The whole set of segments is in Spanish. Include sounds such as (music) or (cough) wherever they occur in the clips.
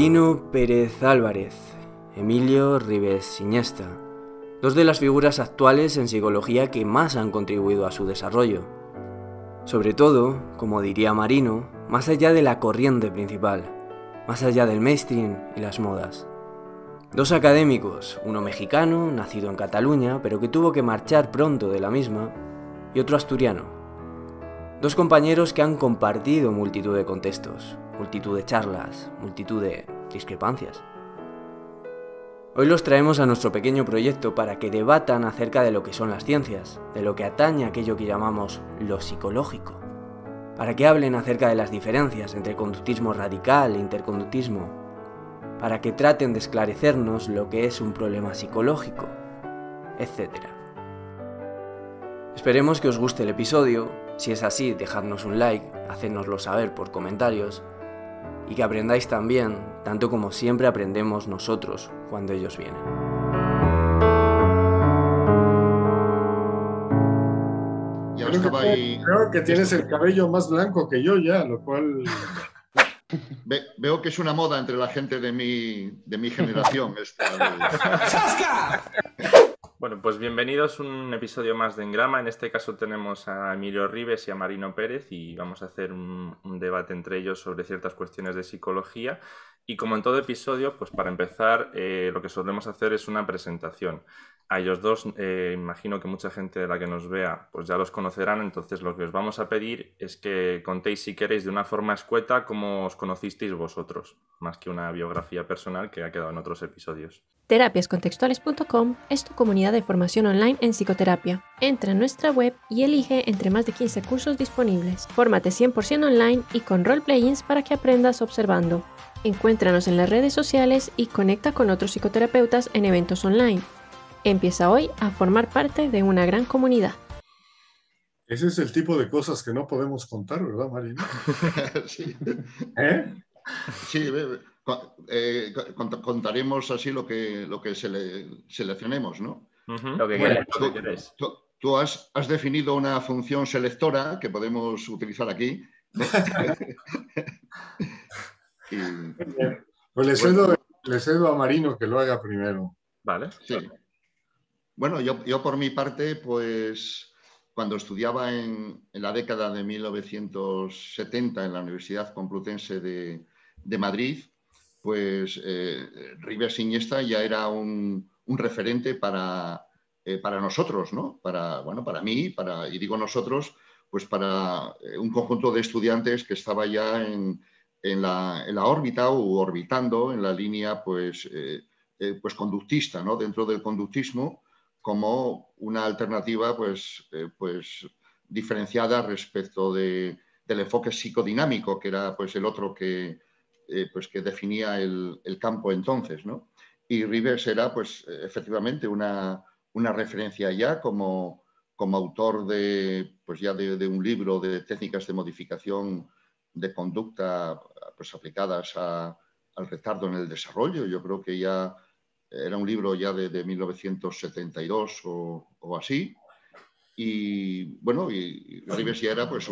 Marino Pérez Álvarez, Emilio Rives Siñesta, dos de las figuras actuales en psicología que más han contribuido a su desarrollo. Sobre todo, como diría Marino, más allá de la corriente principal, más allá del mainstream y las modas. Dos académicos, uno mexicano, nacido en Cataluña, pero que tuvo que marchar pronto de la misma, y otro asturiano. Dos compañeros que han compartido multitud de contextos, multitud de charlas, multitud de discrepancias. Hoy los traemos a nuestro pequeño proyecto para que debatan acerca de lo que son las ciencias, de lo que atañe a aquello que llamamos lo psicológico, para que hablen acerca de las diferencias entre conductismo radical e interconductismo, para que traten de esclarecernos lo que es un problema psicológico, etc. Esperemos que os guste el episodio, si es así dejadnos un like, hacednoslo saber por comentarios y que aprendáis también, tanto como siempre aprendemos nosotros cuando ellos vienen. Creo que tienes el cabello más blanco que yo ya, lo cual (laughs) veo que es una moda entre la gente de mi, de mi generación. (laughs) Bueno, pues bienvenidos a un episodio más de Engrama. En este caso tenemos a Emilio Rives y a Marino Pérez y vamos a hacer un, debate entre ellos sobre ciertas cuestiones de psicología. Y como en todo episodio, pues para empezar, eh, lo que solemos hacer es una presentación a ellos dos, eh, imagino que mucha gente de la que nos vea, pues ya los conocerán, entonces lo que os vamos a pedir es que contéis, si queréis, de una forma escueta cómo os conocisteis vosotros, más que una biografía personal que ha quedado en otros episodios. Terapiascontextuales.com es tu comunidad de formación online en psicoterapia. Entra en nuestra web y elige entre más de 15 cursos disponibles. Fórmate 100% online y con roleplayings para que aprendas observando. Encuéntranos en las redes sociales y conecta con otros psicoterapeutas en eventos online. Empieza hoy a formar parte de una gran comunidad. Ese es el tipo de cosas que no podemos contar, ¿verdad, Marina? (laughs) sí. ¿Eh? Sí, eh, contaremos así lo que, lo que seleccionemos, ¿no? Lo que queréis. Tú, has, definido una función selectora que podemos utilizar aquí. (laughs) Pues le cedo, le cedo a Marino que lo haga primero. Vale. Sí. Bueno, yo, por mi parte, pues cuando estudiaba en, la década de 1970 en la Universidad Complutense de, Madrid, pues eh, Rivers Iniesta ya era un, referente para, eh, para, nosotros, ¿no? Para, bueno, para mí, para, y digo nosotros, pues para eh, un conjunto de estudiantes que estaba ya en, la, en la, órbita o orbitando en la línea pues, pues conductista, ¿no? Dentro del conductismo, como una alternativa pues, eh, pues diferenciada respecto de, del enfoque psicodinámico, que era pues, el otro que, eh, pues, que definía el, campo entonces. ¿no? Y Rivers era pues, efectivamente una, referencia ya como, como autor de, pues, ya de, un libro de técnicas de modificación de conducta pues, aplicadas al retardo en el desarrollo. Yo creo que ya era un libro ya de, 1972 o, así. Y bueno, y Rivers ya era pues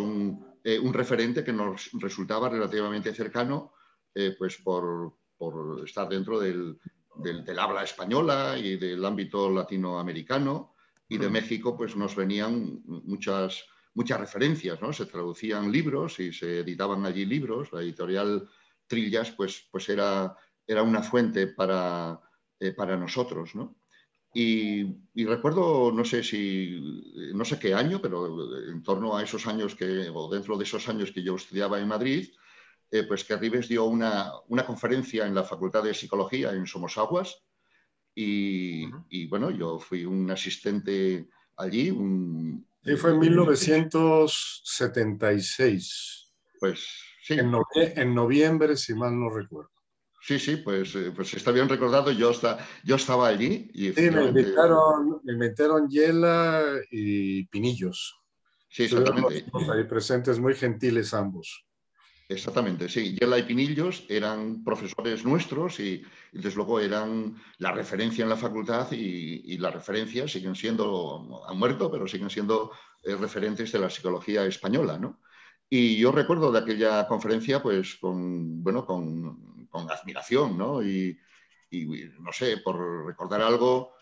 eh, un, referente que nos resultaba relativamente cercano eh, pues por, estar dentro del, habla española y del ámbito latinoamericano. Y de México pues nos venían muchas, muchas referencias, ¿no? Se traducían libros y se editaban allí libros. La editorial Trillas pues, pues era, era una fuente para eh, para nosotros, ¿no? Y, recuerdo, no sé si, no sé qué año, pero en torno a esos años que, o dentro de esos años que yo estudiaba en Madrid, eh, pues que Ribes dio una, conferencia en la Facultad de Psicología en Somosaguas. Y, y bueno, yo fui un asistente allí. Un, sí, fue en 1976. Pues sí. en noviembre, si mal no recuerdo. Sí, sí, pues, eh, pues está bien recordado. Yo, yo estaba allí. Y sí, me invitaron, me invitaron Yela y Pinillos. Sí, exactamente. ahí presentes, muy gentiles ambos. Exactamente, sí. Yela y Pinillos eran profesores nuestros y, desde luego eran la referencia en la facultad y, las referencias siguen siendo, han muerto, pero siguen siendo eh, referentes de la psicología española, ¿no? Y yo recuerdo de aquella conferencia, pues, con, bueno, con admiración, ¿no? Y, no sé, por recordar algo,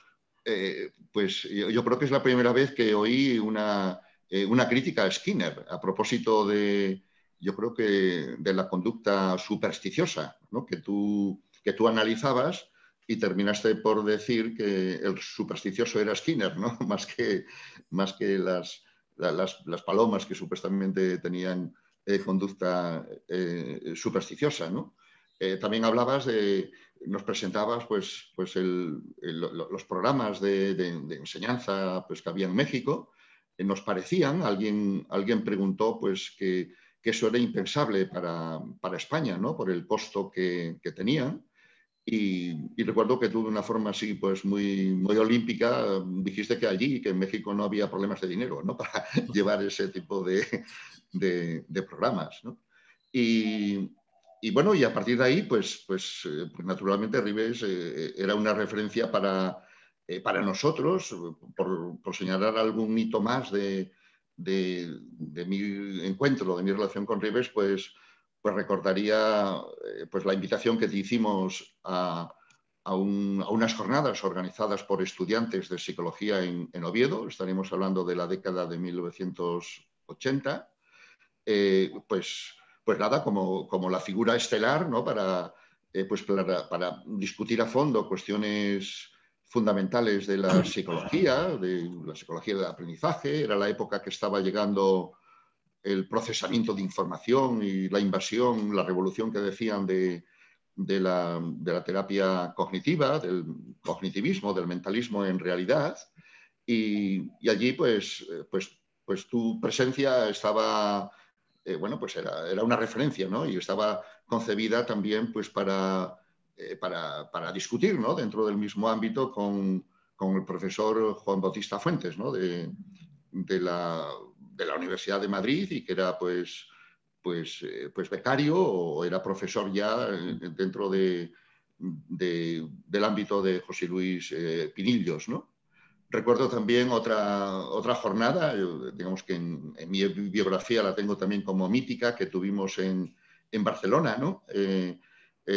eh, pues yo, creo que es la primera vez que oí una, una crítica a Skinner a propósito de, yo creo que de la conducta supersticiosa, ¿no? que, tú, que tú analizabas y terminaste por decir que el supersticioso era Skinner, ¿no? (laughs) más que, más que las, las, palomas que supuestamente tenían eh, conducta eh, supersticiosa. ¿no? Eh, también hablabas de, nos presentabas pues, pues los programas de, enseñanza pues, que había en México, nos parecían, alguien, alguien preguntó pues, que que eso era impensable para, España, ¿no? por el costo que, tenían. Y, recuerdo que tú de una forma así, pues muy, muy olímpica, dijiste que allí, que en México no había problemas de dinero ¿no? (laughs) para llevar ese tipo de, programas. Y, bueno, y a partir de ahí, pues, pues, eh, pues naturalmente Ribes eh, era una referencia para, eh, para nosotros, por, por, señalar algún hito más de, de, mi encuentro, de mi relación con Ribes, pues, pues recordaría pues la invitación que te hicimos a, unas jornadas organizadas por estudiantes de psicología en, Oviedo, estaremos hablando de la década de 1980, eh, pues, pues nada, como, como, la figura estelar ¿no? para, eh, pues para discutir a fondo cuestiones fundamentales de la psicología, de la psicología del aprendizaje. Era la época que estaba llegando el procesamiento de información y la invasión, la revolución que decían de, la, terapia cognitiva, del cognitivismo, del mentalismo en realidad. Y, allí, pues, pues, pues tu presencia estaba, eh, bueno, pues era, era, una referencia, ¿no? Y estaba concebida también, pues, para eh, para, discutir ¿no? dentro del mismo ámbito con, el profesor Juan Bautista Fuentes ¿no? de, la, Universidad de Madrid y que era pues, pues, eh, pues becario o era profesor ya dentro de, del ámbito de José Luis Pinillos. ¿no? Recuerdo también otra, otra jornada, digamos que en, mi biografía la tengo también como mítica, que tuvimos en, Barcelona, ¿no?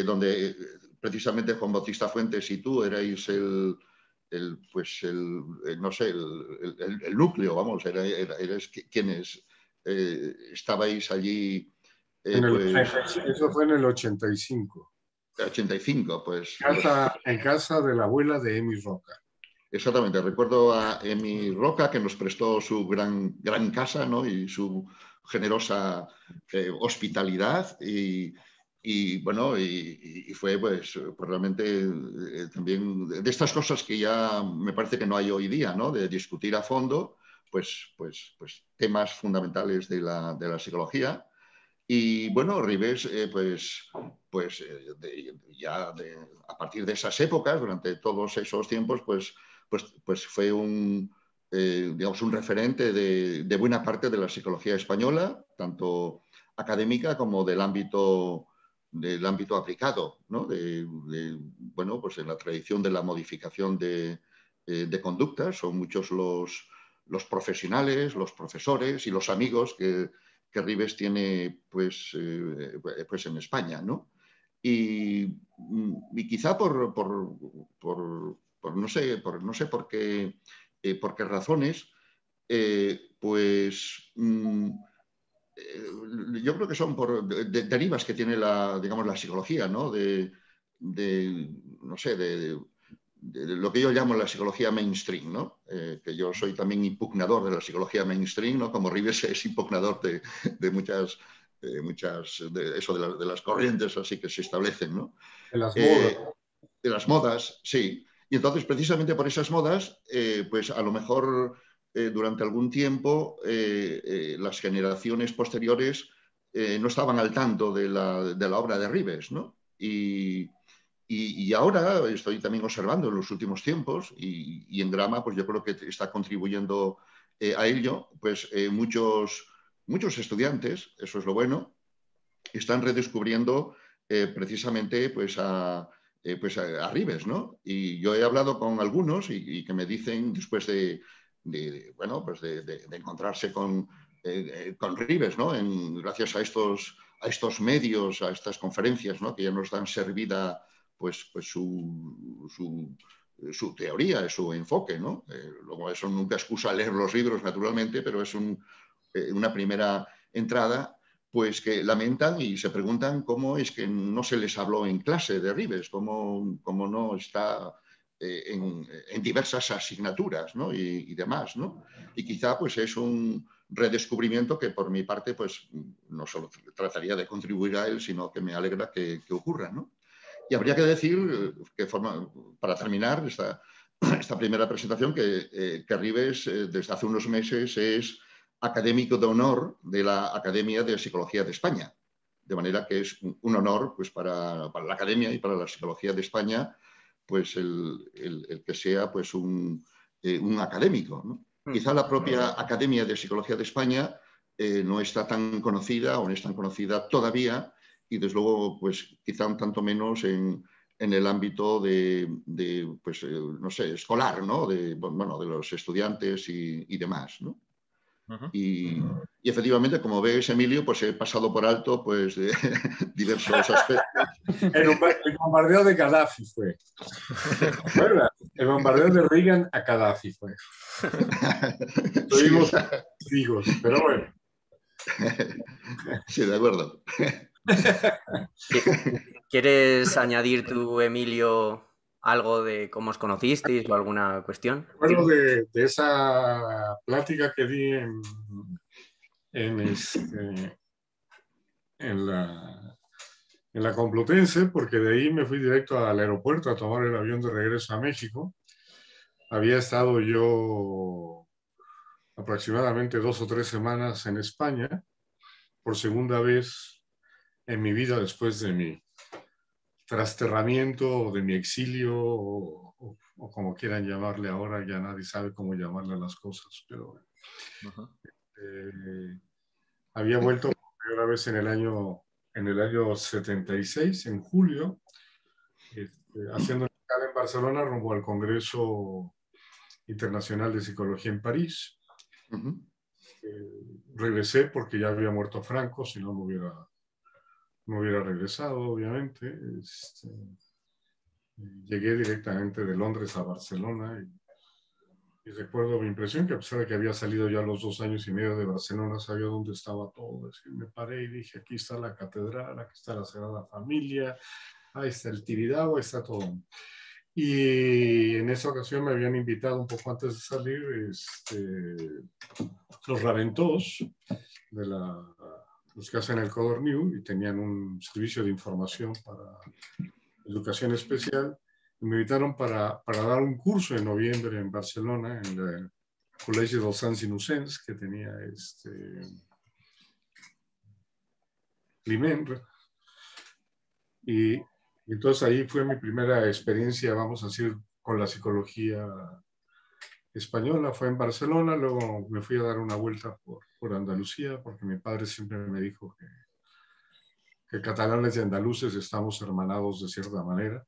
donde precisamente Juan Bautista Fuentes y tú erais el, pues el, no sé, el, núcleo, vamos, era, eres quienes eh, estabais allí. Eh, pues eso fue en el 85. 85, pues. en casa de la abuela de Emi Roca. Exactamente, recuerdo a Emi Roca que nos prestó su gran, gran casa ¿no? y su generosa eh, hospitalidad y, y bueno, y, fue pues, pues realmente eh, también de estas cosas que ya me parece que no hay hoy día, ¿no? De discutir a fondo, pues, pues, pues temas fundamentales de la, de la psicología. Y bueno, Ribes, eh, pues, pues eh, ya a partir de esas épocas, durante todos esos tiempos, pues, pues, pues fue un, digamos, un referente de, de buena parte de la psicología española, tanto académica como del ámbito del ámbito aplicado, ¿no? de, bueno, pues en la tradición de la modificación de, eh, conductas, son muchos los, los, profesionales, los profesores y los amigos que, que Rives tiene pues, eh, pues en España. ¿no? Y, quizá por, por, por, no sé, por, no sé por, qué, eh, por qué razones, pues... Mm, eh, yo creo que son por derivas que tiene la, digamos, la psicología, ¿no? De, no sé, de, lo que yo llamo la psicología mainstream, ¿no? Eh, que yo soy también impugnador de la psicología mainstream, ¿no? Como Rives (laughs) es impugnador de, muchas, muchas eso de, las corrientes así que se establecen, ¿no? De las modas. Eh, de las modas, sí. Y entonces, precisamente por esas modas, pues a lo mejor eh, durante algún tiempo eh, eh, las generaciones posteriores no estaban al tanto de la, obra de Ribes, ¿no? Y, ahora estoy también observando en los últimos tiempos, y, en Grama, pues yo creo que está contribuyendo a ello, pues muchos, muchos estudiantes, eso es lo bueno, están redescubriendo precisamente pues a, pues a, Ribes, ¿no? Y yo he hablado con algunos y que me dicen, después de, bueno, pues de, encontrarse con, eh, eh, con Rives, ¿no? gracias a estos, estos medios, a estas conferencias, ¿no? que ya nos dan servida pues, pues su, su, teoría, su enfoque. ¿no? Eh, luego eso nunca excusa leer los libros, naturalmente, pero es eh, una primera entrada pues que lamentan y se preguntan cómo es que no se les habló en clase de Rives, cómo, cómo no está eh, en, diversas asignaturas ¿no? y, demás. ¿no? Y quizá pues es un redescubrimiento que por mi parte pues no solo trataría de contribuir a él, sino que me alegra que, ocurra. ¿no? Y habría que decir, que forma, para terminar esta, (clears throat) esta primera presentación, que, eh, que Rives eh, desde hace unos meses es académico de honor de la Academia de Psicología de España. De manera que es un honor pues, para, para la Academia y para la Psicología de España pues el, el, que sea pues un, eh, un académico. ¿no? Hmm. Quizá la propia Academia de Psicología de España eh, no está tan conocida o no es tan conocida todavía y desde luego pues quizá un tanto menos en, en el ámbito de, de pues, eh, no sé, escolar, ¿no? De, bueno, de los estudiantes y, y demás, ¿no? Y, efectivamente, como ves, Emilio, pues he pasado por alto pues, (laughs) diversos aspectos. (laughs) El, bombardeo de Gaddafi fue. El bombardeo de Reagan a Gaddafi fue. (laughs) Tuvimos hijos, pero bueno. Sí, de acuerdo. ¿Quieres añadir tú, Emilio, algo de cómo os conocisteis o alguna cuestión? Bueno, de, de esa plática que di en, en, este, en, la, en la Complutense, porque de ahí me fui directo al aeropuerto a tomar el avión de regreso a México. Había estado yo aproximadamente dos o tres semanas en España, por segunda vez en mi vida después de mi trasterramiento o de mi exilio o, como quieran llamarle ahora, ya nadie sabe cómo llamarle a las cosas, pero eh, había vuelto por primera vez en el año, en el año 76, en julio, este, haciendo una escala en Barcelona rumbo al Congreso Internacional de Psicología en París. Eh, regresé porque ya había muerto Franco, si no me hubiera no hubiera regresado, obviamente. Este, llegué directamente de Londres a Barcelona y, recuerdo mi impresión que a pesar de que había salido ya los dos años y medio de Barcelona, sabía dónde estaba todo. me paré y dije, aquí está la catedral, aquí está la Sagrada Familia, ahí está el Tibidabo, ahí está todo. Y en esa ocasión me habían invitado un poco antes de salir este, los Raventós de la los que hacen el New y tenían un servicio de información para educación especial. Y me invitaron para, para, dar un curso en noviembre en Barcelona, en el Colegio los Sants Innocents, que tenía este Climent. Y entonces ahí fue mi primera experiencia, vamos a decir, con la psicología española. Fue en Barcelona, luego me fui a dar una vuelta por por Andalucía, porque mi padre siempre me dijo que, que catalanes y andaluces estamos hermanados de cierta manera.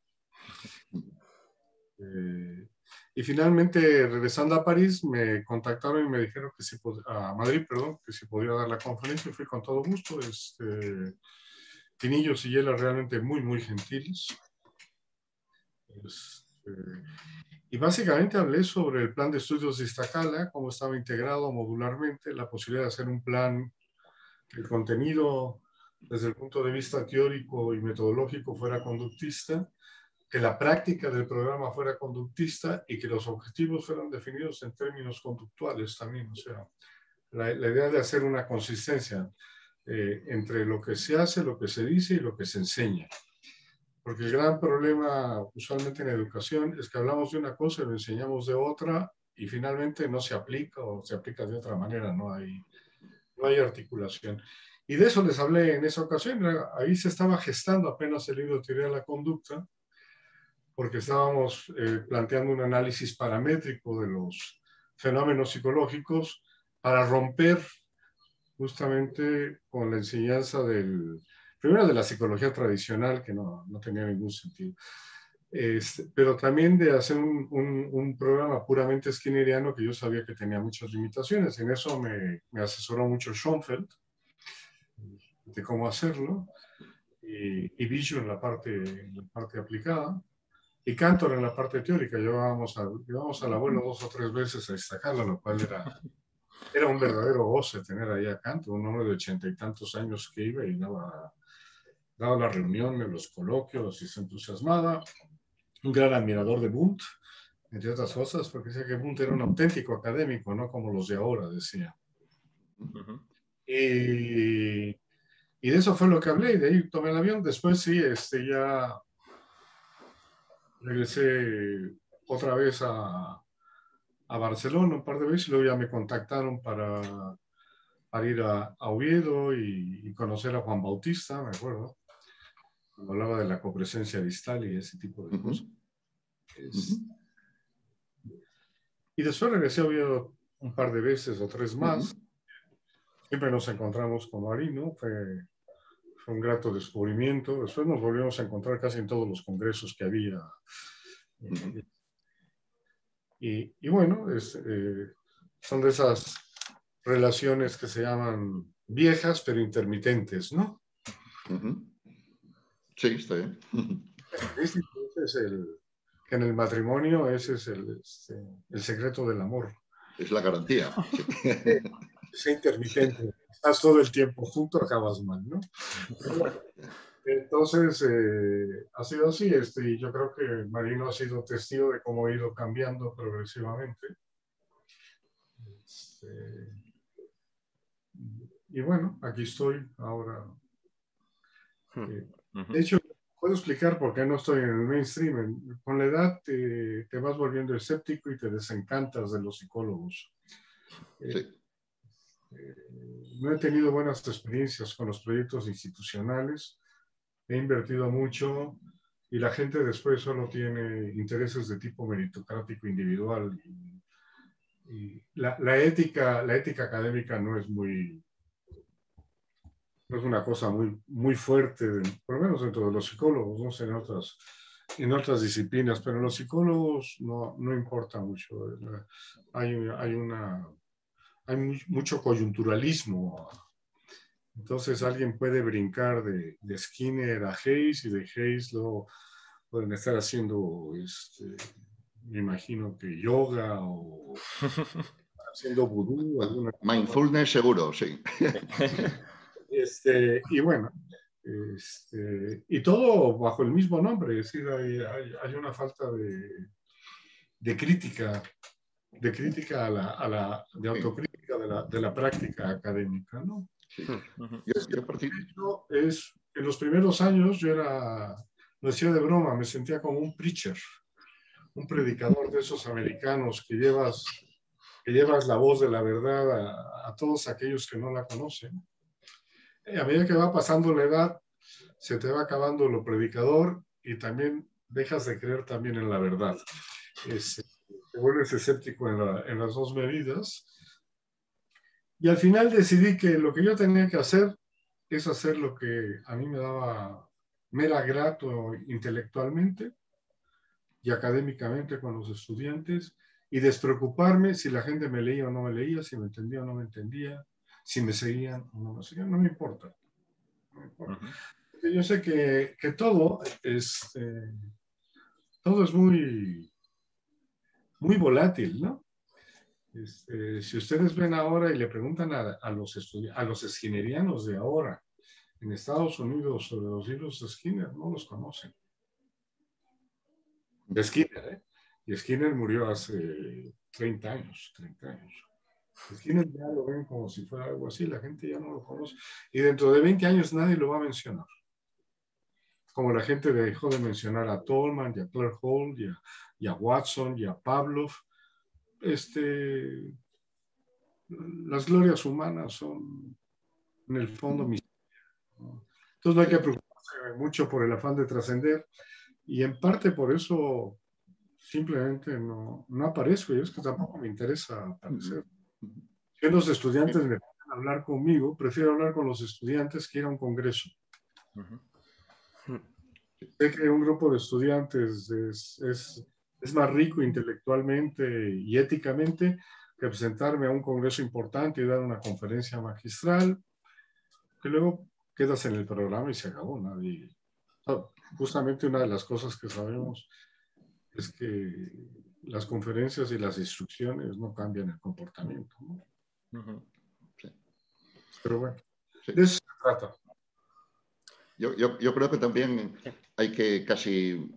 Eh, y finalmente, regresando a París, me contactaron y me dijeron que si a Madrid, perdón, que si podía dar la conferencia. Y fui con todo gusto. Este, Tinillos y Yela realmente muy, muy gentiles. Este, y básicamente hablé sobre el plan de estudios de Iztacala, cómo estaba integrado modularmente, la posibilidad de hacer un plan, el contenido desde el punto de vista teórico y metodológico fuera conductista, que la práctica del programa fuera conductista y que los objetivos fueran definidos en términos conductuales también. O sea, la, idea de hacer una consistencia eh, entre lo que se hace, lo que se dice y lo que se enseña. Porque el gran problema usualmente en educación es que hablamos de una cosa y lo enseñamos de otra y finalmente no se aplica o se aplica de otra manera, no hay, no hay articulación. Y de eso les hablé en esa ocasión, ahí se estaba gestando apenas el libro Teoría de la Conducta, porque estábamos eh, planteando un análisis paramétrico de los fenómenos psicológicos para romper justamente con la enseñanza del, primero de la psicología tradicional, que no, no tenía ningún sentido, este, pero también de hacer un, un, programa puramente skinneriano que yo sabía que tenía muchas limitaciones. En eso me, me asesoró mucho Schoenfeld, de cómo hacerlo, y, y en la parte, la parte aplicada, y Cantor en la parte teórica. Llevábamos, a, llevábamos al abuelo dos o tres veces a destacarlo, lo cual era, era un verdadero goce tener ahí a Cantor, un hombre de ochenta y tantos años que iba y daba, daba las reuniones, los coloquios y se entusiasmaba. Un gran admirador de Bunt, entre otras cosas, porque decía que Bunt era un auténtico académico, no como los de ahora, decía. Y, y, de eso fue lo que hablé, y de ahí tomé el avión. Después sí, este, ya regresé otra vez a, a Barcelona un par de veces y luego ya me contactaron para, para ir a, a Oviedo y, conocer a Juan Bautista, me acuerdo, cuando hablaba de la copresencia distal y ese tipo de cosas. Y después regresé a Oviedo un par de veces o tres más. Siempre nos encontramos con Marino, fue, fue un grato descubrimiento. Después nos volvimos a encontrar casi en todos los congresos que había. Y, y, bueno, es, eh, son de esas relaciones que se llaman viejas pero intermitentes, ¿no? Sí, está bien. Ese (laughs) es el, que en el matrimonio ese es el, este, el secreto del amor. Es la garantía. (laughs) es intermitente. Estás todo el tiempo junto, acabas mal, ¿no? entonces, eh, ha sido así. Este, y yo creo que Marino ha sido testigo de cómo ha ido cambiando progresivamente. Este, y bueno, aquí estoy ahora. Eh, de hecho, puedo explicar por qué no estoy en el mainstream. Con la edad te, te vas volviendo escéptico y te desencantas de los psicólogos. Eh, eh, no he tenido buenas experiencias con los proyectos institucionales. He invertido mucho y la gente después solo tiene intereses de tipo meritocrático individual. Y, la, la, ética, la ética académica no es muy, es una cosa muy, muy fuerte, por lo menos dentro de los psicólogos, no sé, en otras, en otras disciplinas, pero en los psicólogos no, no importa mucho. Hay, hay, una, hay mucho coyunturalismo. Entonces alguien puede brincar de, de, Skinner a Hayes y de Hayes luego pueden estar haciendo, este, me imagino que yoga o (laughs) haciendo vudú. Alguna Mindfulness seguro, sí. (laughs) Este, y bueno, este, y todo bajo el mismo nombre, es decir, hay, hay, una falta de, de, crítica, de crítica a la, a la de autocrítica de la, de la, práctica académica, ¿no? Sí. Yo, es, en los primeros años yo era, lo decía de broma, me sentía como un preacher, un predicador de esos americanos que llevas, que llevas la voz de la verdad a, a todos aquellos que no la conocen a medida que va pasando la edad, se te va acabando lo predicador y también dejas de creer también en la verdad. te vuelves escéptico en, las dos medidas. Y al final decidí que lo que yo tenía que hacer es hacer lo que a mí me daba, me era grato intelectualmente y académicamente con los estudiantes y despreocuparme si la gente me leía o no me leía, si me entendía o no me entendía, si me seguían o no me seguían, no me importa. Yo sé que, que todo, es, eh, todo es muy, muy volátil, ¿no? Este, si ustedes ven ahora y le preguntan a, a los, a los esquinerianos de ahora en Estados Unidos sobre los libros de Skinner, no los conocen. De Skinner, ¿eh? Y Skinner murió hace 30 años, 30 años. Skinner ya lo ven como si fuera algo así, la gente ya no lo conoce. Y dentro de 20 años nadie lo va a mencionar. Como la gente dejó de mencionar a Tolman, y a Claire Hall, y a, Watson, y a Pavlov. Este, las glorias humanas son, en el fondo, mis. Entonces no hay que preocuparse mucho por el afán de trascender. Y en parte por eso simplemente no, no aparezco. Y es que tampoco me interesa aparecer. Si los estudiantes me pueden hablar conmigo, prefiero hablar con los estudiantes que ir a un congreso. Sé que un grupo de estudiantes es, es, es, más rico intelectualmente y éticamente que presentarme a un congreso importante y dar una conferencia magistral, que luego quedas en el programa y se acabó. Nadie. Justamente una de las cosas que sabemos es que las conferencias y las instrucciones no cambian el comportamiento. Pero bueno, de eso se trata. Yo, yo, yo, creo que también hay que casi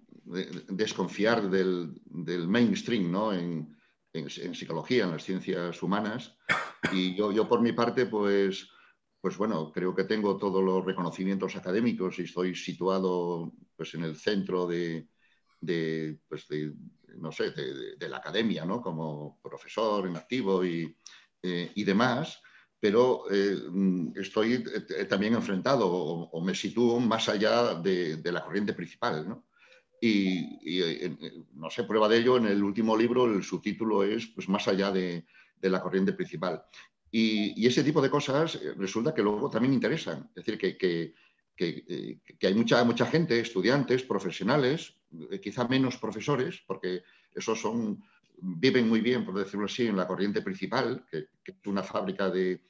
desconfiar del, del mainstream ¿no? en, en, en, psicología, en las ciencias humanas. Y yo, yo por mi parte, pues, pues bueno, creo que tengo todos los reconocimientos académicos y estoy situado pues, en el centro de, de, pues de no sé, de, la academia, ¿no? Como profesor en activo y, eh, y demás pero eh, estoy eh, también enfrentado o, me sitúo más allá de, de la corriente principal. ¿no? Y, no sé, prueba de ello, en el último libro el subtítulo es pues, Más allá de, de la corriente principal. Y, y, ese tipo de cosas resulta que luego también interesan. Es decir, que, que, que hay mucha, mucha gente, estudiantes, profesionales, quizá menos profesores, porque esos son viven muy bien, por decirlo así, en la corriente principal, que, es una fábrica de,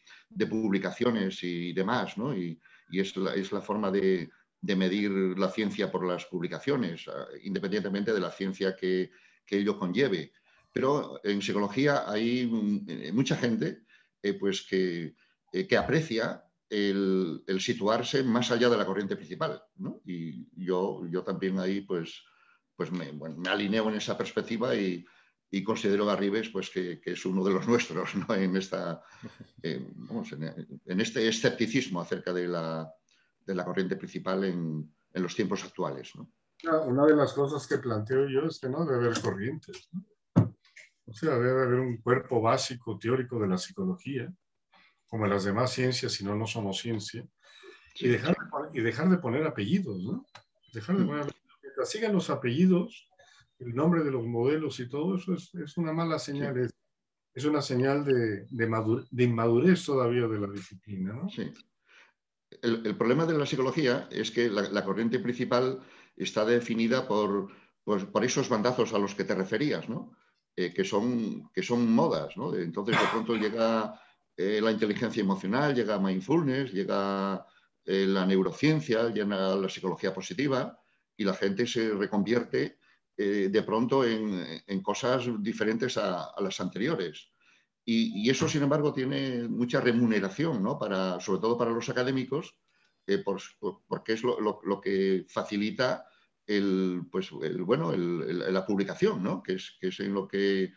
publicaciones y demás, ¿no? Y, es, la, es, la, forma de, medir la ciencia por las publicaciones, ah, independientemente de la ciencia que, que ello conlleve. Pero en psicología hay mm, mucha gente eh, pues que, eh, que aprecia el, situarse más allá de la corriente principal. ¿no? Y yo, yo también ahí pues, pues me, alineo en esa perspectiva y, considero a pues, que, es uno de los (laughs) nuestros ¿no? en, esta, vamos, en, este escepticismo acerca de la, de la corriente principal en, en, los tiempos actuales. ¿no? Una de las cosas que planteo yo es que no debe haber corrientes. O sea, debe haber un cuerpo básico teórico de la psicología, como en las demás ciencias, si no, no somos ciencia, y dejar, de, y dejar de poner apellidos, ¿no? Dejar de poner apellidos. Mientras sigan los apellidos, el nombre de los modelos y todo eso es, es una mala señal, es, es, una señal de, de, de, inmadurez todavía de la disciplina. ¿no? Sí. El, el, problema de la psicología es que la, la corriente principal está definida por, por, por, esos bandazos a los que te referías, ¿no? Eh, que, son, que son modas. ¿no? Entonces, de pronto llega eh, la inteligencia emocional, llega mindfulness, llega eh, la neurociencia, llega la psicología positiva y la gente se reconvierte eh, de pronto en, cosas diferentes a, a las anteriores. Y, eso, sin embargo, tiene mucha remuneración, ¿no? para, sobre todo para los académicos, eh, por, por, porque es lo, que facilita el, pues, el, bueno, la publicación, ¿no? que, es, que es en lo que,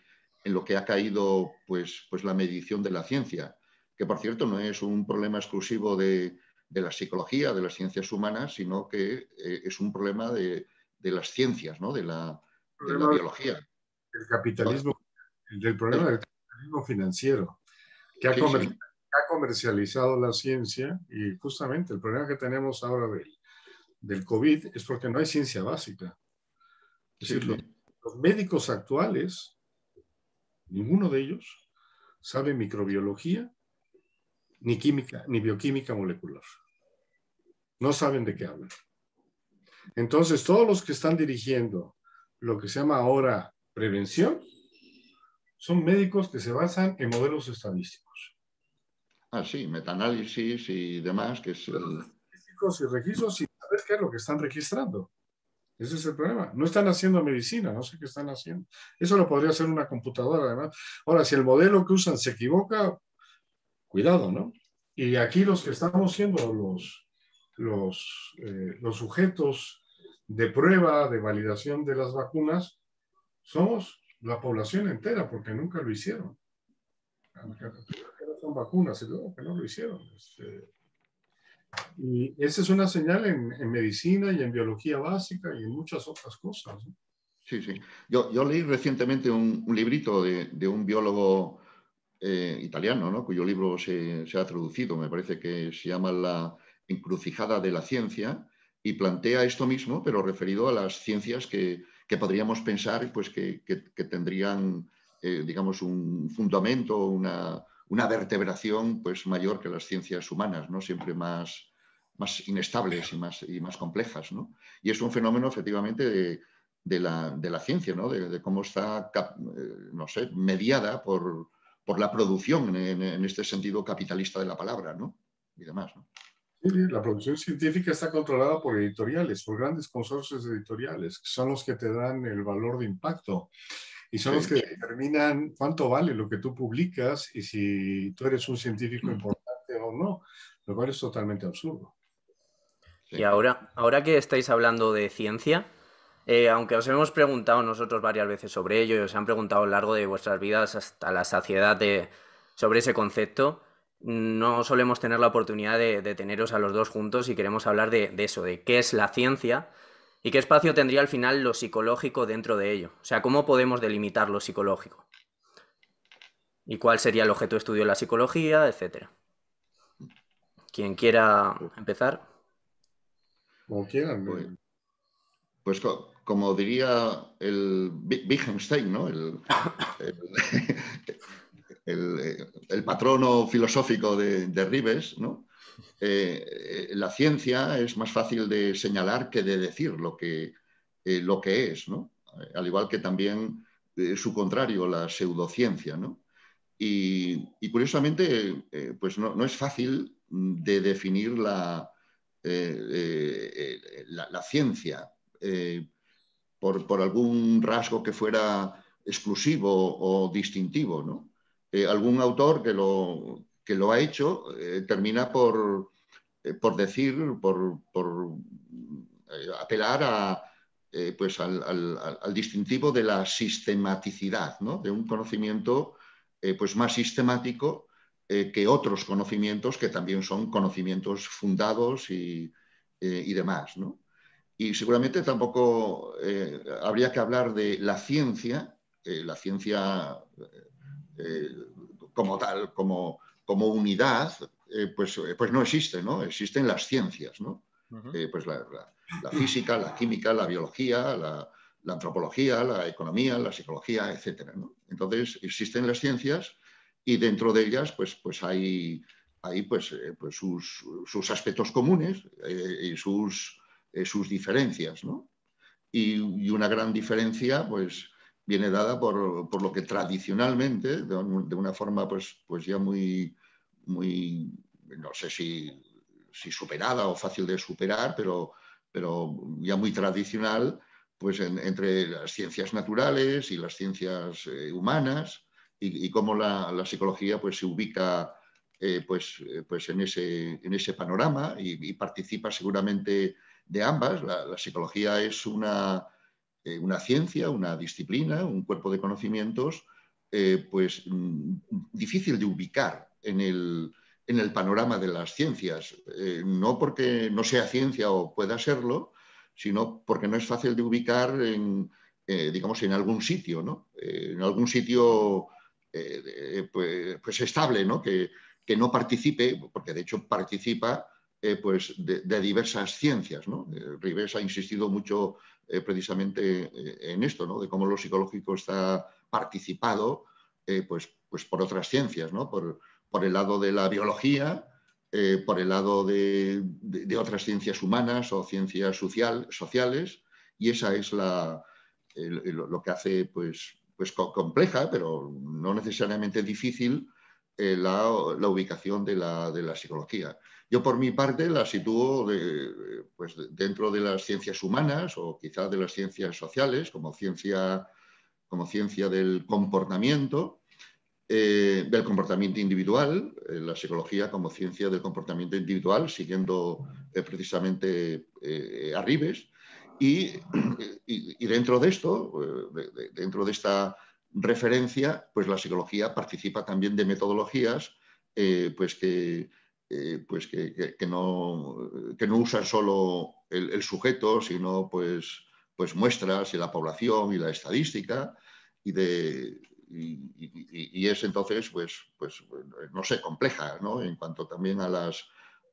en lo que ha caído pues, pues la medición de la ciencia, que por cierto no es un problema exclusivo de, de la psicología, de las ciencias humanas, sino que eh, es un problema de, de las ciencias, ¿no? de, la, de la biología. El capitalismo, del problema del capitalismo financiero, que ha, sí, comer, sí. ha, comercializado la ciencia y justamente el problema que tenemos ahora del, del COVID es porque no hay ciencia básica. Es decir, los, los médicos actuales, ninguno de ellos sabe microbiología, ni química, ni bioquímica molecular. No saben de qué hablan. Entonces, todos los que están dirigiendo lo que se llama ahora prevención son médicos que se basan en modelos estadísticos. Ah, sí, metaanálisis y demás, que es el... Estadísticos y registros sin saber qué es lo que están registrando. Ese es el problema. No están haciendo medicina, no sé qué están haciendo. Eso lo podría hacer una computadora, además. Ahora, si el modelo que usan se equivoca, cuidado, ¿no? Y aquí los que estamos siendo los, los, eh, los sujetos de prueba, de validación de las vacunas, somos la población entera, porque nunca lo hicieron. Son vacunas, que no lo hicieron. Este, y esa es una señal en, en, medicina y en biología básica y en muchas otras cosas. Sí, sí. Yo, yo leí recientemente un, un librito de, de, un biólogo eh, italiano, ¿no? cuyo libro se, se, ha traducido, me parece que se llama La encrucijada de la ciencia, y plantea esto mismo, pero referido a las ciencias que, que podríamos pensar pues, que, que, que tendrían, eh, digamos, un fundamento, una, una, vertebración pues, mayor que las ciencias humanas, ¿no? siempre más, más inestables y más, y más complejas. ¿no? Y es un fenómeno, efectivamente, de, de, la, de la, ciencia, ¿no? de, de cómo está, eh, no sé, mediada por, por la producción en, en, este sentido capitalista de la palabra ¿no? y demás. ¿no? la producción científica está controlada por editoriales, por grandes consorcios editoriales, que son los que te dan el valor de impacto y son los que determinan cuánto vale lo que tú publicas y si tú eres un científico importante o no, lo cual es totalmente absurdo. Y ahora, ahora que estáis hablando de ciencia, eh, aunque os hemos preguntado nosotros varias veces sobre ello y os han preguntado a lo largo de vuestras vidas hasta la saciedad de, sobre ese concepto, no solemos tener la oportunidad de, teneros a los dos juntos y queremos hablar de, eso, de qué es la ciencia y qué espacio tendría al final lo psicológico dentro de ello. O sea, cómo podemos delimitar lo psicológico y cuál sería el objeto de estudio de la psicología, etcétera. Quien quiera empezar. Como quieran. Pues, pues como diría el Wittgenstein, ¿no? (laughs) el, el, patrono filosófico de, de Ribes, eh, la ciencia es más fácil de señalar que de decir lo que, eh, lo que es, al igual que también eh, su contrario, la pseudociencia. Y, curiosamente, pues no, es fácil de definir la, la, ciencia por, por, algún rasgo que fuera exclusivo o distintivo. ¿no? Eh, algún autor que lo, que lo ha hecho eh, termina por, eh, por decir, por, apelar a, pues al, distintivo de la sistematicidad, ¿no? de un conocimiento pues más sistemático que otros conocimientos que también son conocimientos fundados y, y demás. ¿no? Y seguramente tampoco habría que hablar de la ciencia, la ciencia eh, como tal, como, como unidad, eh, pues, eh, pues no existe, ¿no? Existen las ciencias, ¿no? pues la, física, la química, la biología, la, antropología, la economía, la psicología, etc. Entonces existen las ciencias y dentro de ellas pues, pues hay, hay pues, pues sus, sus, aspectos comunes y sus, sus diferencias. ¿no? Y, y, una gran diferencia pues, viene dada por, lo que tradicionalmente, de, una forma pues, pues ya muy, muy, no sé si, superada o fácil de superar, pero, pero ya muy tradicional, pues entre las ciencias naturales y las ciencias eh, humanas y, cómo la, psicología pues, se ubica eh, pues, eh, pues en, ese, en ese panorama y, participa seguramente de ambas. la psicología es una eh, una ciencia, una disciplina, un cuerpo de conocimientos, eh, pues mm, difícil de ubicar en el, panorama de las ciencias, eh, no porque no sea ciencia o pueda serlo, sino porque no es fácil de ubicar en, digamos, en algún sitio, ¿no? en algún sitio pues, pues, estable, ¿no? Que, que no participe, porque de hecho participa pues de, diversas ciencias. ¿no? Ribes ha insistido mucho eh, precisamente en esto, ¿no? de cómo lo psicológico está participado pues, pues por otras ciencias, ¿no? por, por el lado de la biología, por el lado de, otras ciencias humanas o ciencias social, sociales, y esa es la, lo que hace pues, pues compleja, pero no necesariamente difícil, la, la, ubicación de la, de la psicología. Yo por mi parte la sitúo pues, dentro de las ciencias humanas o quizá de las ciencias sociales como ciencia, como ciencia del comportamiento, eh, del comportamiento individual, eh, la psicología como ciencia del comportamiento individual, siguiendo eh, precisamente a Ribes. Y, y, dentro de esto, dentro de esta referencia, pues la psicología participa también de metodologías pues que, eh, pues que, no, que no usan solo el, sujeto, sino pues, pues muestras y la población y la estadística y, de, y, es entonces, pues, pues, no sé, compleja ¿no? en cuanto también a las,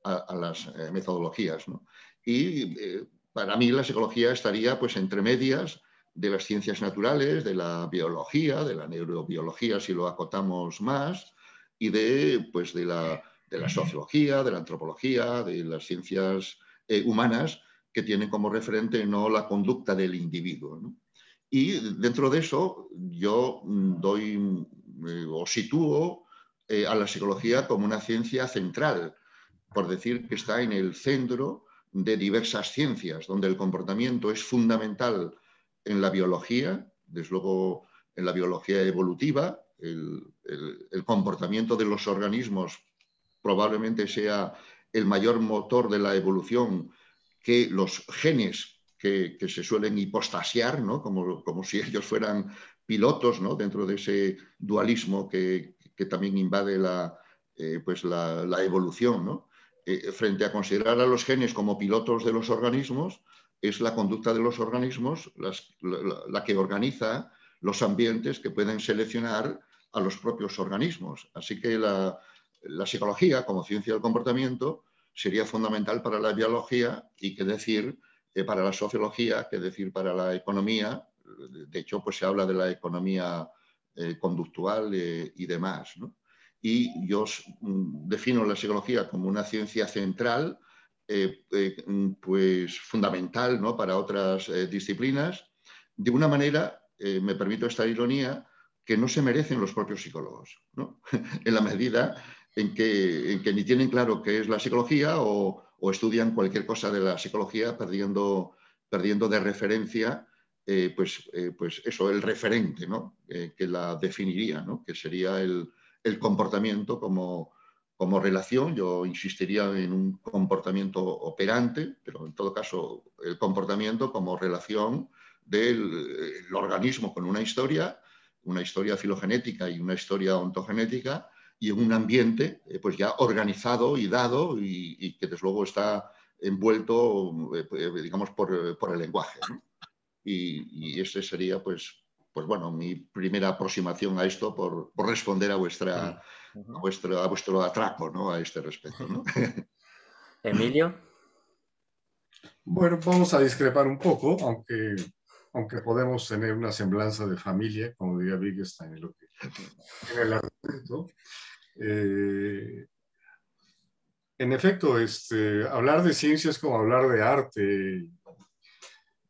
a, las eh, metodologías. ¿no? Y eh, para mí la psicología estaría pues entre medias de las ciencias naturales, de la biología, de la neurobiología si lo acotamos más, y de, pues, de la de la sociología, de la antropología, de las ciencias eh, humanas, que tienen como referente no la conducta del individuo. Y dentro de eso yo mm, doy eh, o sitúo eh, a la psicología como una ciencia central, por decir que está en el centro de diversas ciencias, donde el comportamiento es fundamental en la biología, desde luego en la biología evolutiva, el, comportamiento de los organismos probablemente sea el mayor motor de la evolución que los genes que, se suelen hipostasiar, ¿no? como, como, si ellos fueran pilotos ¿no? dentro de ese dualismo que, también invade la, eh, pues la, evolución. Eh, frente a considerar a los genes como pilotos de los organismos, es la conducta de los organismos la, que organiza los ambientes que pueden seleccionar a los propios organismos. Así que la, psicología, como ciencia del comportamiento, sería fundamental para la biología y qué decir eh, para la sociología, qué decir para la economía. De hecho, pues se habla de la economía eh, conductual eh, y demás. Y yo mm, defino la psicología como una ciencia central pues fundamental ¿no? para otras disciplinas, de una manera, me permito esta ironía, que no se merecen los propios psicólogos, (laughs) en la medida en que, en que, ni tienen claro qué es la psicología o, o estudian cualquier cosa de la psicología perdiendo, perdiendo de referencia pues, pues eso, el referente ¿no? que la definiría, ¿no? que sería el, el comportamiento como, como relación, yo insistiría en un comportamiento operante, pero en todo caso el comportamiento como relación del organismo con una historia, una historia filogenética y una historia ontogenética, y en un ambiente eh, pues ya organizado y dado y, que desde luego está envuelto, eh, digamos, por, el lenguaje. Y, y, ese sería, pues, pues bueno, mi primera aproximación a esto por, responder a, vuestra, vuestro, a vuestro atraco ¿no? a este respecto. (laughs) Emilio. Bueno, vamos a discrepar un poco, aunque, aunque podemos tener una semblanza de familia, como diría Wittgenstein en, en el argumento. Eh, en efecto, este, hablar de ciencia es como hablar de arte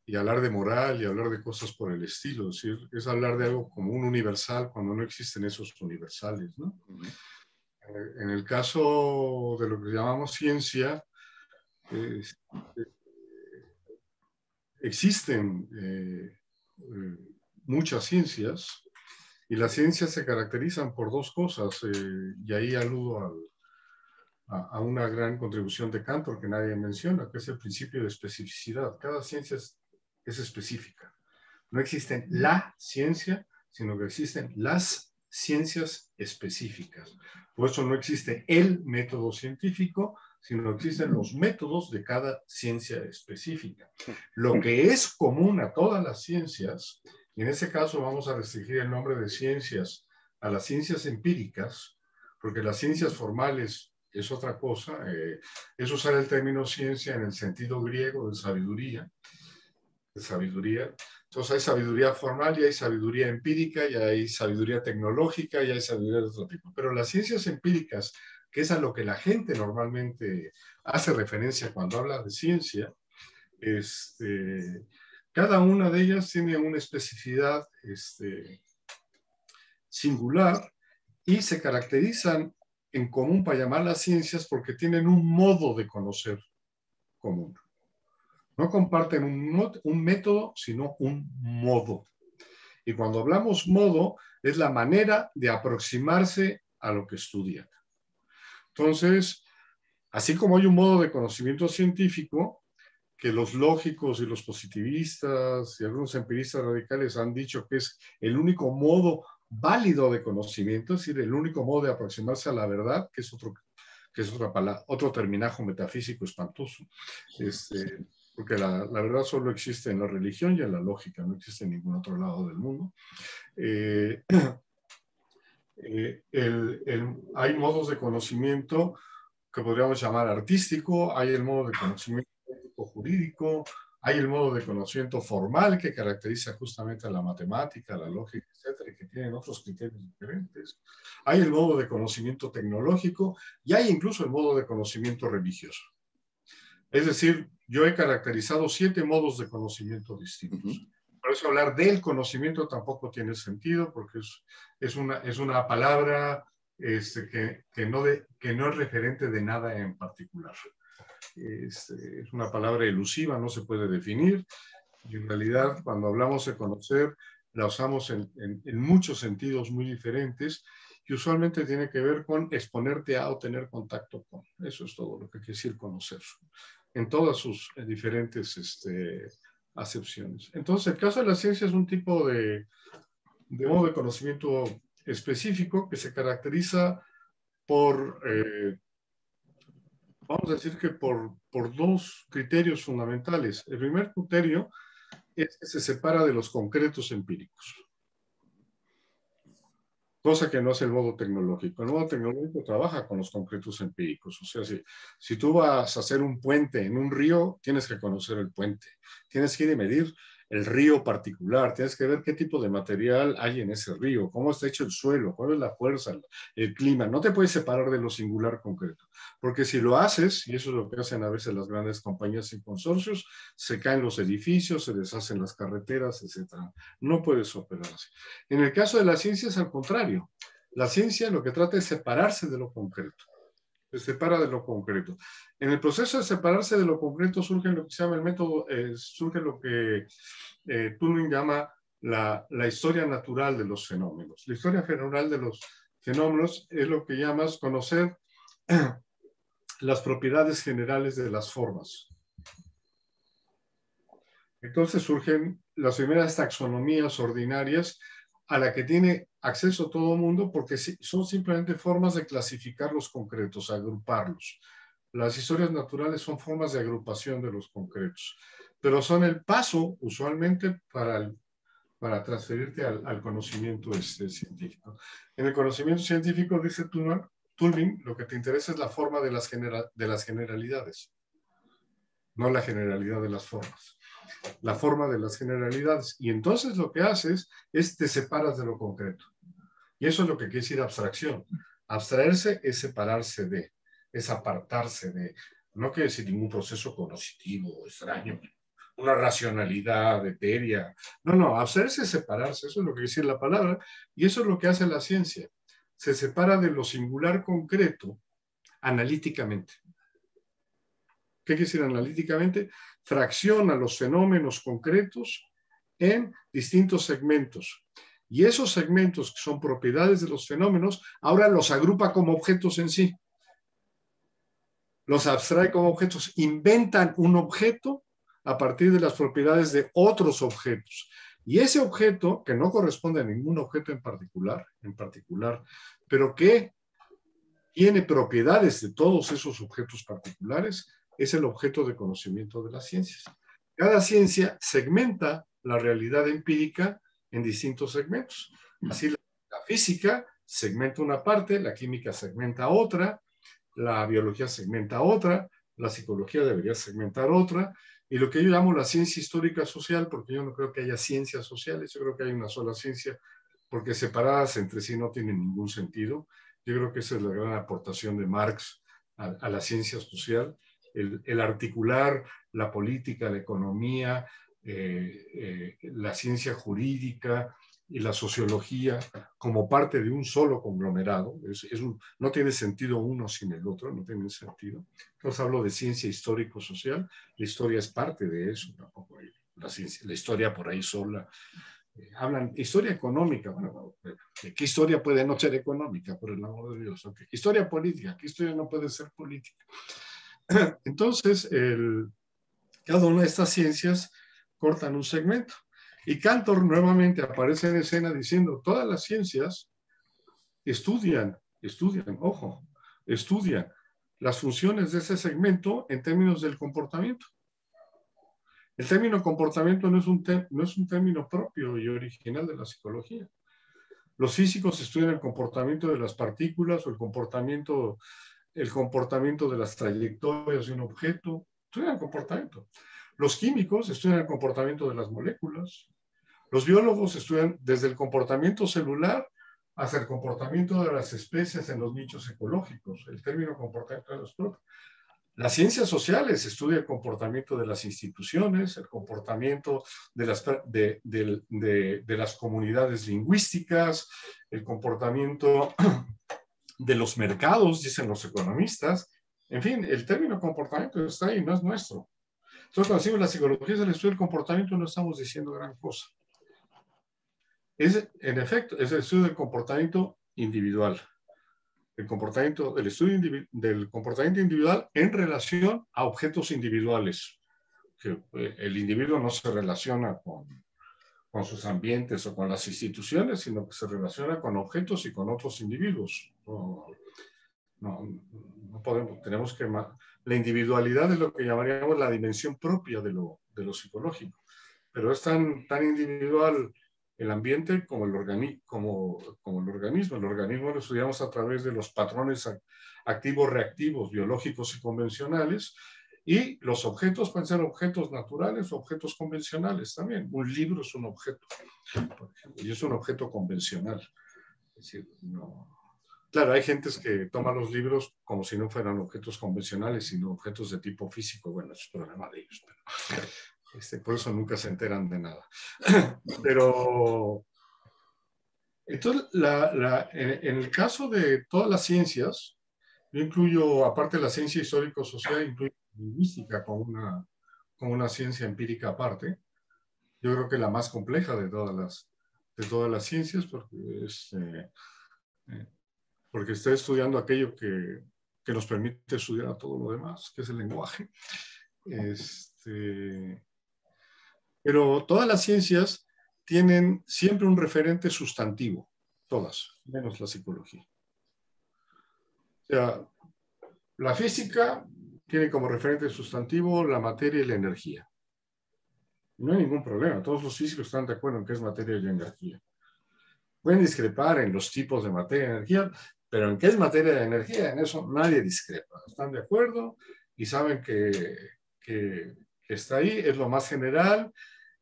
y hablar de moral y hablar de cosas por el estilo. Es, decir, es hablar de algo como un universal cuando no existen esos universales. ¿no? En el caso de lo que llamamos ciencia, existen eh, eh, muchas ciencias y las ciencias se caracterizan por dos cosas, eh, y ahí aludo a, a, una gran contribución de Cantor que nadie menciona, que es el principio de especificidad. Cada ciencia es es específica. No existe la ciencia, sino que existen las ciencias específicas. Por eso no existe el método científico, sino existen los métodos de cada ciencia específica. Lo que es común a todas las ciencias, y en ese caso vamos a restringir el nombre de ciencias a las ciencias empíricas, porque las ciencias formales es otra cosa, eh, es usar el término ciencia en el sentido griego de sabiduría, de sabiduría. Entonces hay sabiduría formal y hay sabiduría empírica y hay sabiduría tecnológica y hay sabiduría de otro tipo. Pero las ciencias empíricas, que es a lo que la gente normalmente hace referencia cuando habla de ciencia, este, cada una de ellas tiene una especificidad este, singular y se caracterizan en común para llamar las ciencias porque tienen un modo de conocer común. No comparten un, método, sino un modo. Y cuando hablamos modo, es la manera de aproximarse a lo que estudian. Entonces, así como hay un modo de conocimiento científico, que los lógicos y los positivistas y algunos empiristas radicales han dicho que es el único modo válido de conocimiento, es decir, el único modo de aproximarse a la verdad, que es otro, que es otra palabra, otro terminajo metafísico espantoso. Este, porque la, verdad solo existe en la religión y en la lógica, no existe en ningún otro lado del mundo. Eh, (clears throat) eh, hay modos de conocimiento que podríamos llamar artístico, hay el modo de conocimiento jurídico, hay el modo de conocimiento formal que caracteriza justamente a la matemática, la lógica, etcétera, y que tienen otros criterios diferentes. Hay el modo de conocimiento tecnológico y hay incluso el modo de conocimiento religioso. Es decir, yo he caracterizado siete modos de conocimiento distintos. Por eso hablar del conocimiento tampoco tiene sentido, porque es, es, una, es una palabra este, que, que, no de, que no es referente de nada en particular. Este, es una palabra elusiva, no se puede definir. Y en realidad, cuando hablamos de conocer, la usamos en, en, en muchos sentidos muy diferentes y usualmente tiene que ver con exponerte a o tener contacto con. Eso es todo lo que quiere decir conocer, en todas sus diferentes este, acepciones. Entonces, el caso de la ciencia es un tipo de, modo de conocimiento específico que se caracteriza por, eh, vamos a decir que por, por dos criterios fundamentales. El primer criterio es que se separa de los concretos empíricos cosa que no es el modo tecnológico. El modo tecnológico trabaja con los concretos empíricos. O sea, si, si tú vas a hacer un puente en un río, tienes que conocer el puente, tienes que ir a medir el río particular, tienes que ver qué tipo de material hay en ese río, cómo está hecho el suelo, cuál es la fuerza, el clima. No te puedes separar de lo singular concreto, porque si lo haces, y eso es lo que hacen a veces las grandes compañías y consorcios, se caen los edificios, se deshacen las carreteras, etc. No puedes operar. En el caso de la ciencia es al contrario. La ciencia lo que trata es separarse de lo concreto se separa de lo concreto. En el proceso de separarse de lo concreto surge lo que se llama el método, eh, surge lo que eh, Turing llama la, la, historia natural de los fenómenos. La historia general de los fenómenos es lo que llamas conocer (clears throat) las propiedades generales de las formas. Entonces surgen las primeras taxonomías ordinarias a la que tiene acceso todo el mundo porque son simplemente formas de clasificar los concretos, agruparlos. Las historias naturales son formas de agrupación de los concretos, pero son el paso usualmente para, para transferirte al, conocimiento este, científico. En el conocimiento científico, dice Turing, lo que te interesa es la forma de las generalidades, no la generalidad de las formas la forma de las generalidades. Y entonces lo que haces es te separas de lo concreto. Y eso es lo que quiere decir abstracción. Abstraerse es separarse de, es apartarse de. No quiere decir ningún proceso cognitivo extraño, una racionalidad etérea. No, no, abstraerse es separarse, eso es lo que quiere decir la palabra, y eso es lo que hace la ciencia. Se separa de lo singular concreto analíticamente. ¿Qué quiere decir analíticamente? Fracciona los fenómenos concretos en distintos segmentos. Y esos segmentos que son propiedades de los fenómenos, ahora los agrupa como objetos en sí. Los abstrae como objetos. Inventan un objeto a partir de las propiedades de otros objetos. Y ese objeto, que no corresponde a ningún objeto en particular, en particular, pero que tiene propiedades de todos esos objetos particulares, es el objeto de conocimiento de las ciencias. Cada ciencia segmenta la realidad empírica en distintos segmentos. Así la, física segmenta una parte, la química segmenta otra, la biología segmenta otra, la psicología debería segmentar otra, y lo que yo llamo la ciencia histórica social, porque yo no creo que haya ciencias sociales, yo creo que hay una sola ciencia, porque separadas entre sí no tienen ningún sentido. Yo creo que esa es la gran aportación de Marx a, a la ciencia social, el, articular la política, la economía, eh, eh, la ciencia jurídica y la sociología como parte de un solo conglomerado. Es, no tiene sentido uno sin el otro, no tiene sentido. Entonces hablo de ciencia histórico-social, la historia es parte de eso, tampoco la, ciencia, la historia por ahí sola. Eh, hablan historia económica, bueno, ¿qué historia puede no ser económica, por el amor de Dios? Historia política, ¿qué historia no puede ser política? (clears throat) Entonces, cada una de estas ciencias cortan un segmento. Y Cantor nuevamente aparece en escena diciendo, todas las ciencias estudian, estudian, ojo, estudian las funciones de ese segmento en términos del comportamiento. El término comportamiento no es un, no es un término propio y original de la psicología. Los físicos estudian el comportamiento de las partículas o el comportamiento el comportamiento de las trayectorias de un objeto, estudian el comportamiento. Los químicos estudian el comportamiento de las moléculas. Los biólogos estudian desde el comportamiento celular hasta el comportamiento de las especies en los nichos ecológicos, el término comportamiento de los propios. Las ciencias sociales estudian el comportamiento de las instituciones, el comportamiento de las, de, de las comunidades lingüísticas, el comportamiento (clears throat) de los mercados, dicen los economistas. En fin, el término comportamiento está ahí, no es nuestro. Entonces, cuando decimos la psicología es el estudio del comportamiento, no estamos diciendo gran cosa. Es, en efecto, es el estudio del comportamiento individual. El, comportamiento, el estudio del comportamiento individual en relación a objetos individuales. Que eh, el individuo no se relaciona con, con sus ambientes o con las instituciones, sino que se relaciona con objetos y con otros individuos. No, no, podemos, tenemos que... La individualidad es lo que llamaríamos la dimensión propia de lo, de lo psicológico, pero es tan, tan individual el ambiente como el, organi como, como el organismo. El organismo lo estudiamos a través de los patrones activos, reactivos, biológicos y convencionales, y los objetos pueden ser objetos naturales o objetos convencionales también. Un libro es un objeto, por ejemplo, y es un objeto convencional. Es decir, no... Claro, hay gentes que toman los libros como si no fueran objetos convencionales, sino objetos de tipo físico. Bueno, es problema de ellos, pero este, por eso nunca se enteran de nada. (coughs) Pero, entonces, la, la, en, el caso de todas las ciencias, yo incluyo, aparte de la ciencia histórico-social, incluyo lingüística como una, como una ciencia empírica aparte. Yo creo que la más compleja de todas las, de todas las ciencias, porque, es, eh, eh, porque está estudiando aquello que, que, nos permite estudiar todo lo demás, que es el lenguaje. Este, pero todas las ciencias tienen siempre un referente sustantivo, todas, menos la psicología. O sea, la física tiene como referente sustantivo la materia y la energía. No hay ningún problema, todos los físicos están de acuerdo en que es materia y energía. Pueden discrepar en los tipos de materia y energía, pero en qué es materia y energía, en eso nadie discrepa. Están de acuerdo y saben que, que, está ahí, es lo más general,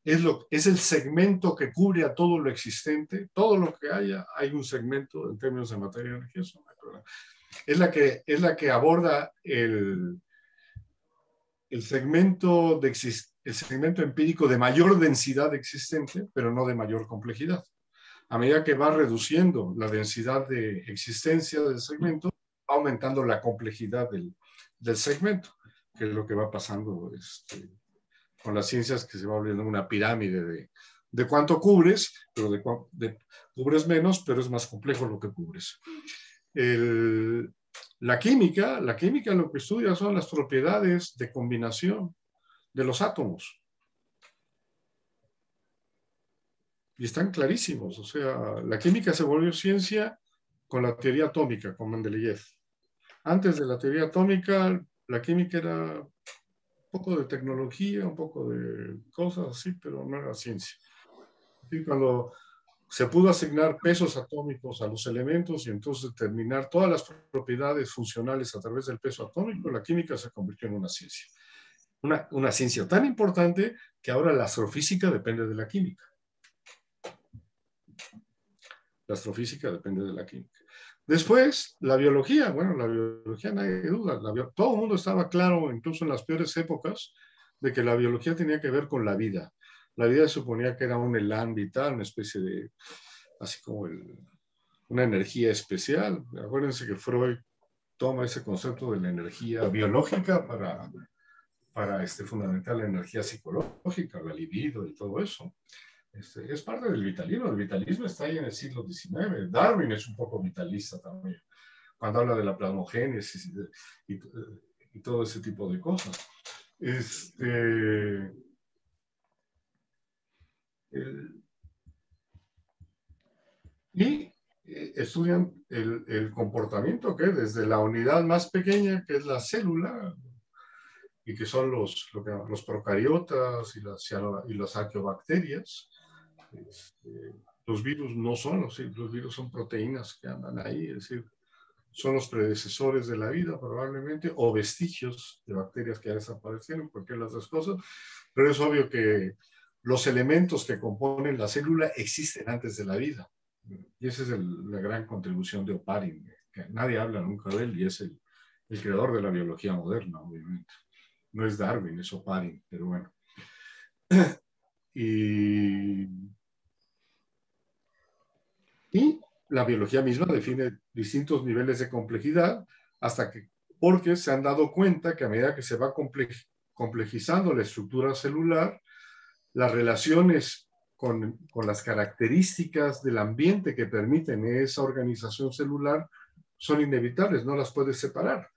es, lo, es el segmento que cubre a todo lo existente, todo lo que haya, hay un segmento en términos de materia y energía, eso no hay. Es la que, es la que aborda el, el segmento, de el segmento empírico de mayor densidad existente, pero no de mayor complejidad. A medida que va reduciendo la densidad de existencia del segmento, va aumentando la complejidad del, del segmento, que es lo que va pasando este, con las ciencias, que se va volviendo una pirámide de, de cuánto cubres, pero de, cubres menos, pero es más complejo lo que cubres. El, la química, la química lo que estudia son las propiedades de combinación de los átomos. Y están clarísimos. O sea, la química se volvió ciencia con la teoría atómica, con Mendeleev. Antes de la teoría atómica, la química era un poco de tecnología, un poco de cosas así, pero no era ciencia. Y cuando se pudo asignar pesos atómicos a los elementos y entonces determinar todas las propiedades funcionales a través del peso atómico, la química se convirtió en una ciencia. Una, una ciencia tan importante que ahora la astrofísica depende de la química. La astrofísica depende de la química. Después, la biología. Bueno, la biología nadie duda. todo el mundo estaba claro, incluso en las peores épocas, de que la biología tenía que ver con la vida la vida suponía que era un elán vital, una especie de, así como una energía especial. Acuérdense que Freud toma ese concepto de la energía biológica para, para este, fundamental la energía psicológica, la libido y todo eso. Este, es parte del vitalismo. El vitalismo está ahí en el siglo XIX. Darwin es un poco vitalista también, cuando habla de la plasmogénesis y, y, y todo ese tipo de cosas. Este, y eh, estudian el, comportamiento que desde la unidad más pequeña, que es la célula, y que son los, los procariotas y las, y las arqueobacterias. Este, los virus no son, los, los virus son proteínas que andan ahí, es decir, son los predecesores de la vida probablemente, o vestigios de bacterias que ya desaparecieron, cualquiera de las dos cosas, pero es obvio que los elementos que componen la célula existen antes de la vida. Y esa es la gran contribución de Oparin, que nadie habla nunca de él y es el, creador de la biología moderna, obviamente. No es Darwin, es Oparin, pero bueno. (clears throat) Y, la biología misma define distintos niveles de complejidad hasta que, porque se han dado cuenta que a medida que se va complejizando la estructura celular, las relaciones con, las características del ambiente que permiten esa organización celular son inevitables, no las puedes separar.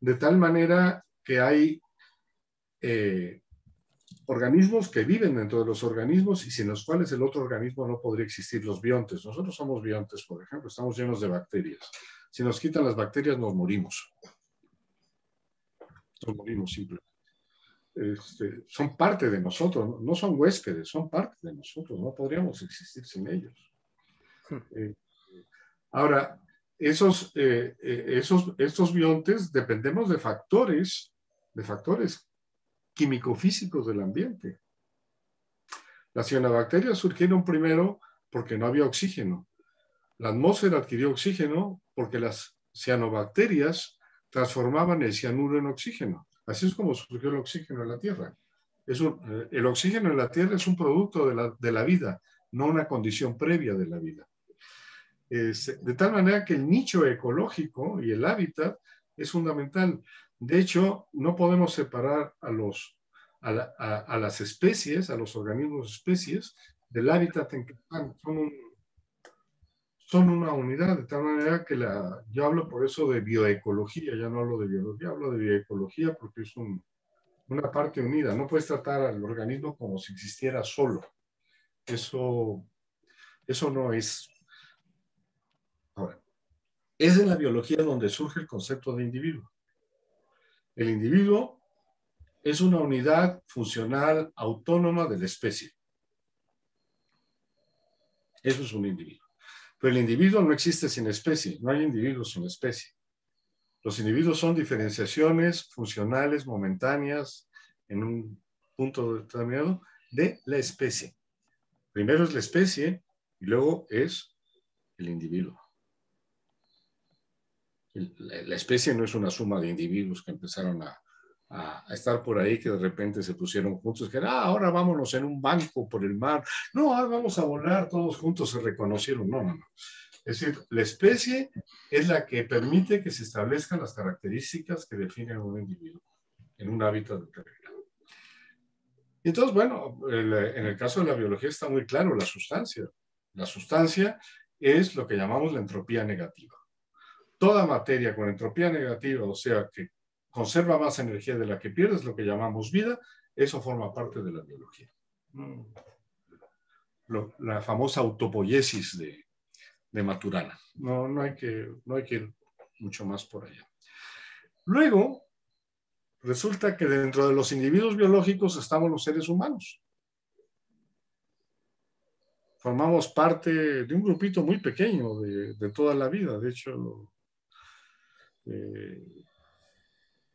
De tal manera que hay eh, organismos que viven dentro de los organismos y sin los cuales el otro organismo no podría existir, los biontes. Nosotros somos biontes, por ejemplo, estamos llenos de bacterias. Si nos quitan las bacterias, nos morimos. Nos morimos simplemente. Este, son parte de nosotros, no son huéspedes, son parte de nosotros, no podríamos existir sin ellos. Hmm. Eh, ahora, esos, eh, eh, esos, estos biontes dependemos de factores, de factores químico-físicos del ambiente. Las cianobacterias surgieron primero porque no había oxígeno. La atmósfera adquirió oxígeno porque las cianobacterias transformaban el cianuro en oxígeno. Así es como surgió el oxígeno en la Tierra. Eh, el oxígeno en la Tierra es un producto de la, de la vida, no una condición previa de la vida. de tal manera que el nicho ecológico y el hábitat es fundamental. De hecho, no podemos separar a, los, a, las especies, a los organismos especies, del hábitat en que están. Son, una unidad, de tal manera que la, yo hablo por eso de bioecología, ya no hablo de biología, hablo de bioecología porque es una parte unida. No puedes tratar al organismo como si existiera solo. Eso, eso no es. Ahora, es en la biología donde surge el concepto de individuo. El individuo es una unidad funcional autónoma de la especie. Eso es un individuo. Pero el individuo no existe sin especie, no hay individuos sin especie. Los individuos son diferenciaciones funcionales momentáneas en un punto determinado de la especie. Primero es la especie y luego es el individuo la especie no es una suma de individuos que empezaron a, estar por ahí, que de repente se pusieron juntos, que ah, ahora vámonos en un banco por el mar, no, ahora vamos a volar, todos juntos se reconocieron, no, no, no. Es decir, la especie es la que permite que se establezcan las características que definen a un individuo en un hábitat determinado. Entonces, bueno, en el caso de la biología está muy claro la sustancia. La sustancia es lo que llamamos la entropía negativa toda materia con entropía negativa, o sea, que conserva más energía de la que pierdes, lo que llamamos vida, eso forma parte de la biología. Mm. la famosa autopoiesis de, de Maturana. No, no, hay que, no hay que ir mucho más por allá. Luego, resulta que dentro de los individuos biológicos estamos los seres humanos. Formamos parte de un grupito muy pequeño de, de toda la vida. De hecho, eh,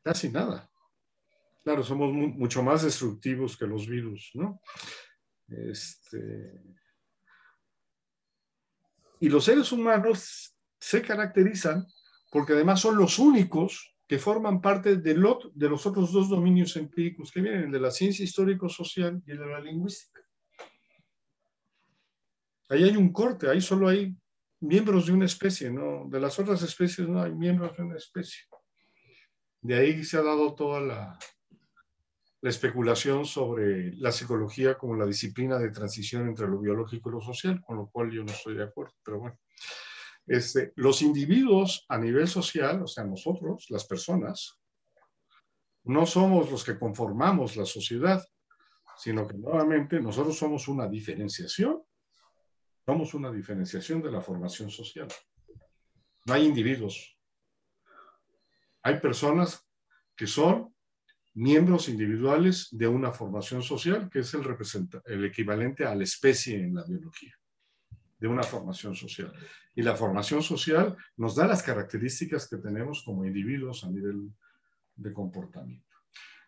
casi nada. Claro, somos mucho más destructivos que los virus, ¿no? Este, y los seres humanos se caracterizan porque además son los únicos que forman parte de, de los otros dos dominios empíricos que vienen, el de la ciencia histórico-social y el de la lingüística. Ahí hay un corte, ahí solo hay miembros de una especie, ¿no? De las otras especies no hay miembros de una especie. De ahí se ha dado toda la, la especulación sobre la psicología como la disciplina de transición entre lo biológico y lo social, con lo cual yo no estoy de acuerdo, pero bueno. Este, los individuos a nivel social, o sea, nosotros, las personas, no somos los que conformamos la sociedad, sino que nuevamente nosotros somos una diferenciación somos una diferenciación de la formación social. No hay individuos. Hay personas que son miembros individuales de una formación social, que es el, equivalente a la especie en la biología, de una formación social. Y la formación social nos da las características que tenemos como individuos a nivel de comportamiento.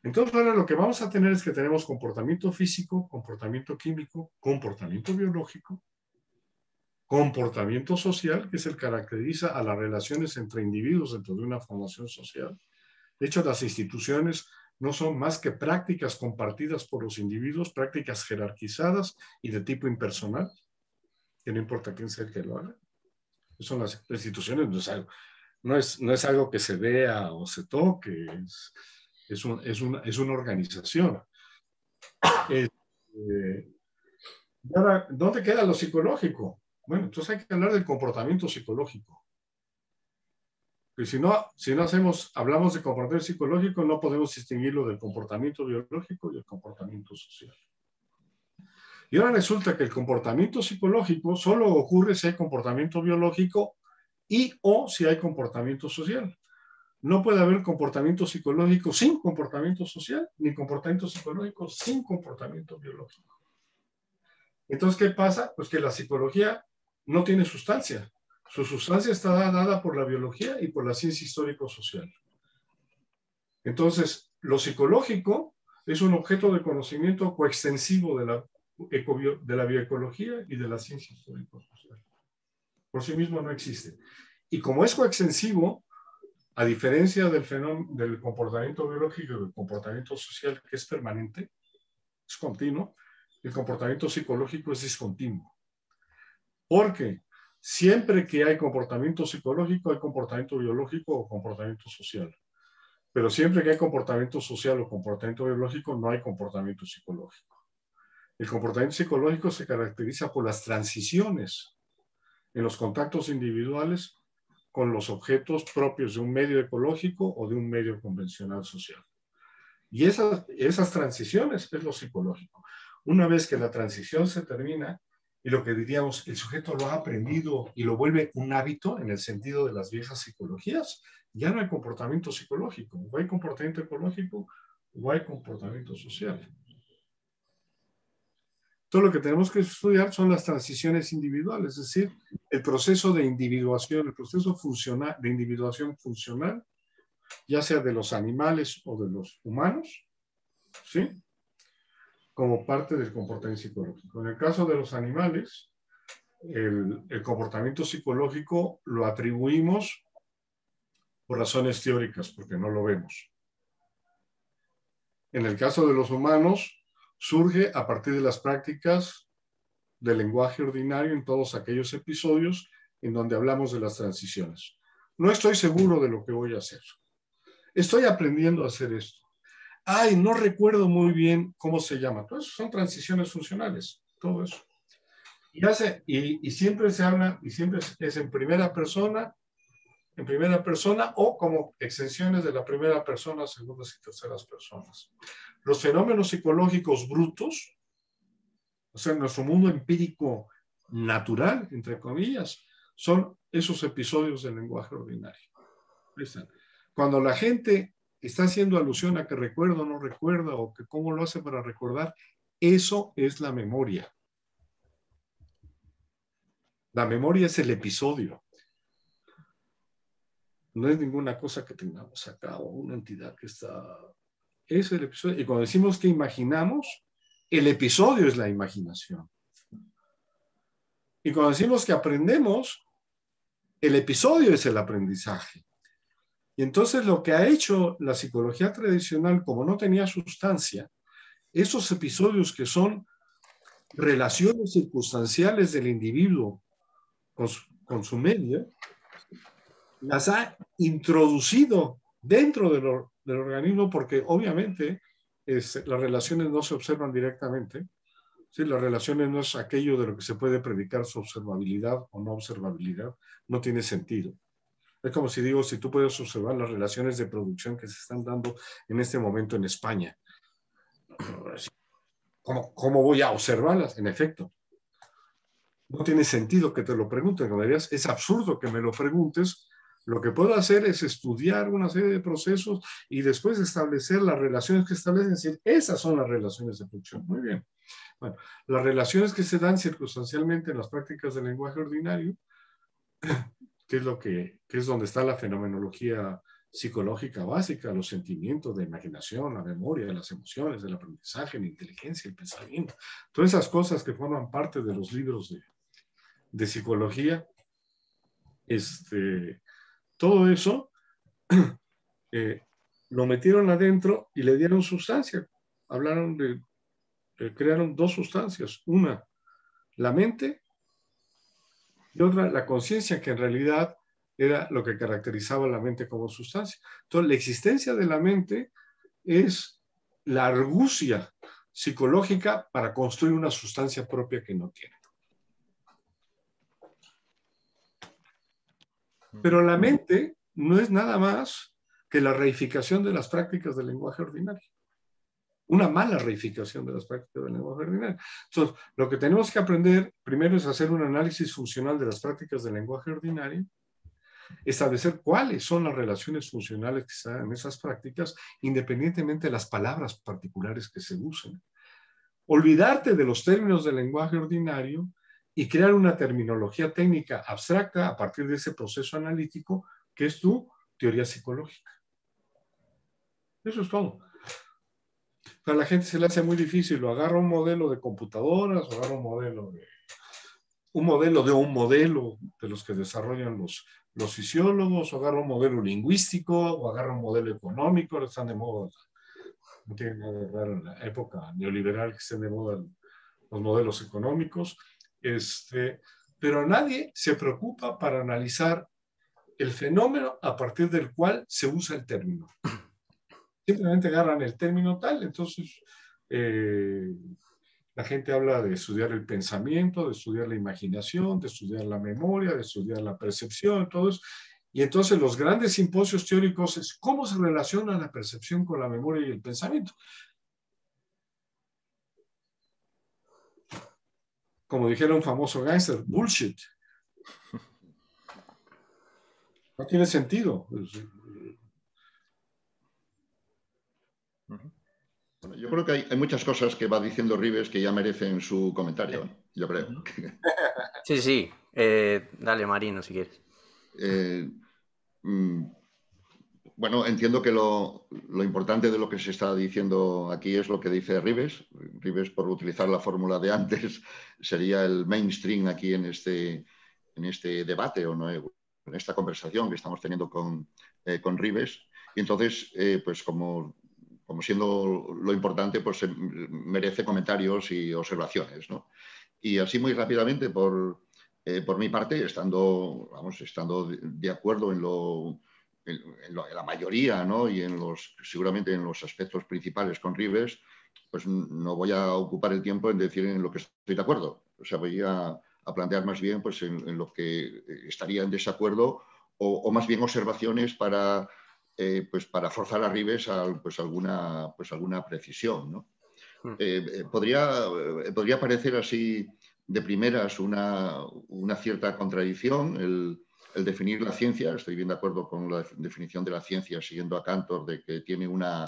Entonces, ahora lo que vamos a tener es que tenemos comportamiento físico, comportamiento químico, comportamiento biológico, comportamiento social, que que caracteriza a las relaciones entre individuos dentro de una formación social. De hecho, las instituciones no son más que prácticas compartidas por los individuos, prácticas jerarquizadas y de tipo impersonal, que no importa quién sea el que lo haga. son las instituciones, no es algo, no es, no es algo que se vea o se toque, es, es, un, es, una, es una, organización. Eh, ¿dónde queda lo psicológico? Bueno, entonces hay que hablar del comportamiento psicológico. Y si no, si no hacemos, hablamos de comportamiento psicológico, no podemos distinguirlo del comportamiento biológico y el comportamiento social. Y ahora resulta que el comportamiento psicológico solo ocurre si hay comportamiento biológico y o si hay comportamiento social. No puede haber comportamiento psicológico sin comportamiento social, ni comportamiento psicológico sin comportamiento biológico. Entonces, ¿qué pasa? Pues que la psicología no tiene sustancia. Su sustancia está dada por la biología y por la ciencia histórico-social. Entonces, lo psicológico es un objeto de conocimiento coextensivo de la de la bioecología y de la ciencia histórico-social. Por sí mismo no existe. Y como es coextensivo, a diferencia del fenómeno del comportamiento biológico y del comportamiento social que es permanente, es continuo, el comportamiento psicológico es discontinuo. Porque siempre que hay comportamiento psicológico, hay comportamiento biológico o comportamiento social. Pero siempre que hay comportamiento social o comportamiento biológico, no hay comportamiento psicológico. El comportamiento psicológico se caracteriza por las transiciones en los contactos individuales con los objetos propios de un medio ecológico o de un medio convencional social. Y esas, transiciones es lo psicológico. Una vez que la transición se termina, y lo que diríamos, el sujeto lo ha aprendido y lo vuelve un hábito en el sentido de las viejas psicologías, ya no hay comportamiento psicológico, o hay comportamiento ecológico o hay comportamiento social. Todo lo que tenemos que estudiar son las transiciones individuales, es decir, el proceso de individuación, el proceso funcional, de individuación funcional, ya sea de los animales o de los humanos, ¿sí? Como parte del comportamiento psicológico. En el caso de los animales, el, el comportamiento psicológico lo atribuimos por razones teóricas, porque no lo vemos. En el caso de los humanos, surge a partir de las prácticas del lenguaje ordinario en todos aquellos episodios en donde hablamos de las transiciones. No estoy seguro de lo que voy a hacer. Estoy aprendiendo a hacer esto. Ay, no recuerdo muy bien cómo se llama. Todo eso son transiciones funcionales, todo eso. Y, hace, y siempre se habla, y siempre es en primera persona, en primera persona o como extensiones de la primera persona, segundas y terceras personas. Los fenómenos psicológicos brutos, o sea, nuestro mundo empírico natural, entre comillas, son esos episodios del lenguaje ordinario. Cuando la gente está haciendo alusión a que recuerda o no recuerda o que cómo lo hace para recordar, eso es la memoria. La memoria es el episodio. No es ninguna cosa que tengamos acá o una entidad que está es el episodio. Y cuando decimos que imaginamos, el episodio es la imaginación. Y cuando decimos que aprendemos, el episodio es el aprendizaje. Y entonces lo que ha hecho la psicología tradicional, como no tenía sustancia, esos episodios que son relaciones circunstanciales del individuo con su, con su medio, las ha introducido dentro del organismo porque obviamente las relaciones no se observan directamente. ¿sí? Las relaciones no es aquello de lo que se puede predicar su observabilidad o no observabilidad. No tiene sentido. Es como si digo, si tú puedes observar las relaciones de producción que se están dando en este momento en España. (clears throat) ¿Cómo, cómo voy a observarlas? En efecto, no tiene sentido que te lo pregunten. Es absurdo que me lo preguntes lo que puedo hacer es estudiar una serie de procesos y después establecer las relaciones que establecen, decir, esas son las relaciones de producción. Muy bien. Bueno, las relaciones que se dan circunstancialmente en las prácticas del lenguaje ordinario, (clears throat) que es lo que, que es donde está la fenomenología psicológica básica, los sentimientos, la imaginación, la memoria, las emociones, el aprendizaje, la inteligencia, el pensamiento, todas esas cosas que forman parte de los libros de, de psicología, este, todo eso (clears throat) eh, lo metieron adentro y le dieron sustancia. Hablaron de, crearon dos sustancias. Una, la mente y otra, la conciencia, que en realidad era lo que caracterizaba la mente como sustancia. Entonces, la existencia de la mente es la argucia psicológica para construir una sustancia propia que no tiene. Pero la mente no es nada más que la reificación de las prácticas del lenguaje ordinario. Una mala reificación de las prácticas del lenguaje ordinario. Entonces, lo que tenemos que aprender primero es hacer un análisis funcional de las prácticas del lenguaje ordinario, establecer cuáles son las relaciones funcionales que dan en esas prácticas, independientemente de las palabras particulares que se usen. Olvidarte de los términos del lenguaje ordinario y crear una terminología técnica abstracta a partir de ese proceso analítico que es tu teoría psicológica. Eso es todo. A la gente se le hace muy difícil, lo agarra un modelo de computadoras, o agarra un modelo de un modelo de un modelo de los que desarrollan los, los fisiólogos, o agarra un modelo lingüístico, o agarra un modelo económico, están de moda. No tiene nada de raro en la época neoliberal que estén de moda los modelos económicos. Este, pero nadie se preocupa para analizar el fenómeno a partir del cual se usa el término simplemente agarran el término tal, entonces eh, la gente habla de estudiar el pensamiento, de estudiar la imaginación, de estudiar la memoria, de estudiar la percepción, todo eso. Y entonces los grandes simposios teóricos es cómo se relaciona la percepción con la memoria y el pensamiento. Como dijera un famoso gangster, bullshit. No tiene sentido yo creo que hay, muchas cosas que va diciendo Rives que ya merecen su comentario, yo creo. (laughs) Sí, sí. Eh, dale, Marino, si quieres. Eh, mm, bueno, entiendo que lo, importante de lo que se está diciendo aquí es lo que dice Rives. Rives, por utilizar la fórmula de antes, (laughs) sería el mainstream aquí en este, en este debate o no, en esta conversación que estamos teniendo con, eh, con Rives. Y entonces, pues como como siendo lo importante, pues merece comentarios y observaciones. Y así muy rápidamente, por, eh, por mi parte, estando, vamos, estando de acuerdo en, lo, en, la mayoría ¿no? y en los, seguramente en los aspectos principales con Rives, pues no voy a ocupar el tiempo en decir en lo que estoy de acuerdo. O sea, voy a, a plantear más bien pues, en, lo que estaría en desacuerdo o, o más bien observaciones para eh, pues para forzar a Rives a pues alguna, pues alguna precisión. ¿no? Hmm. Eh, eh, podría, podría parecer así de primeras una, una cierta contradicción el, el, definir la ciencia, estoy bien de acuerdo con la definición de la ciencia siguiendo a Cantor de que tiene una,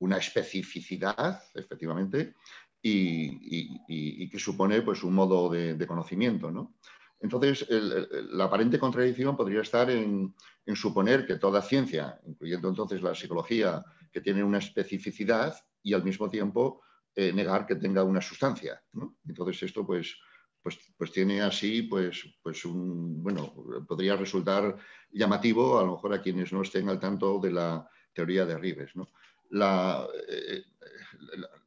una especificidad, efectivamente, y, y, y, que supone pues, un modo de, de conocimiento. ¿no? Entonces, la aparente contradicción podría estar en, suponer que toda ciencia, incluyendo entonces la psicología, que tiene una especificidad y al mismo tiempo eh, negar que tenga una sustancia. Entonces, esto pues, pues, pues, tiene así, pues, pues un, bueno, podría resultar llamativo a lo mejor a quienes no estén al tanto de la teoría de Rives. La, eh,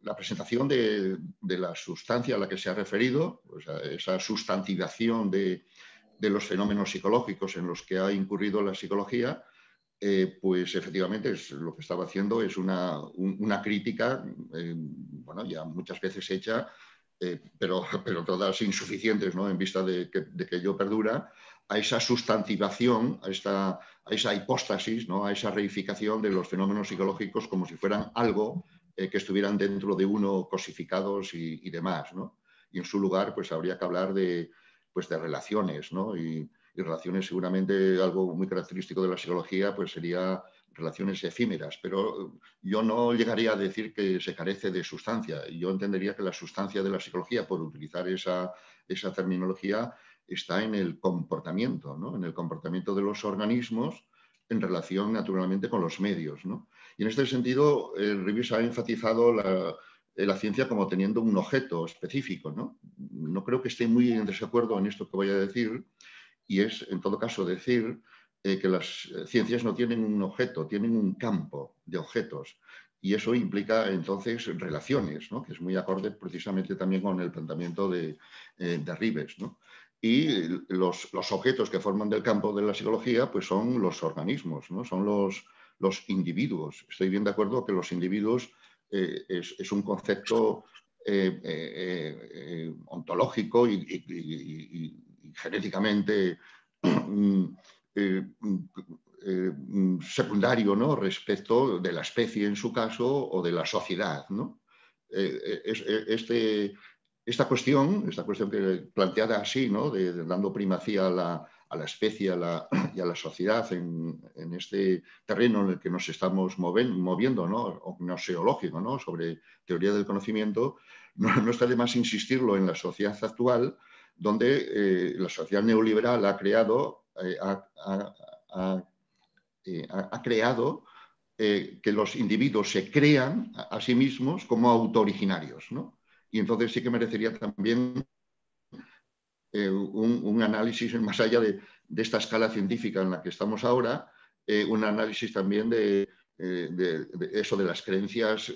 la presentación de, la sustancia a la que se ha referido, esa sustantivación de, los fenómenos psicológicos en los que ha incurrido la psicología, eh, pues efectivamente es, lo que estaba haciendo es una, crítica, eh, bueno, ya muchas veces hecha, eh, pero, (laughs) pero todas insuficientes, ¿no? En vista de que, de que ello perdura, a esa sustantivación, a, esta, a esa hipóstasis, ¿no? a esa reificación de los fenómenos psicológicos como si fueran algo eh, que estuvieran dentro de uno cosificados y, demás, ¿no? Y en su lugar, pues habría que hablar de, pues, de relaciones, ¿no? Y, relaciones seguramente algo muy característico de la psicología, pues sería relaciones efímeras, pero yo no llegaría a decir que se carece de sustancia. Yo entendería que la sustancia de la psicología, por utilizar esa, esa terminología, está en el comportamiento, ¿no? en el comportamiento de los organismos en relación naturalmente con los medios. ¿no? Y en este sentido, el ha enfatizado eh, la, ciencia como teniendo un objeto específico. ¿no? no creo que esté muy en desacuerdo en esto que voy a decir, y es, en todo caso, decir eh, que las ciencias no tienen un objeto, tienen un campo de objetos. y eso implica entonces relaciones, ¿no? que es muy acorde precisamente también con el planteamiento de, eh, de Rives. ¿no? Y los, los, objetos que forman del campo de la psicología pues son los organismos, ¿no? son los, los individuos. Estoy bien de acuerdo que los individuos eh, es, un concepto eh, eh, ontológico y, y, genéticamente (clears throat) secundario ¿no? respecto de la especie en su caso o de la sociedad. ¿no? Este, esta cuestión, esta cuestión que planteada así, ¿no? de, dando primacía a la, a la especie a la, (clears throat) y a la sociedad en, en, este terreno en el que nos estamos moviendo, ¿no? o gnoseológico, ¿no? sobre teoría del conocimiento, no, no, está de más insistirlo en la sociedad actual, donde eh, la sociedad neoliberal ha creado, eh, ha, ha, ha eh, creado que los individuos se crean a, a sí mismos como autooriginarios. ¿no? Y entonces sí que merecería también eh, un, análisis más allá de, esta escala científica en la que estamos ahora, eh, un análisis también de, eh, de, eso de las creencias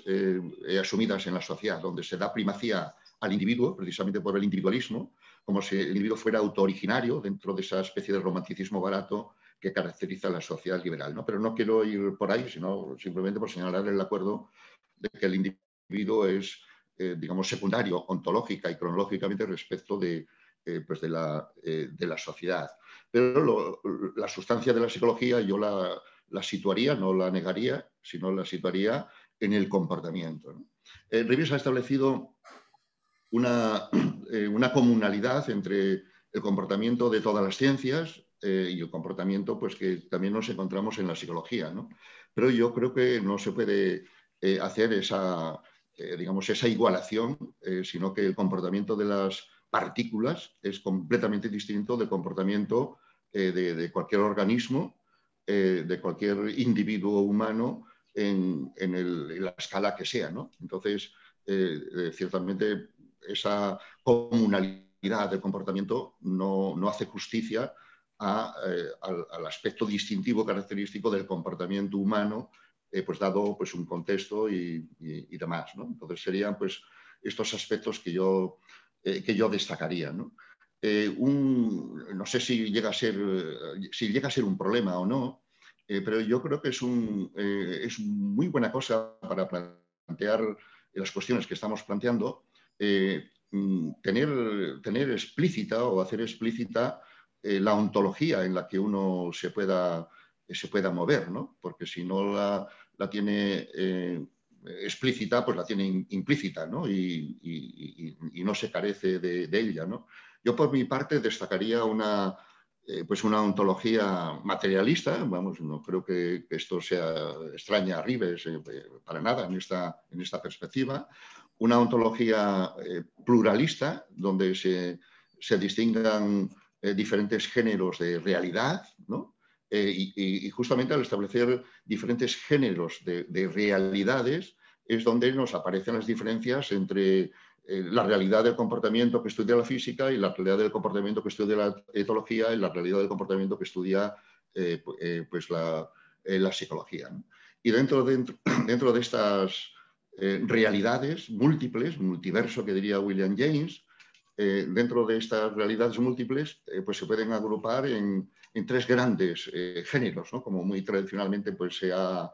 asumidas en la sociedad, donde se da primacía al individuo, precisamente por el individualismo, como si el individuo fuera autooriginario dentro de esa especie de romanticismo barato que caracteriza la sociedad liberal. ¿no? Pero no quiero ir por ahí, sino simplemente por señalar el acuerdo de que el individuo es, eh, digamos, secundario ontológica y cronológicamente respecto de, eh, pues de, la, eh, de, la, sociedad. Pero la sustancia de la psicología yo la, situaría, no la negaría, sino la situaría en el comportamiento. ¿no? Rives ha establecido una, (clears throat) una comunalidad entre el comportamiento de todas las ciencias, eh, y el comportamiento pues, que también nos encontramos en la psicología. ¿no? Pero yo creo que no se puede eh, hacer esa, eh, digamos, esa igualación, eh, sino que el comportamiento de las partículas es completamente distinto del comportamiento eh, de, cualquier organismo, de cualquier individuo humano en, en, la escala que sea. Entonces, ciertamente esa comunalidad de comportamiento no, no hace justicia al, aspecto distintivo característico del comportamiento humano, eh, pues dado pues, un contexto y, demás. ¿no? Entonces serían pues, estos aspectos que yo, eh, que yo destacaría. ¿no? Eh, no sé si llega, a ser, si llega a ser un problema o no, pero yo creo que es, un, es muy buena cosa para plantear las cuestiones que estamos planteando, tener, tener explícita o hacer explícita la ontología en la que uno se pueda, se pueda mover, ¿no? porque si no la, tiene eh, explícita, pues la tiene implícita ¿no? Y, no se carece de, ella. ¿no? Yo por mi parte destacaría una, eh, pues una ontología materialista, vamos, no creo que, esto sea extraña a Rives eh, para nada en esta, en esta perspectiva, una ontología pluralista donde se, se distingan diferentes géneros de realidad, ¿no? Eh, y, justamente al establecer diferentes géneros de, de, realidades es donde nos aparecen las diferencias entre eh, la realidad del comportamiento que estudia la física y la realidad del comportamiento que estudia la etología y la realidad del comportamiento que estudia eh, pues la, psicología. Y dentro, dentro, (clears throat) dentro de estas realidades múltiples, multiverso que diría William James, dentro de estas realidades múltiples, pues se pueden agrupar en, en tres grandes eh, géneros, ¿no? como muy tradicionalmente pues, se ha,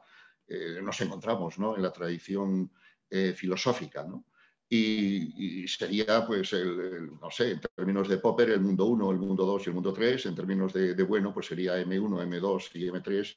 nos encontramos ¿no? en la tradición filosófica. ¿no? Y, sería, pues, el, no sé, en términos de Popper, el mundo 1, el mundo 2 y el mundo 3, en términos de, bueno, pues sería M1, M2 y M3,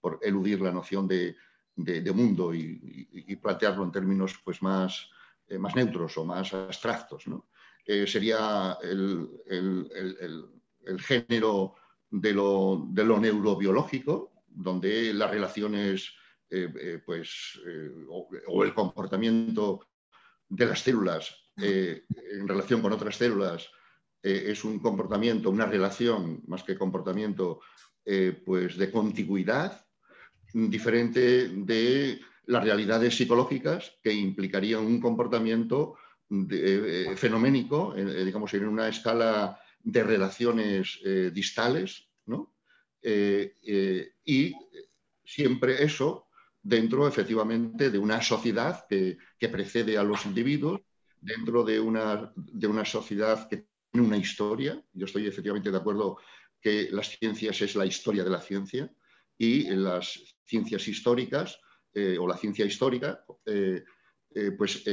por eludir la noción de, de, mundo y, plantearlo en términos pues, más, más neutros o más abstractos. ¿no? eh, sería el, el, género de lo, neurobiológico, donde las relaciones eh, eh, pues, eh, o, el comportamiento de las células en relación con otras células es un comportamiento, una relación, más que comportamiento, pues de contigüidad, diferente de las realidades psicológicas que implicarían un comportamiento fenoménico, digamos, en una escala de relaciones eh, distales, ¿no? Eh, eh, y siempre eso dentro efectivamente de una sociedad que, precede a los individuos, dentro de una, de una sociedad que tiene una historia. Yo estoy efectivamente de acuerdo que las ciencias es la historia de la ciencia y las ciencias históricas o la ciencia histórica pues,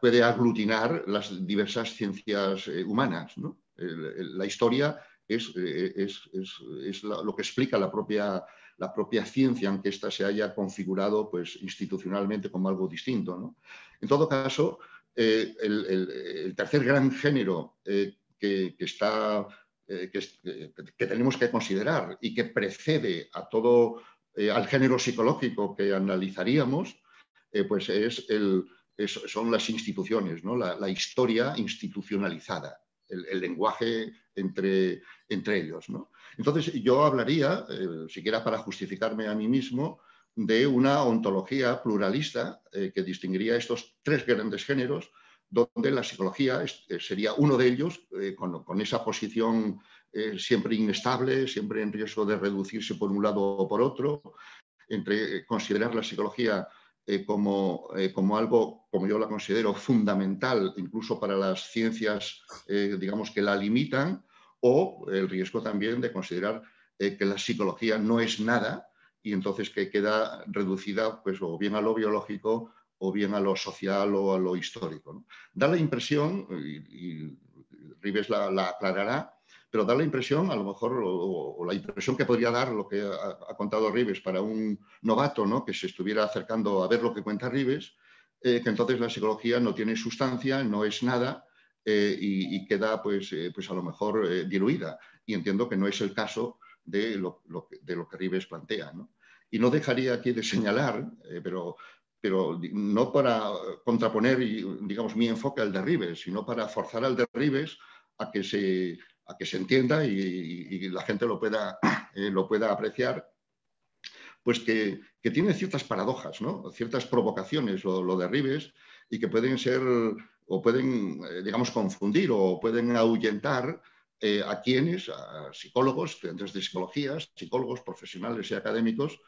puede aglutinar las diversas ciencias humanas. La historia es, es, lo que explica la propia, la propia ciencia, aunque ésta se haya configurado pues, institucionalmente como algo distinto. En todo caso, el, tercer gran género que, está eh, que, tenemos que considerar y que precede a todo, eh, al género psicológico que analizaríamos, eh, pues es el, son las instituciones, ¿no? la, historia institucionalizada, el, lenguaje entre, entre ellos. ¿no? Entonces, yo hablaría, siquiera para justificarme a mí mismo, de una ontología pluralista que distinguiría estos tres grandes géneros donde la psicología eh, sería uno de ellos, eh, con, esa posición eh, siempre inestable, siempre en riesgo de reducirse por un lado o por otro, entre considerar la psicología como, como, algo, como yo la considero, fundamental incluso para las ciencias, digamos, que la limitan, o el riesgo también de considerar que la psicología no es nada y entonces que queda reducida pues, o bien a lo biológico o bien a lo social o a lo histórico. Da la impresión, y, Rives la, aclarará, pero da la impresión, a lo mejor, o, la impresión que podría dar lo que ha, contado Rives para un novato ¿no? que se estuviera acercando a ver lo que cuenta Rives, eh, que entonces la psicología no tiene sustancia, no es nada eh, y, queda, pues, eh, pues a lo mejor diluida. Y entiendo que no es el caso de lo, de lo que Rives plantea. Y no dejaría aquí de señalar, pero pero no para contraponer, digamos, mi enfoque al de Rives, sino para forzar al de Rives a que se, a que se entienda y, la gente lo pueda, (clears throat) eh, lo pueda apreciar, pues que, que, tiene ciertas paradojas, ¿no? ciertas provocaciones lo, de Rives y que pueden ser o pueden, eh, digamos, confundir o pueden ahuyentar eh, a quienes, a psicólogos, estudiantes de psicología, psicólogos profesionales y académicos,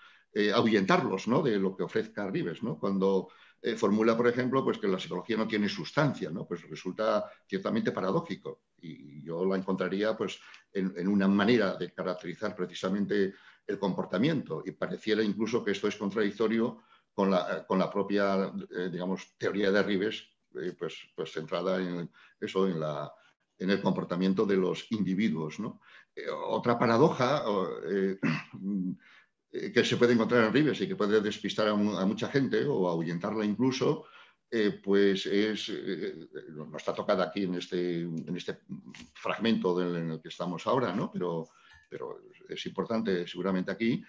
ahuyentarlos ¿no? de lo que ofrezca Rives. ¿no? Cuando formula, por ejemplo, pues que la psicología no tiene sustancia, ¿no? pues resulta ciertamente paradójico. Y yo la encontraría pues, en, una manera de caracterizar precisamente el comportamiento. Y pareciera incluso que esto es contradictorio con la, con la propia, eh, digamos, teoría de Rives, pues, pues centrada en eso, en la, en el comportamiento de los individuos. ¿no? otra paradoja (clears throat) eh, que se puede encontrar en Rives y que puede despistar a, mucha gente o ahuyentarla incluso, eh, pues es, eh, no está tocada aquí en este, en este fragmento en el que estamos ahora, ¿no? pero, pero es importante seguramente aquí,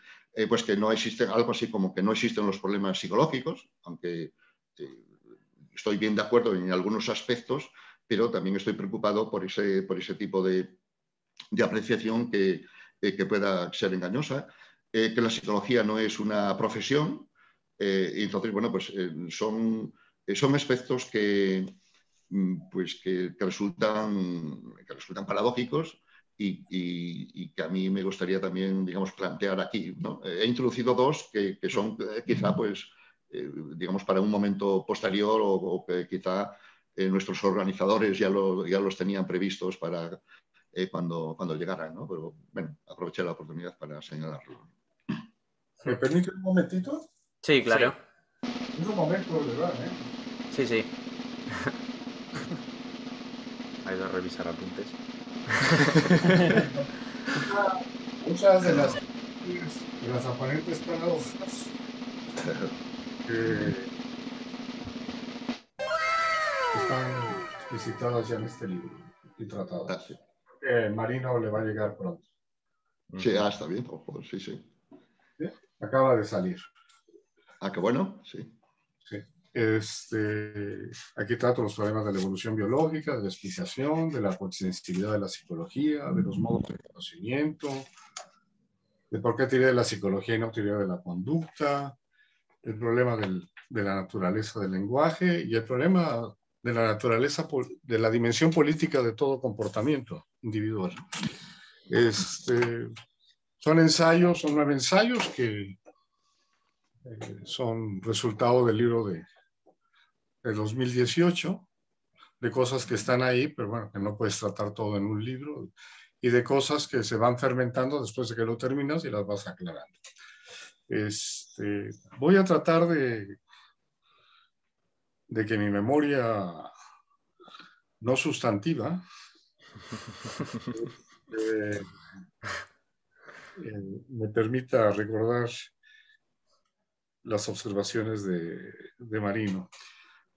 pues que no existen, algo así como que no existen los problemas psicológicos, aunque estoy bien de acuerdo en algunos aspectos, pero también estoy preocupado por ese, por ese tipo de, de apreciación que, que pueda ser engañosa. Eh, que la psicología no es una profesión. Eh, y entonces, bueno, pues eh, son, son aspectos que, mm, pues, que, resultan, que resultan paradójicos y, que a mí me gustaría también, digamos, plantear aquí. He introducido dos que, son quizá, pues, digamos, para un momento posterior o, que quizá nuestros organizadores ya, ya los tenían previstos para cuando, cuando llegaran, ¿no? Pero, bueno, aproveché la oportunidad para señalarlo. ¿Me permite un momentito? Sí, claro. un momento, de verdad, ¿eh? Sí, sí. (laughs) Ha ido a revisar apuntes. (laughs) Muchas de las, de las aparentes paradojas que están explicitadas ya en este libro y tratadas. Ah, Marino le va a llegar pronto. Sí, ah, está bien, sí, sí. Acaba de salir. Ah, qué bueno, sí. Sí. Este, aquí trato los problemas de la evolución biológica, de la explicación, de la sensibilidad de la psicología, de los modos de conocimiento, de por qué teoría de la psicología y no teoría de la conducta, el problema de la naturaleza del lenguaje y el problema de la naturaleza, de la dimensión política de todo comportamiento individual. Este, son ensayos, son nueve ensayos que eh, son resultado del libro de, de 2018, de cosas que están ahí, pero bueno, que no puedes tratar todo en un libro, y de cosas que se van fermentando después de que lo terminas y las vas aclarando. Este, voy a tratar de, de que mi memoria no sustantiva (laughs) eh, eh, me permita recordar las observaciones de, de, Marino.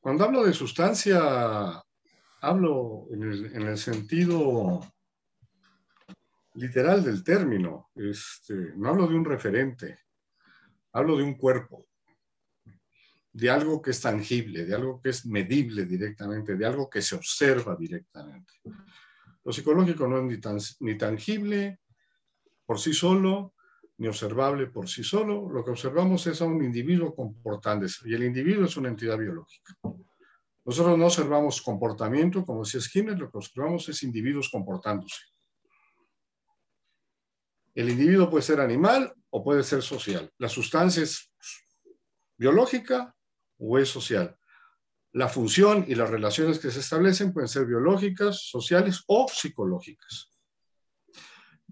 Cuando hablo de sustancia, hablo en el, en el sentido literal del término. Este, no hablo de un referente, hablo de un cuerpo, de algo que es tangible, de algo que es medible directamente, de algo que se observa directamente. Lo psicológico no es ni, tangible por sí solo, ni observable por sí solo. Lo que observamos es a un individuo comportándose, y el individuo es una entidad biológica. Nosotros no observamos comportamiento, como decía Skinner, lo que observamos es individuos comportándose. El individuo puede ser animal o puede ser social. La sustancia es biológica o es social. La función y las relaciones que se establecen pueden ser biológicas, sociales o psicológicas.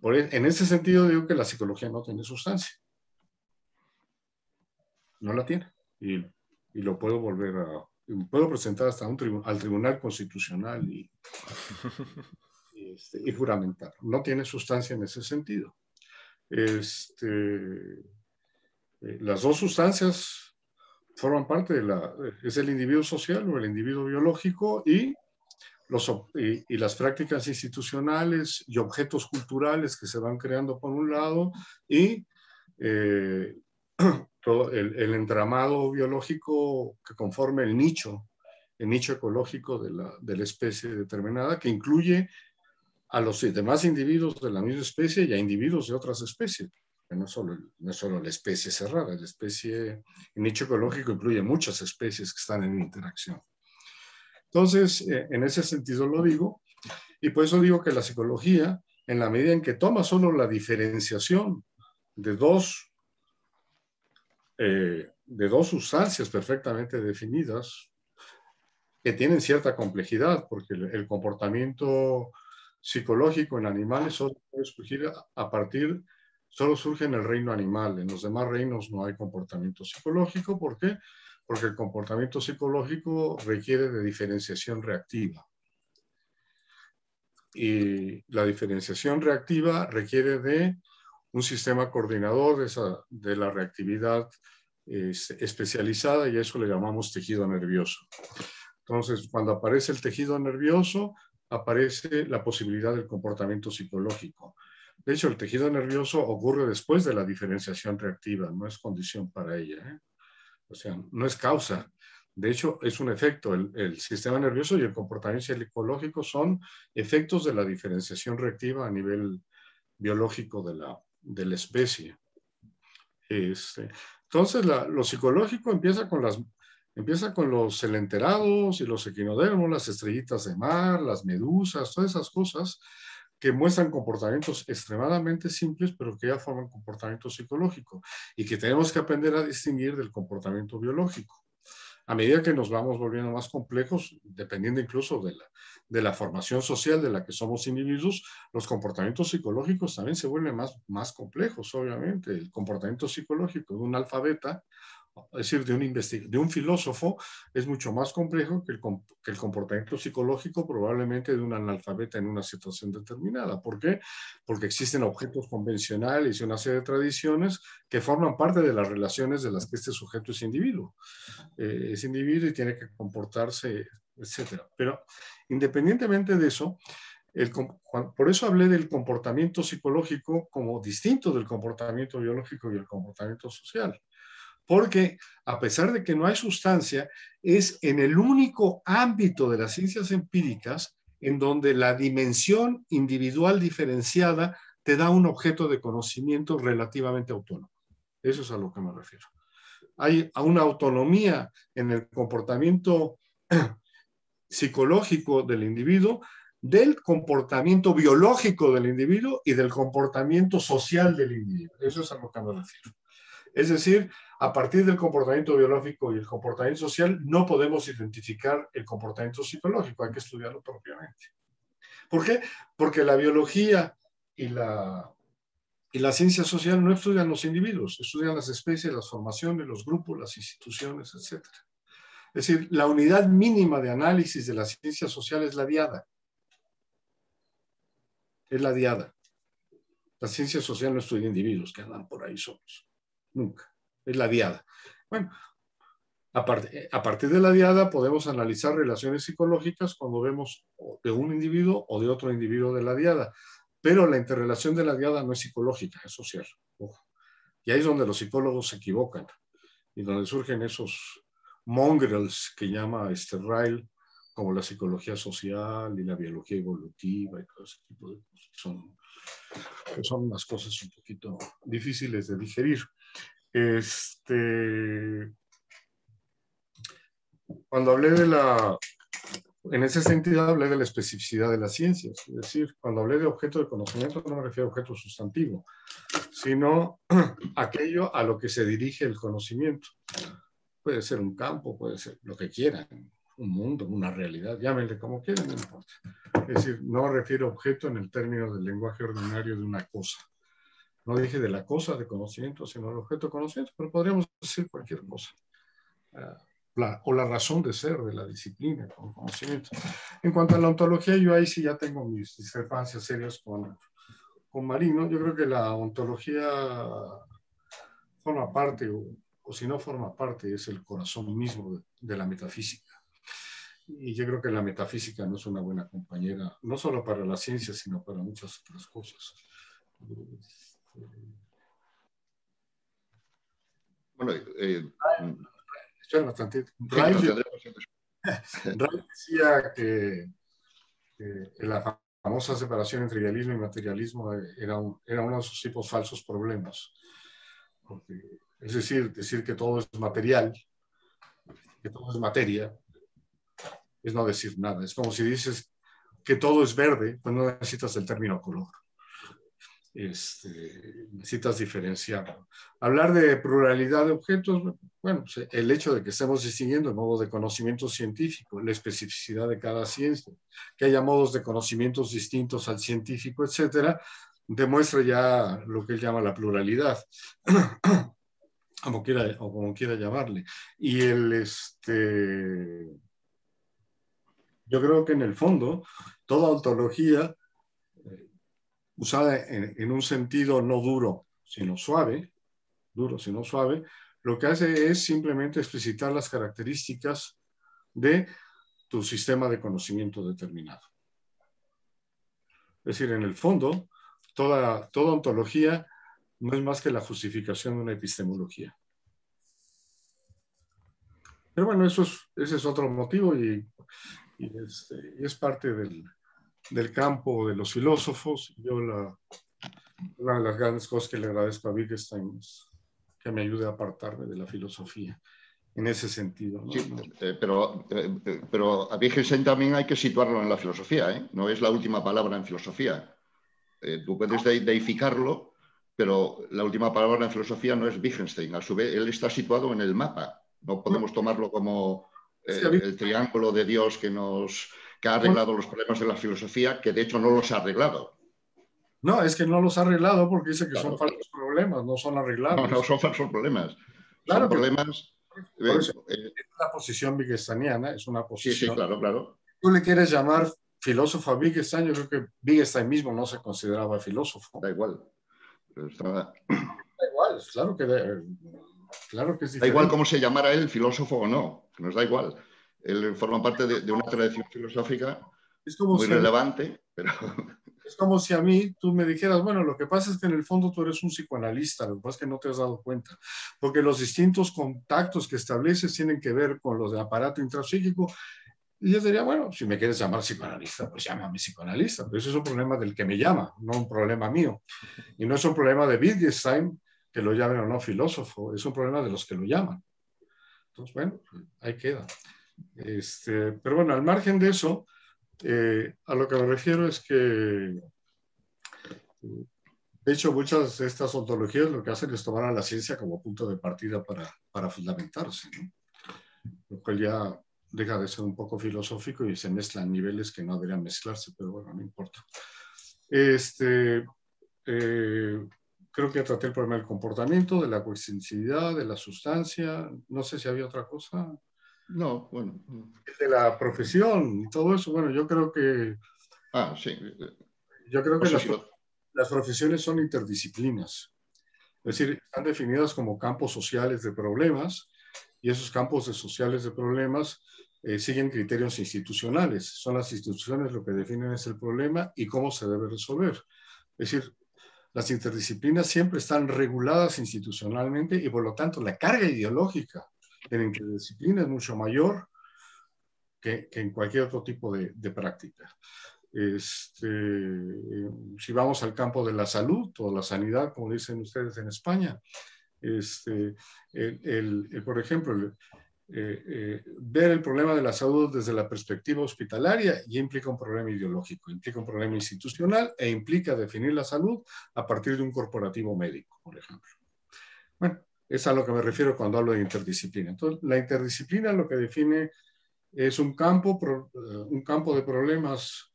E, en ese sentido digo que la psicología no tiene sustancia. No la tiene. Y, lo puedo volver a... Puedo presentar hasta un al Tribunal Constitucional y, (laughs) y, este, y juramentar. No tiene sustancia en ese sentido. Este, eh, las dos sustancias forman parte de la, es el individuo social o el individuo biológico y, los, y, las prácticas institucionales y objetos culturales que se van creando por un lado y eh, (clears throat) todo el, el, entramado biológico que conforme el nicho, el nicho ecológico de la, de la especie determinada, que incluye a los demás individuos de la misma especie y a individuos de otras especies. No solo, no solo la especie cerrada, la especie, el nicho ecológico incluye muchas especies que están en interacción. Entonces, eh, en ese sentido lo digo, y por eso digo que la psicología, en la medida en que toma solo la diferenciación de dos, eh, de dos sustancias perfectamente definidas, que tienen cierta complejidad, porque el comportamiento psicológico en animales solo puede surgir a partir, solo surge en el reino animal. En los demás reinos no hay comportamiento psicológico. ¿Por qué? Porque el comportamiento psicológico requiere de diferenciación reactiva. Y la diferenciación reactiva requiere de un sistema coordinador de, la reactividad especializada y a eso le llamamos tejido nervioso. Entonces, cuando aparece el tejido nervioso, aparece la posibilidad del comportamiento psicológico. De hecho, el tejido nervioso ocurre después de la diferenciación reactiva, no es condición para ella. ¿eh? O sea, no es causa. De hecho, es un efecto. El, sistema nervioso y el comportamiento psicológico son efectos de la diferenciación reactiva a nivel biológico de la, de la especie. Este, entonces, lo psicológico empieza con las Empieza con los celenterados y los equinodermos, las estrellitas de mar, las medusas, todas esas cosas que muestran comportamientos extremadamente simples, pero que ya forman comportamiento psicológico y que tenemos que aprender a distinguir del comportamiento biológico. A medida que nos vamos volviendo más complejos, dependiendo incluso de la, de la formación social de la que somos individuos, los comportamientos psicológicos también se vuelven más, más complejos, obviamente. El comportamiento psicológico de un alfabeta es decir, de un, de un filósofo, es mucho más complejo que el, comportamiento psicológico probablemente de un analfabeta en una situación determinada. ¿Por qué? Porque existen objetos convencionales y una serie de tradiciones que forman parte de las relaciones de las que este sujeto es individuo. Eh, es individuo y tiene que comportarse, etc. Pero independientemente de eso, el, por eso hablé del comportamiento psicológico como distinto del comportamiento biológico y el comportamiento social porque a pesar de que no hay sustancia, es en el único ámbito de las ciencias empíricas en donde la dimensión individual diferenciada te da un objeto de conocimiento relativamente autónomo. Eso es a lo que me refiero. Hay una autonomía en el comportamiento (clears throat) psicológico del individuo, del comportamiento biológico del individuo y del comportamiento social del individuo. Eso es a lo que me refiero. Es decir, a partir del comportamiento biológico y el comportamiento social, no podemos identificar el comportamiento psicológico, hay que estudiarlo propiamente. ¿Por qué? Porque la biología y la, ciencia social no estudian los individuos, estudian las especies, las formaciones, los grupos, las instituciones, etc. Es decir, la unidad mínima de análisis de la ciencia social es la diada. Es la diada. La ciencia social no estudia individuos que andan por ahí solos. Nunca. Es la diada. Bueno, a, a, partir de la diada podemos analizar relaciones psicológicas cuando vemos de un individuo o de otro individuo de la diada. Pero la interrelación de la diada no es psicológica, es social. Y ahí es donde los psicólogos se equivocan y donde surgen esos mongrels que llama este Ryle, como la psicología social y la biología evolutiva y todo ese tipo de cosas. Son, son unas cosas un poquito difíciles de digerir. Este, cuando hablé de la, en ese sentido hablé de la especificidad de las ciencias, es decir, cuando hablé de objeto de conocimiento no me refiero a objeto sustantivo, sino (clears throat) aquello a lo que se dirige el conocimiento. Puede ser un campo, puede ser lo que quieran, un mundo, una realidad, llámenle como quieran, no importa. Es decir, no refiero objeto en el término del lenguaje ordinario de una cosa. No dije de la cosa de conocimiento, sino el objeto de conocimiento, pero podríamos decir cualquier cosa. Ah, o la razón de ser de la disciplina con conocimiento. En cuanto a la ontología, yo ahí sí ya tengo mis discrepancias serias con, con Marino. Yo creo que la ontología forma parte, o, si no forma parte, es el corazón mismo de, de, la metafísica. Y yo creo que la metafísica no es una buena compañera, no solo para la ciencia, sino para muchas otras cosas. Bueno, eh, bastante. (laughs) decía que, la famosa separación entre idealismo y materialismo era, era uno de esos tipos falsos problemas. es decir, decir que todo es material, que todo es materia, es no decir nada. Es como si dices que todo es verde, pues no necesitas el término color este, necesitas diferenciarlo. Hablar de pluralidad de objetos, bueno, pues, el hecho de que estemos distinguiendo modos de conocimiento científico, la especificidad de cada ciencia, que haya modos de conocimientos distintos al científico, etcétera, demuestra ya lo que él llama la pluralidad, (clears throat) como quiera, o como quiera llamarle. Y el, este, yo creo que en el fondo, toda ontología usada en, un sentido no duro, sino suave, duro, sino suave, lo que hace es simplemente explicitar las características de tu sistema de conocimiento determinado. Es decir, en el fondo, toda, toda ontología no es más que la justificación de una epistemología. Pero bueno, eso es, ese es otro motivo y, este, es parte del, del campo de los filósofos. Yo la, una de las grandes cosas que le agradezco a Wittgenstein es que me ayude a apartarme de la filosofía en ese sentido. Sí, eh, pero, eh, pero a Wittgenstein también hay que situarlo en la filosofía, ¿eh? no es la última palabra en filosofía. tú puedes deificarlo, pero la última palabra en filosofía no es Wittgenstein. A su vez, él está situado en el mapa. No podemos tomarlo como el triángulo de Dios que nos que ha arreglado los problemas de la filosofía, que de hecho no los ha arreglado. No, es que no los ha arreglado porque dice que son falsos problemas, no son arreglados. No, no son falsos problemas. Claro, son problemas. Eh, es la posición wittgensteiniana, es una posición. Sí, sí, claro, claro. Tú le quieres llamar filósofo a Wittgenstein, yo creo que Wittgenstein mismo no se consideraba filósofo. Da igual. Da igual, claro que, claro que es Da igual cómo se llamara él, filósofo o no, nos da igual. Él forma parte de, una tradición filosófica muy relevante, pero... (laughs) Es como si a mí tú me dijeras, bueno, lo que pasa es que en el fondo tú eres un psicoanalista, lo que pasa es que no te has dado cuenta, porque los distintos contactos que estableces tienen que ver con los de aparato intrapsíquico. Y yo diría, bueno, si me quieres llamar psicoanalista, pues llámame psicoanalista, pero eso es un problema del que me llama, no un problema mío. Y no es un problema de Wittgenstein que lo llamen o no filósofo, es un problema de los que lo llaman. Entonces, bueno, ahí queda. Este, pero bueno, al margen de eso, eh, a lo que me refiero es que De hecho, muchas de estas ontologías lo que hacen es tomar a la ciencia como punto de partida para, para fundamentarse, ¿no? lo cual ya deja de ser un poco filosófico y se mezclan niveles que no deberían mezclarse, pero bueno, no importa. Este, eh, creo que traté el problema del comportamiento, de la coextensividad, de la sustancia, no sé si había otra cosa. No, bueno. De la profesión y todo eso, bueno, yo creo que... Ah, sí. Yo creo que las, las profesiones son interdisciplinas. Es decir, están definidas como campos sociales de problemas y esos campos de sociales de problemas eh, siguen criterios institucionales. Son las instituciones lo que definen es el problema y cómo se debe resolver. Es decir, las interdisciplinas siempre están reguladas institucionalmente y por lo tanto la carga ideológica la interdisciplina es mucho mayor que, que en cualquier otro tipo de, de práctica. Este, si vamos al campo de la salud o la sanidad, como dicen ustedes en España, este, el, el, por ejemplo, el, eh, eh, ver el problema de la salud desde la perspectiva hospitalaria ya implica un problema ideológico, implica un problema institucional e implica definir la salud a partir de un corporativo médico, por ejemplo. Bueno, es a lo que me refiero cuando hablo de interdisciplina. Entonces, la interdisciplina lo que define es un campo, eh, un campo de problemas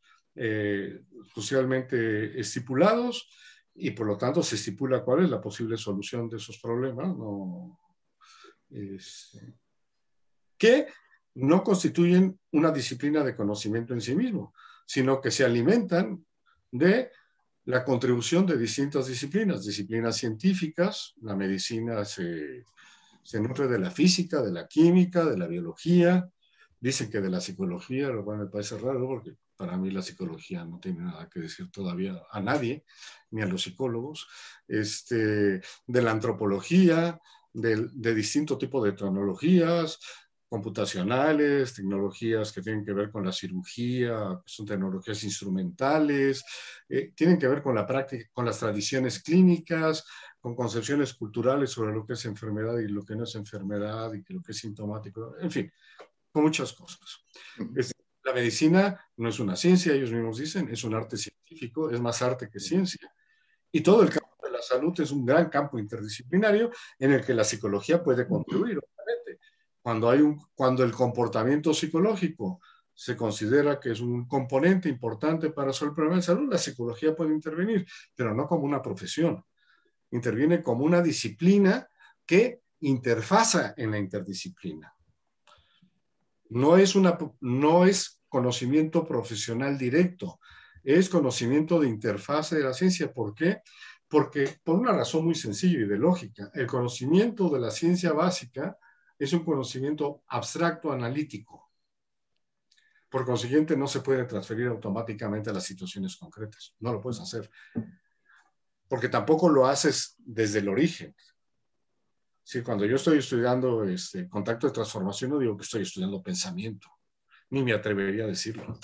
socialmente estipulados y por lo tanto se estipula cuál es la posible solución de esos problemas. No, es, que no constituyen una disciplina de conocimiento en sí mismo, sino que se alimentan de la contribución de distintas disciplinas, disciplinas científicas, la medicina se, nutre de la física, de la química, de la biología, dicen que de la psicología, lo cual me parece raro porque para mí la psicología no tiene nada que decir todavía a nadie, ni a los psicólogos, este, de la antropología, de, de distinto tipo de tecnologías, computacionales, tecnologías que tienen que ver con la cirugía, son tecnologías instrumentales, eh, tienen que ver con la práctica, con las tradiciones clínicas, con concepciones culturales sobre lo que es enfermedad y lo que no es enfermedad y lo que es sintomático, en fin, con muchas cosas. la medicina no es una ciencia, ellos mismos dicen, es un arte científico, es más arte que ciencia. Y todo el campo de la salud es un gran campo interdisciplinario en el que la psicología puede contribuir cuando, hay un, cuando el comportamiento psicológico se considera que es un componente importante para resolver el problema de salud, la psicología puede intervenir, pero no como una profesión. Interviene como una disciplina que interfaza en la interdisciplina. No es, una, no es conocimiento profesional directo, es conocimiento de interfase de la ciencia. ¿Por qué? Porque por una razón muy sencilla y de lógica, el conocimiento de la ciencia básica es un conocimiento abstracto analítico. Por consiguiente, no se puede transferir automáticamente a las situaciones concretas. No lo puedes hacer. Porque tampoco lo haces desde el origen. Sí, cuando yo estoy estudiando este, contacto de transformación, no digo que estoy estudiando pensamiento, ni me atrevería a decirlo.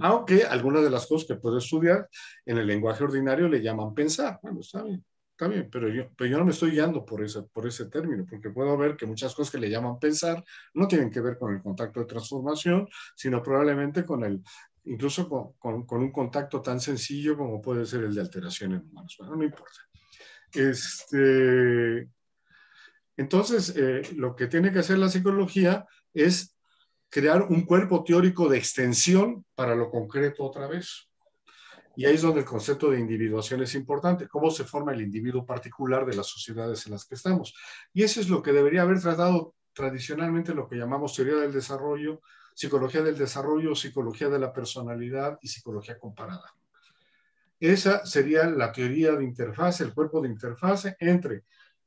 Aunque algunas de las cosas que puedo estudiar en el lenguaje ordinario le llaman pensar. Bueno, está bien. Está bien, pero yo, pero yo no me estoy guiando por ese, por ese término, porque puedo ver que muchas cosas que le llaman pensar no tienen que ver con el contacto de transformación, sino probablemente con el, incluso con, con, un contacto tan sencillo como puede ser el de alteración en humanos. Bueno, no importa. Este, entonces, eh, lo que tiene que hacer la psicología es crear un cuerpo teórico de extensión para lo concreto otra vez. Y ahí es donde el concepto de individuación es importante, cómo se forma el individuo particular de las sociedades en las que estamos. Y eso es lo que debería haber tratado tradicionalmente lo que llamamos teoría del desarrollo, psicología del desarrollo, psicología de la personalidad y psicología comparada. Esa sería la teoría de interfase, el cuerpo de interfase entre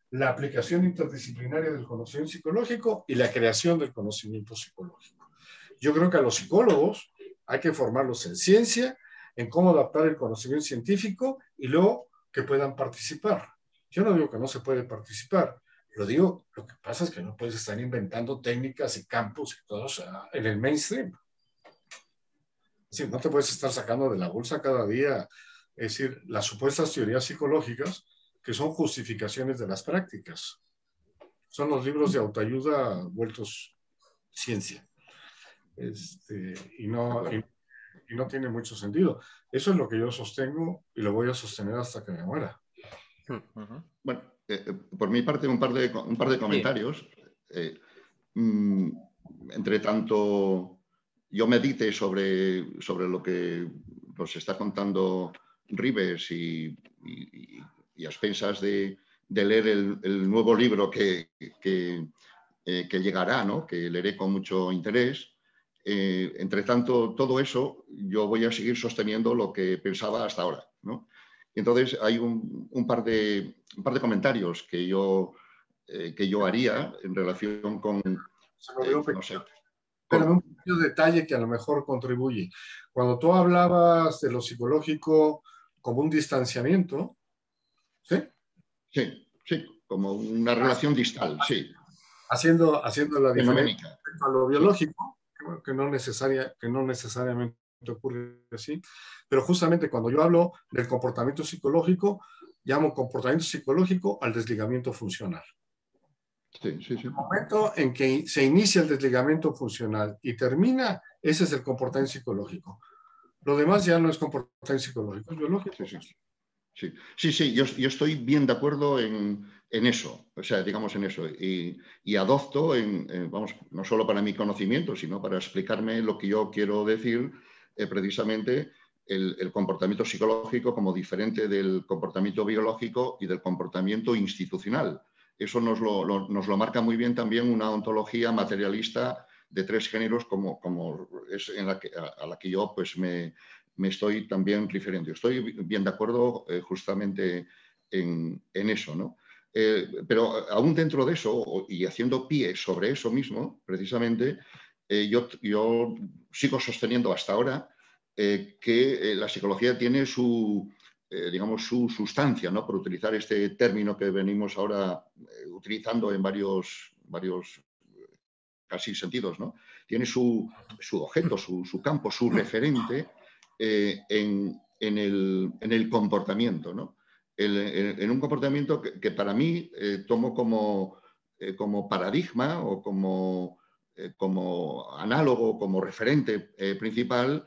la aplicación interdisciplinaria del conocimiento psicológico y la creación del conocimiento psicológico. Yo creo que a los psicólogos hay que formarlos en ciencia en cómo adaptar el conocimiento científico y luego que puedan participar. Yo no digo que no se puede participar, lo digo, lo que pasa es que no puedes estar inventando técnicas y campos y todo en el mainstream. Decir, no te puedes estar sacando de la bolsa cada día, es decir, las supuestas teorías psicológicas que son justificaciones de las prácticas. Son los libros de autoayuda vueltos ciencia. Este, y no, y no tiene mucho sentido. Eso es lo que yo sostengo y lo voy a sostener hasta que me muera. Bueno, eh, eh, por mi parte, un par de, un par de comentarios. Mm, entre tanto, yo medite sobre, sobre lo que nos está contando Rives y, y, a expensas de, de leer el, nuevo libro que, que, eh, que, llegará, ¿no? que leeré con mucho interés. Eh, entre tanto, todo eso, yo voy a seguir sosteniendo lo que pensaba hasta ahora. ¿no? entonces, hay un, un, par de, un par de comentarios que yo, eh, que yo haría en relación con... no sé, pero un pequeño detalle que a lo mejor contribuye. Cuando tú hablabas de lo psicológico como un distanciamiento, ¿sí? Sí, sí, como una relación distal, sí. Haciendo, haciendo la diferencia a lo biológico, que no, necesaria, que no necesariamente ocurre así, pero justamente cuando yo hablo del comportamiento psicológico, llamo comportamiento psicológico al desligamiento funcional. Sí, sí, sí. El momento en que se inicia el desligamiento funcional y termina, ese es el comportamiento psicológico. Lo demás ya no es comportamiento psicológico, es biológico. Sí, sí. Sí, yo, estoy bien de acuerdo en, eso, o sea, digamos en eso, y, adopto, vamos, no solo para mi conocimiento, sino para explicarme lo que yo quiero decir, eh, precisamente el, comportamiento psicológico como diferente del comportamiento biológico y del comportamiento institucional. Eso nos lo, marca muy bien también una ontología materialista de tres géneros como, como es en la que, a, a la que yo pues me, me estoy también refiriendo. Estoy bien de acuerdo eh, justamente en, eso, ¿no? Eh, pero aún dentro de eso y haciendo pie sobre eso mismo, precisamente, eh, yo, yo, sigo sosteniendo hasta ahora que la psicología tiene su, digamos, su sustancia, ¿no? Por utilizar este término que venimos ahora utilizando en varios, varios casi sentidos, ¿no? Tiene su, su objeto, su, su campo, su referente eh, en, el, comportamiento, ¿no? en, un comportamiento que, para mí eh, tomo como, eh, como, paradigma o como, análogo, como referente principal,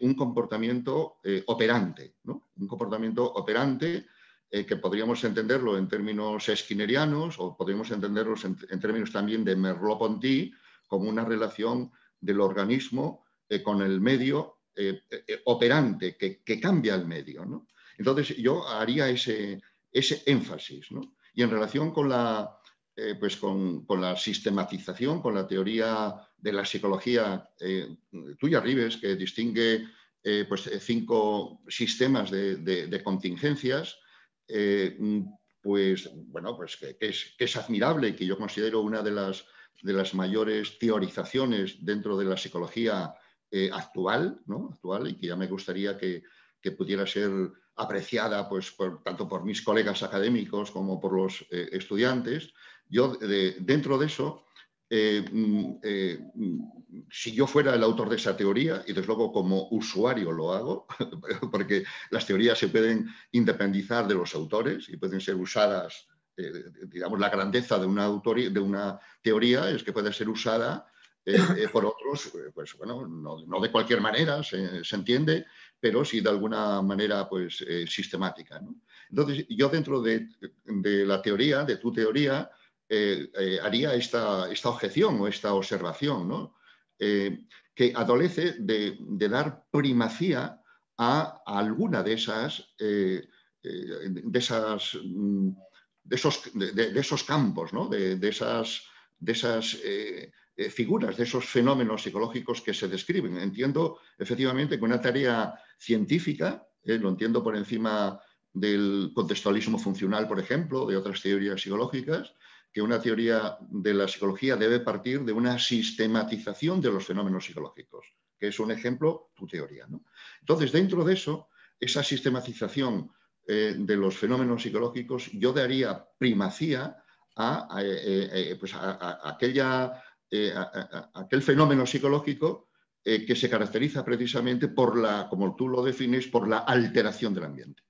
un comportamiento operante, ¿no? Un comportamiento operante que podríamos entenderlo en términos esquinerianos o podríamos entenderlo en, en términos también de Merleau-Ponty como una relación del organismo con el medio eh, eh, operante que, cambia el medio. ¿no? Entonces yo haría ese, énfasis. ¿no? Y en relación con la, eh, pues con, la sistematización, con la teoría de la psicología tuya, Rives, que distingue pues, cinco sistemas de, contingencias, pues bueno, pues que, es, que, es, admirable y que yo considero una de las, de las mayores teorizaciones dentro de la psicología eh, actual, ¿no? actual y que ya me gustaría que, pudiera ser apreciada pues, tanto por mis colegas académicos como por los eh, estudiantes. Yo, dentro de eso, eh, mm, si yo fuera el autor de esa teoría, y desde luego como usuario lo hago, (laughs) porque las teorías se pueden independizar de los autores y pueden ser usadas, digamos, la grandeza de una, de una teoría es que puede ser usada por eh, pues bueno, no, de cualquier manera, se, entiende, pero sí de alguna manera pues sistemática. Entonces, yo dentro de, la teoría, de tu teoría, haría esta, esta, objeción o esta observación, que adolece de, dar primacía a, alguna de esas, de esas mm, de esos, de, esos campos, ¿no? de, esas, de esas eh, figuras, de esos fenómenos psicológicos que se describen. Entiendo efectivamente que una tarea científica, eh, lo entiendo por encima del contextualismo funcional, por ejemplo, de otras teorías psicológicas, que una teoría de la psicología debe partir de una sistematización de los fenómenos psicológicos, que es un ejemplo, tu teoría. Entonces, dentro de eso, esa sistematización eh, de los fenómenos psicológicos, yo daría primacía a, pues a aquella eh, aquel fenómeno psicológico eh, que se caracteriza precisamente por la, como tú lo defines, por la alteración del ambiente.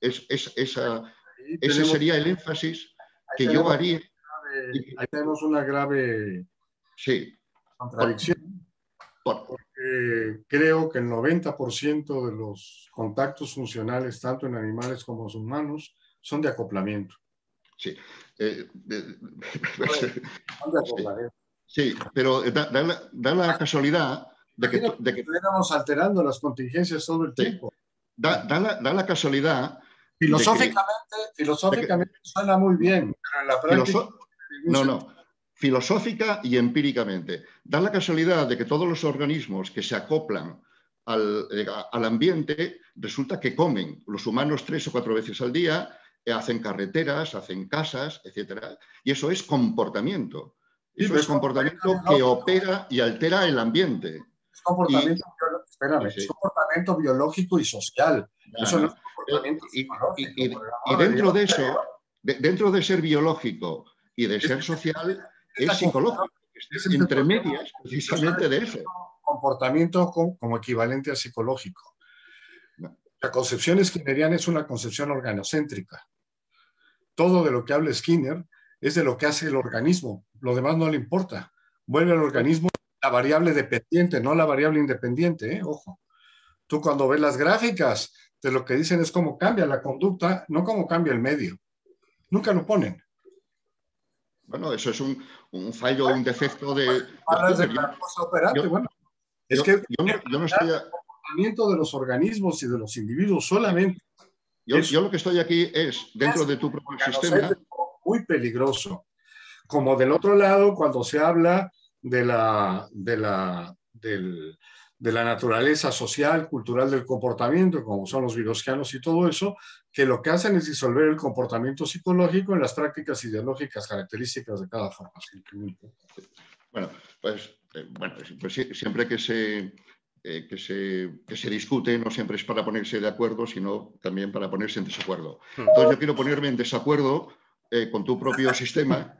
Es, esa, ese sería el énfasis que yo haría. ahí tenemos una grave sí, contradicción. eh, creo que el 90% de los contactos funcionales, tanto en animales como en humanos, son de acoplamiento. Sí. Eh, (laughs) sí, pero da, la, casualidad de que... De que alterando las contingencias todo el tiempo. Da, la, casualidad... Filosóficamente, filosóficamente suena muy bien, pero en la práctica... No, no filosófica y empíricamente. Da la casualidad de que todos los organismos que se acoplan al, eh, ambiente resulta que comen los humanos tres o cuatro veces al día, eh, hacen carreteras, hacen casas, etc. Y eso es comportamiento. Eso es comportamiento que opera y altera el ambiente. Es comportamiento, comportamiento biológico y social. Eso no es comportamiento y, y, dentro de eso, dentro de ser biológico y de ser social, es psicológico, es entre medias precisamente de eso. Comportamiento como equivalente a psicológico. La concepción skinneriana es una concepción organocéntrica. Todo de lo que habla Skinner es de lo que hace el organismo, lo demás no le importa. Vuelve al organismo la variable dependiente, no la variable independiente, ¿eh? ojo. Tú cuando ves las gráficas, de lo que dicen es cómo cambia la conducta, no cómo cambia el medio. Nunca lo ponen. Bueno, eso es un, un fallo, un defecto de... es que yo, no, estoy... el comportamiento de los organismos y de los individuos solamente... Yo, yo lo que estoy aquí es, dentro de tu propio sistema... Muy peligroso. Como del otro lado, cuando se habla de la, de la, del, de la naturaleza social, cultural del comportamiento, como son los virosquianos y todo eso, que lo que hacen es disolver el comportamiento psicológico en las prácticas ideológicas características de cada forma. Bueno, pues, eh, bueno, pues siempre que se, eh, que, se, que se discute, no siempre es para ponerse de acuerdo, sino también para ponerse en desacuerdo. Hmm. Entonces yo quiero ponerme en desacuerdo eh, con tu propio (laughs) sistema,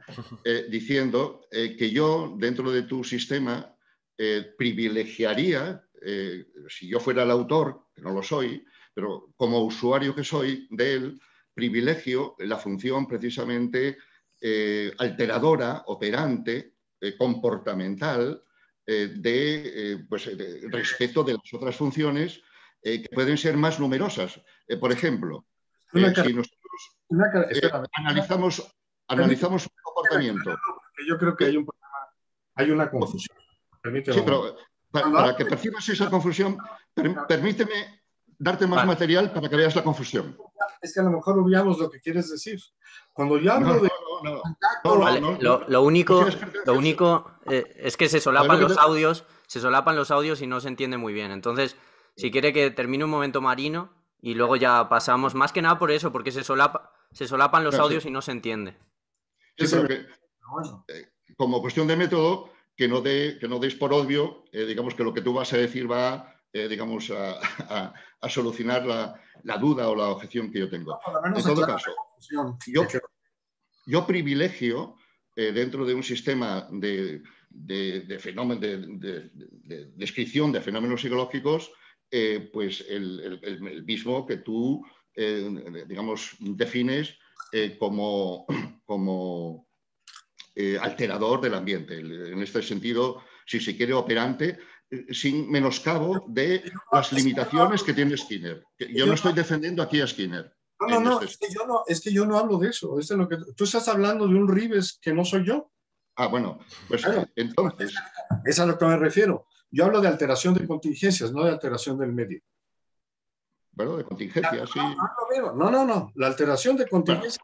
diciendo que yo, dentro de tu sistema, eh, privilegiaría, eh, si yo fuera el autor, que no lo soy, pero como usuario que soy de él, privilegio la función precisamente eh, alteradora, operante, comportamental, de, pues, respecto de las otras funciones que pueden ser más numerosas. por ejemplo, si nosotros analizamos, analizamos un comportamiento. Yo creo que hay, un hay una confusión. Sí, pero para, que percibas esa confusión, permíteme darte más material para que veas la confusión. Es que a lo mejor obviamos lo que quieres decir. Cuando yo hablo de... lo, único, lo único eh, es que se solapan los audios, se solapan los audios y no se entiende muy bien. Entonces, si quiere que termine un momento marino y luego ya pasamos, más que nada por eso, porque se, solapa, se solapan los audios y no se entiende. Eh, como cuestión de método, que no, de, que no deis por obvio, eh, digamos que lo que tú vas a decir va, eh, digamos, a, (laughs) solucionar la, duda o la objeción que yo tengo. en todo caso, yo, privilegio eh, dentro de un sistema de, de, de descripción de fenómenos psicológicos, pues el, el, mismo que tú, digamos, defines como, (clears throat) como eh, alterador del ambiente. En este sentido, si se quiere, operante, eh, sin menoscabo de las limitaciones que tiene Skinner. Yo no estoy defendiendo aquí a Skinner. No, no, no, este es que, yo no, es que yo no hablo de eso. Es lo que, tú estás hablando de un Rives que no soy yo. Ah, bueno, pues entonces. Es a lo que me refiero. Yo hablo de alteración de contingencias, no de alteración del medio. Bueno, de contingencias, sí. No, no, no, La alteración de contingencias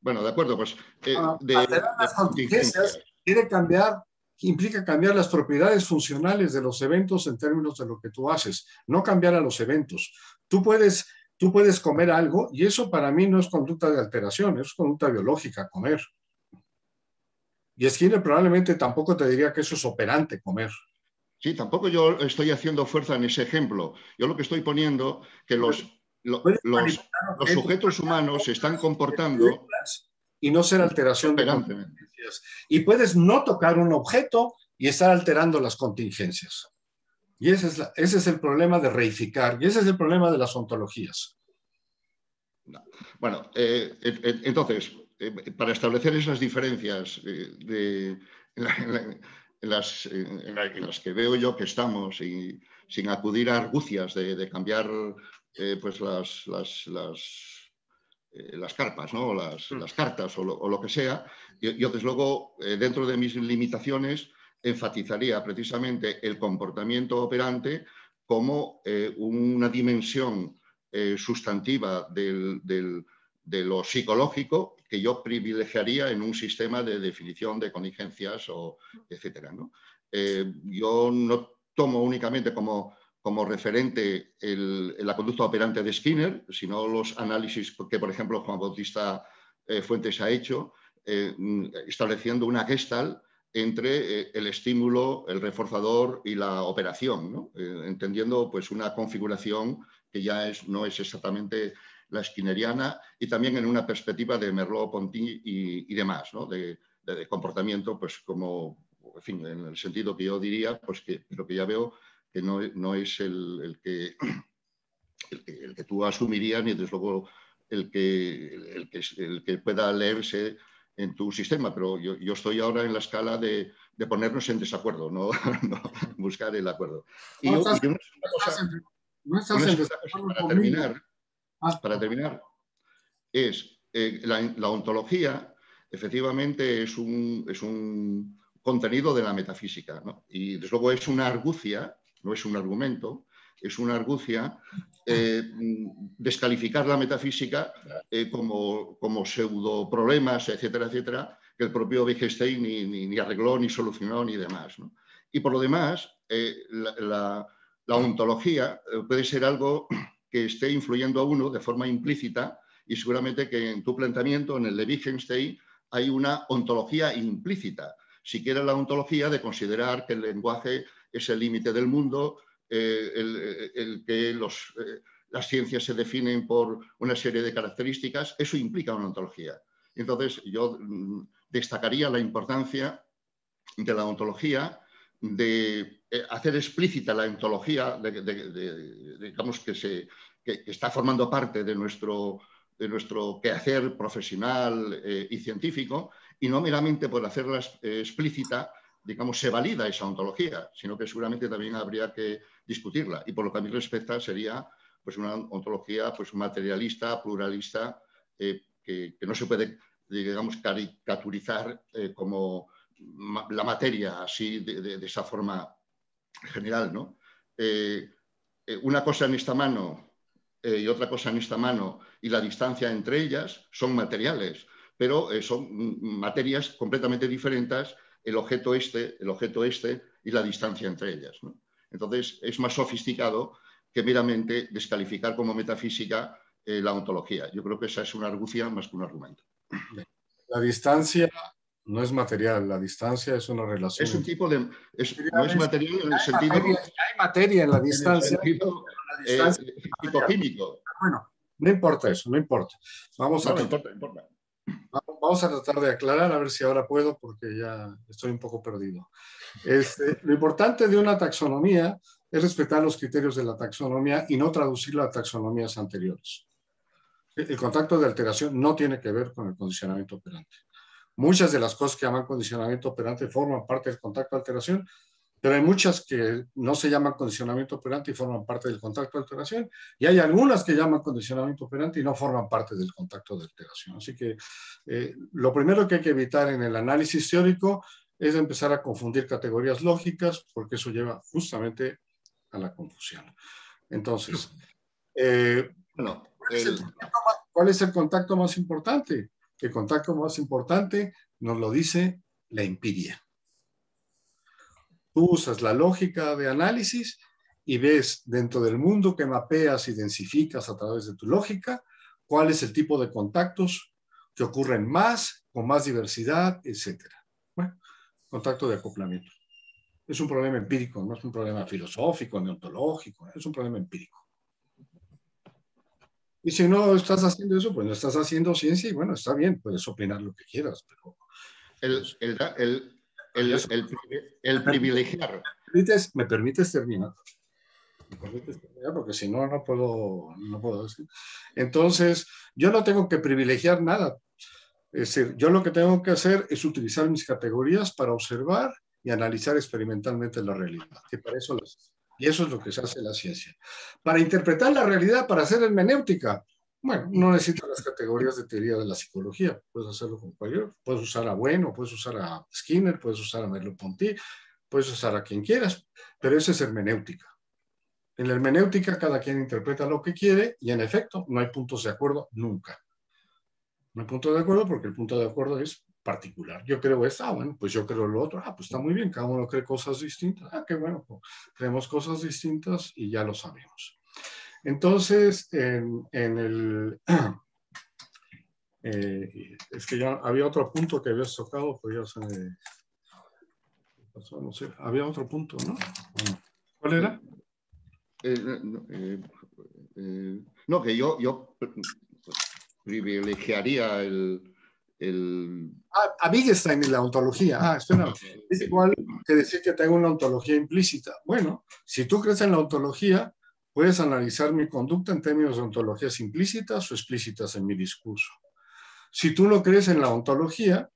bueno, de acuerdo, pues. Eh, de, las contingencias quiere cambiar, implica cambiar las propiedades funcionales de los eventos en términos de lo que tú haces, no cambiar a los eventos. Tú puedes, tú puedes comer algo y eso para mí no es conducta de alteración, es conducta biológica, comer. Y Skinner probablemente tampoco te diría que eso es operante, comer. Sí, tampoco yo estoy haciendo fuerza en ese ejemplo. Yo lo que estoy poniendo que los los, sujetos humanos se están comportando y no ser alteración de contingencias. Y puedes no tocar un objeto y estar alterando las contingencias. Y ese es, ese es el problema de reificar, y ese es el problema de las ontologías. Bueno, eh, entonces, eh, para establecer esas diferencias eh, de, en las, en, las, que veo yo que estamos y sin acudir a argucias de, cambiar eh, pues las, las, las, eh, las carpas, ¿no? las, mm. las cartas o lo, que sea, yo, desde luego, eh, dentro de mis limitaciones, enfatizaría precisamente el comportamiento operante como una dimensión sustantiva del, del, de lo psicológico que yo privilegiaría en un sistema de definición de contingencias, o etcétera. ¿no? Eh, yo no tomo únicamente como, como referente la conducta operante de Skinner, sino los análisis que, por ejemplo, Juan Bautista eh, Fuentes ha hecho, eh, estableciendo una gestal entre el estímulo, el reforzador y la operación, entendiendo pues, una configuración que ya es, no es exactamente la esquineriana y también en una perspectiva de Merleau-Ponty y, demás, ¿no? de, comportamiento, pues como, en fin, en el sentido que yo diría, pues que lo que ya veo que no, no es (clears throat) el, que, el, que, tú asumirías ni desde luego el que, el que, el que pueda leerse en tu sistema, pero yo, yo, estoy ahora en la escala de, de ponernos en desacuerdo, no, (laughs) buscar el acuerdo. Y, no, estás, no estás en desacuerdo para terminar, Ah. Para terminar, es eh, la, ontología, efectivamente, es un, es un, contenido de la metafísica, y desde luego es una argucia, no es un argumento, es una argucia eh, descalificar la metafísica eh, como, como pseudo problemas, etcétera, etcétera, que el propio Wittgenstein ni, ni, arregló, ni solucionó, ni demás. Y por lo demás, la, la, ontología puede ser algo que esté influyendo a uno de forma implícita y seguramente que en tu planteamiento, en el de Wittgenstein, hay una ontología implícita. Siquiera la ontología de considerar que el lenguaje es el límite del mundo, eh, el, que los, eh, las ciencias se definen por una serie de características, eso implica una ontología. Entonces, yo mm, destacaría la importancia de la ontología, de eh, hacer explícita la ontología, digamos que, se, está formando parte de nuestro, de nuestro quehacer profesional eh, y científico, y no meramente por hacerla eh, explícita, digamos, se valida esa ontología, sino que seguramente también habría que discutirla. Y por lo que a mí respecta, sería pues, una ontología pues, materialista, pluralista, que, no se puede, digamos, caricaturizar como la materia así de, esa forma general, ¿no? Eh, eh, una cosa en esta mano eh, y otra cosa en esta mano y la distancia entre ellas son materiales, pero son materias completamente diferentes el objeto este, el objeto este y la distancia entre ellas. Entonces es más sofisticado que meramente descalificar como metafísica la ontología. Yo creo que esa es una argucia más que un argumento. La distancia no es material, la distancia es una relación. Es un tipo de... no es material en el sentido... hay materia en la distancia. En la distancia eh, químico Bueno, no importa eso, no importa. Vamos a, Vamos a tratar de aclarar, a ver si ahora puedo, porque ya estoy un poco perdido. Este, lo importante de una taxonomía es respetar los criterios de la taxonomía y no traducirla a taxonomías anteriores. El contacto de alteración no tiene que ver con el condicionamiento operante. Muchas de las cosas que llaman condicionamiento operante forman parte del contacto de alteración, pero hay muchas que no se llaman condicionamiento operante y forman parte del contacto de alteración, y hay algunas que llaman condicionamiento operante y no forman parte del contacto de alteración. Así que eh, lo primero que hay que evitar en el análisis teórico es empezar a confundir categorías lógicas, porque eso lleva justamente a la confusión. Entonces, eh, ¿cuál es el contacto más importante? El contacto más importante nos lo dice la empiria. Tú usas la lógica de análisis y ves dentro del mundo que mapeas y densificas a través de tu lógica cuál es el tipo de contactos que ocurren más, con más diversidad, etc. Bueno, contacto de acoplamiento. Es un problema empírico, no es un problema filosófico, neontológico, es un problema empírico. Y si no estás haciendo eso, pues no estás haciendo ciencia y bueno, está bien, puedes opinar lo que quieras, pero... El, el, el, el privilegiar. ¿Me permites, terminar? ¿Me permites terminar? Porque si no, no puedo, no puedo decir. Entonces, yo no tengo que privilegiar nada. Es decir, yo lo que tengo que hacer es utilizar mis categorías para observar y analizar experimentalmente la realidad, que para eso y eso es lo que se hace en la ciencia. Para interpretar la realidad, para hacer hermenéutica, bueno, no necesitas las categorías de teoría de la psicología, puedes hacerlo con cualquier, puedes usar a Bueno, puedes usar a Skinner, puedes usar a Merleau-Ponty, puedes usar a quien quieras, pero eso es hermenéutica. En la hermenéutica cada quien interpreta lo que quiere y en efecto no hay puntos de acuerdo nunca. No hay puntos de acuerdo porque el punto de acuerdo es particular. Yo creo esto, ah, bueno, pues yo creo lo otro, ah, pues está muy bien, cada uno cree cosas distintas, ah, qué bueno, pues creemos cosas distintas y ya lo sabemos. Entonces, en, el... (clears throat) Eh, es que ya había otro punto que habías tocado, pues ya se me... No sé, había otro punto, ¿no? ¿Cuál era? Eh, eh, no, que yo, yo privilegiaría el, el... Ah, a Wittgenstein en la ontología. Ah, espera. Es igual que decir que tengo una ontología implícita. Bueno, si tú crees en la ontología, puedes analizar mi conducta en términos de ontologías implícitas o explícitas en mi discurso. Si tú no crees en la ontología,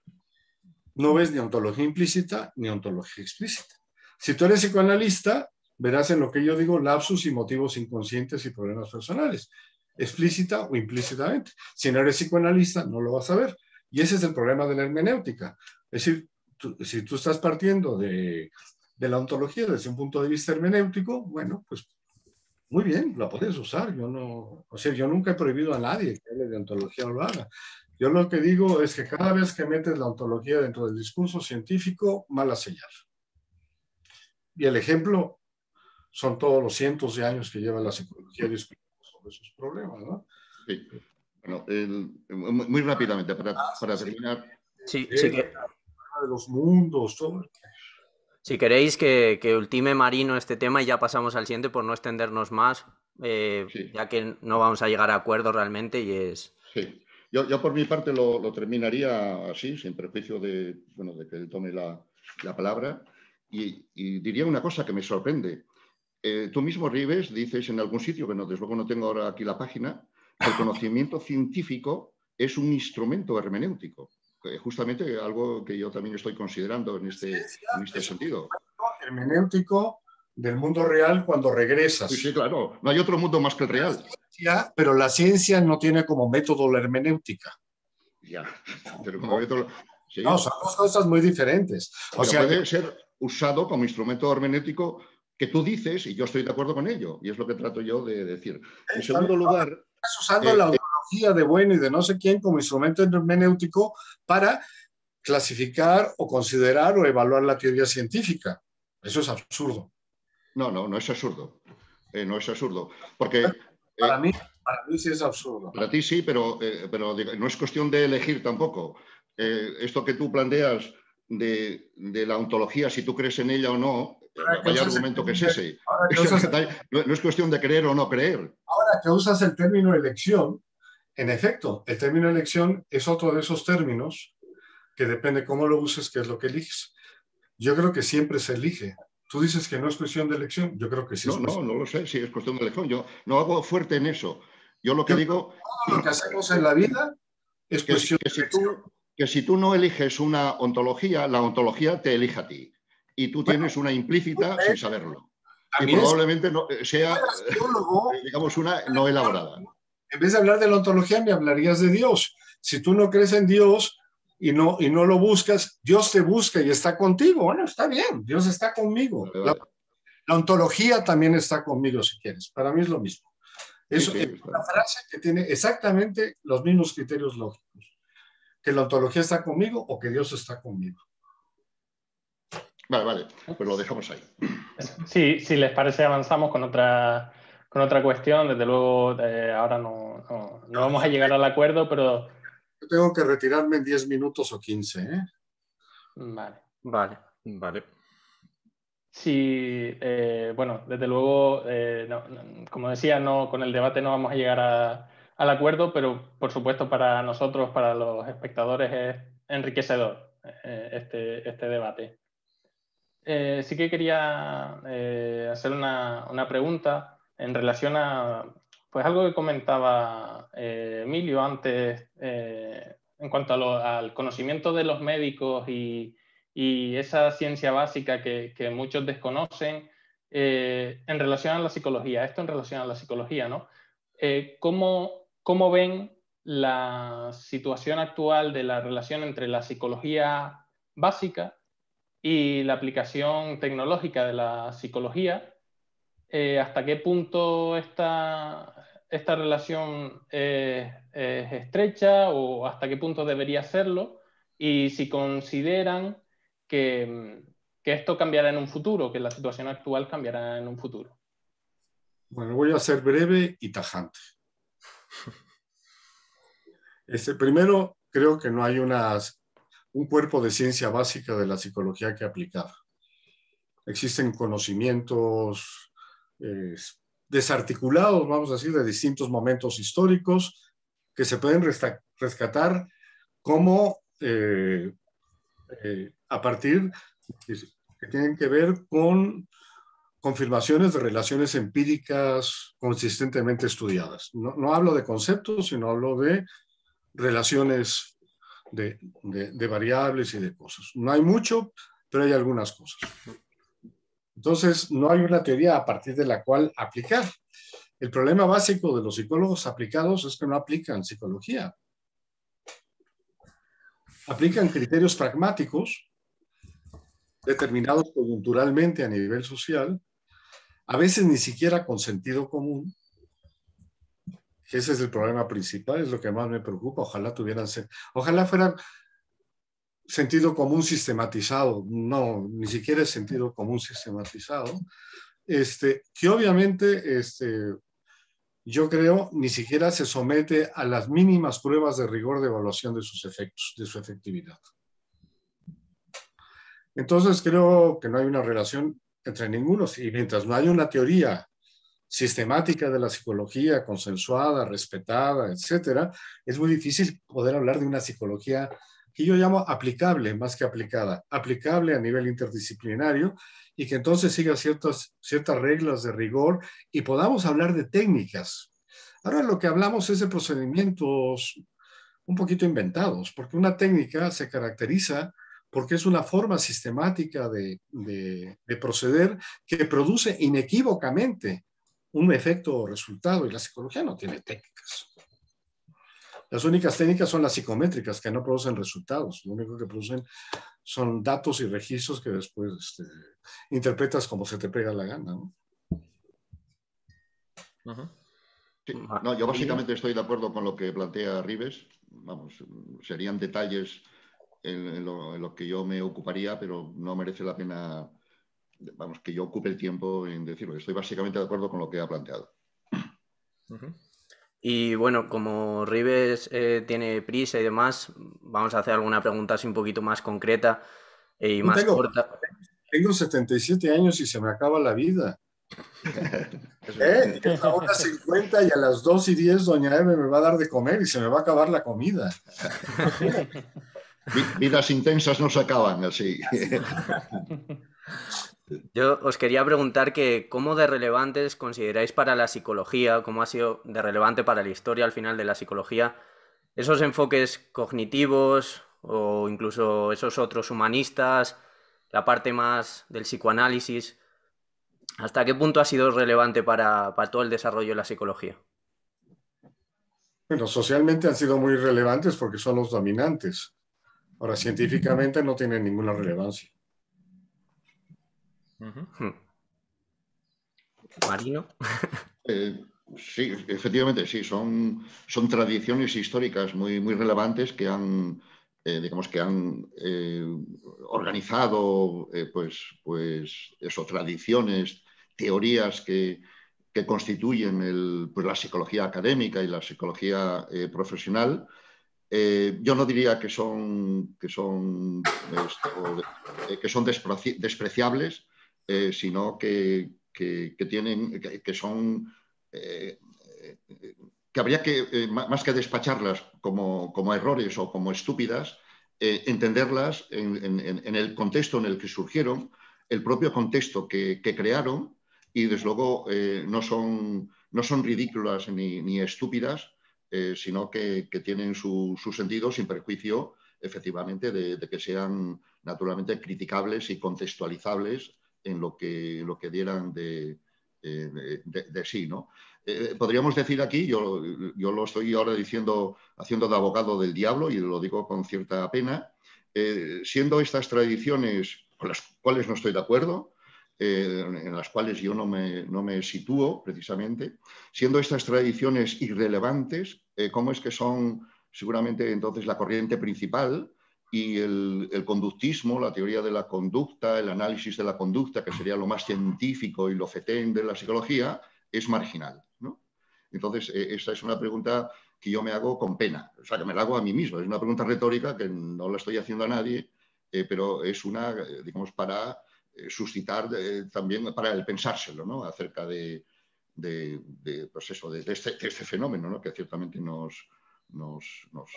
no ves ni ontología implícita ni ontología explícita. Si tú eres psicoanalista, verás en lo que yo digo lapsus y motivos inconscientes y problemas personales, explícita o implícitamente. Si no eres psicoanalista, no lo vas a ver. Y ese es el problema de la hermenéutica. Es decir, si tú estás partiendo de, de, la ontología desde un punto de vista hermenéutico, bueno, pues muy bien, la puedes usar. Yo no, o sea, yo nunca he prohibido a nadie que hable de ontología o lo haga. Yo lo que digo es que cada vez que metes la ontología dentro del discurso científico, mala señal. Y el ejemplo son todos los cientos de años que lleva la psicología discutiendo sobre esos problemas, ¿no? Sí. Bueno, muy rápidamente, para, para terminar. Sí, sí que... De los mundos, todo. Si queréis que, que, ultime Marino este tema y ya pasamos al siguiente por no extendernos más, eh, ya que no vamos a llegar a acuerdo realmente y es... Sí, yo, yo por mi parte lo, lo, terminaría así, sin prejuicio de, bueno, de que él tome la, la palabra. Y, y, diría una cosa que me sorprende. Eh, tú mismo, Rives, dices en algún sitio, que no, desde luego no tengo ahora aquí la página, el conocimiento científico es un instrumento hermenéutico, justamente algo que yo también estoy considerando en este, en este sentido. Hermenéutico del mundo real cuando regresas. Sí, sí, claro, no hay otro mundo más que el real. Pero la ciencia no tiene como método la hermenéutica. Ya, pero como método... No, son dos cosas muy diferentes. O sea, puede ser usado como instrumento hermenéutico que tú dices, y yo estoy de acuerdo con ello, y es lo que trato yo de decir. En segundo lugar, estás usando eh, la ontología de bueno y de no sé quién como instrumento hermenéutico para clasificar o considerar o evaluar la teoría científica. Eso es absurdo. No, no, no es absurdo. Eh, no es absurdo. Porque. Para, eh, mí, para mí sí es absurdo. Para ti sí, pero, pero no es cuestión de elegir tampoco. esto que tú planteas de, de, la ontología, si tú crees en ella o no, vaya argumento que es ese. no, es cuestión de creer o no creer. Que usas el término elección, en efecto, el término elección es otro de esos términos que depende cómo lo uses, qué es lo que eliges. Yo creo que siempre se elige. Tú dices que no es cuestión de elección, yo creo que sí. No, no, no lo sé, si es cuestión de elección. Yo no hago fuerte en eso. Yo lo que digo... lo que hacemos en la vida es cuestión que, si tú, que si tú no eliges una ontología, la ontología te elige a ti y tú tienes una implícita sin saberlo. Probablemente no, eh, sea, eh, digamos, una no elaborada. En vez de hablar de la ontología, me hablarías de Dios. Si tú no crees en Dios y no, y no lo buscas, Dios te busca y está contigo. Bueno, está bien, Dios está conmigo. La, ontología también está conmigo, si quieres. Para mí es lo mismo. Es una frase que tiene exactamente los mismos criterios lógicos. Que la ontología está conmigo o que Dios está conmigo. Vale, vale, pues lo dejamos ahí. Sí, si les parece, avanzamos con otra, con otra cuestión. Desde luego, eh, ahora no, no, vamos a llegar al acuerdo, pero. Yo tengo que retirarme en 10 minutos o 15, ¿eh? Vale. Vale, vale. Sí, eh, bueno, desde luego, eh, como decía, no, con el debate no vamos a llegar al acuerdo, pero por supuesto para nosotros, para los espectadores, es enriquecedor este, este debate. Eh, sí que quería eh, hacer una, pregunta en relación a pues algo que comentaba eh, Emilio antes en cuanto al conocimiento de los médicos y, y esa ciencia básica que, muchos desconocen eh, en relación a la psicología, esto en relación a la psicología, ¿no? Eh, ¿cómo, ¿Cómo ven la situación actual de la relación entre la psicología básica y la aplicación tecnológica de la psicología? Eh, ¿Hasta qué punto esta, esta relación es estrecha o hasta qué punto debería serlo? Y si consideran que, esto cambiará en un futuro, que la situación actual cambiará en un futuro. Bueno, voy a ser breve y tajante. (laughs) Este, primero, creo que no hay un cuerpo de ciencia básica de la psicología que aplicar. Existen conocimientos eh, desarticulados, vamos a decir, de distintos momentos históricos que se pueden rescatar como eh, eh, a partir que tienen que ver con confirmaciones de relaciones empíricas consistentemente estudiadas. No, hablo de conceptos, sino hablo de relaciones de, variables y de cosas. No hay mucho, pero hay algunas cosas. Entonces, no hay una teoría a partir de la cual aplicar. El problema básico de los psicólogos aplicados es que no aplican psicología. Aplican criterios pragmáticos determinados coyunturalmente a nivel social, a veces ni siquiera con sentido común, que ese es el problema principal, es lo que más me preocupa, ojalá tuvieran, ojalá fueran sentido común sistematizado, no, ni siquiera es sentido común sistematizado, este, que obviamente este, yo creo ni siquiera se somete a las mínimas pruebas de rigor de evaluación de sus efectos, de su efectividad. Entonces creo que no hay una relación entre ninguno y mientras no haya una teoría sistemática de la psicología consensuada, respetada, etcétera, es muy difícil poder hablar de una psicología que yo llamo aplicable más que aplicada, aplicable a nivel interdisciplinario y que entonces siga ciertas, ciertas reglas de rigor y podamos hablar de técnicas. Ahora lo que hablamos es de procedimientos un poquito inventados, porque una técnica se caracteriza porque es una forma sistemática de, proceder que produce inequívocamente un efecto o resultado, y la psicología no tiene técnicas. Las únicas técnicas son las psicométricas, que no producen resultados. Lo único que producen son datos y registros que después este, interpretas como se te pega la gana. ¿no? yo básicamente estoy de acuerdo con lo que plantea Rives. Vamos, serían detalles en, lo, que yo me ocuparía, pero no merece la pena, vamos, que yo ocupe el tiempo en decirlo. Estoy básicamente de acuerdo con lo que ha planteado. Y bueno, como Rives eh, tiene prisa y demás, vamos a hacer alguna pregunta así un poquito más concreta y más corta. Tengo 77 años y se me acaba la vida. (laughs) ¿Eh? A 50 y a las 2 y 10 doña Eve me va a dar de comer y se me va a acabar la comida. Vidas intensas no se acaban así. (laughs) Yo os quería preguntar que cómo de relevantes consideráis para la psicología, cómo ha sido de relevante para la historia al final de la psicología, esos enfoques cognitivos o incluso esos otros humanistas, la parte más del psicoanálisis, ¿hasta qué punto ha sido relevante para, para todo el desarrollo de la psicología? Bueno, socialmente han sido muy relevantes porque son los dominantes. Ahora, científicamente no tiene ninguna relevancia. Marino. Eh, sí, efectivamente, sí, son, son tradiciones históricas muy, muy relevantes que han, eh, digamos, que han eh, organizado, pues, pues, eso, tradiciones, teorías que, constituyen pues, la psicología académica y la psicología profesional eh, yo no diría que son, que son, que son despreciables, eh, sino que, tienen, que, son, que habría que, más que despacharlas como, errores o como estúpidas, entenderlas en, el contexto en el que surgieron, el propio contexto que, crearon, y desde luego no, son, no son ridículas ni, ni estúpidas, eh, sino que, tienen su, sentido sin perjuicio efectivamente, de, que sean naturalmente criticables y contextualizables en lo que, lo que dieran de, de, sí, ¿no? podríamos decir aquí, yo, yo, lo estoy ahora diciendo, haciendo de abogado del diablo y lo digo con cierta pena, siendo estas tradiciones con las cuales no estoy de acuerdo, eh, en las cuales yo no me, no me, sitúo precisamente, siendo estas tradiciones irrelevantes, eh, ¿cómo es que son seguramente entonces la corriente principal y el, conductismo, la teoría de la conducta, el análisis de la conducta, que sería lo más científico y lo fetén de la psicología, es marginal? ¿no? Entonces, eh, esa es una pregunta que yo me hago con pena, o sea, que me la hago a mí mismo. Es una pregunta retórica que no la estoy haciendo a nadie, pero es una, digamos, para eh, suscitar eh, también para el pensárselo, ¿no? Acerca de, de, pues eso, de, este, este, fenómeno, ¿no? Que ciertamente nos, nos, nos,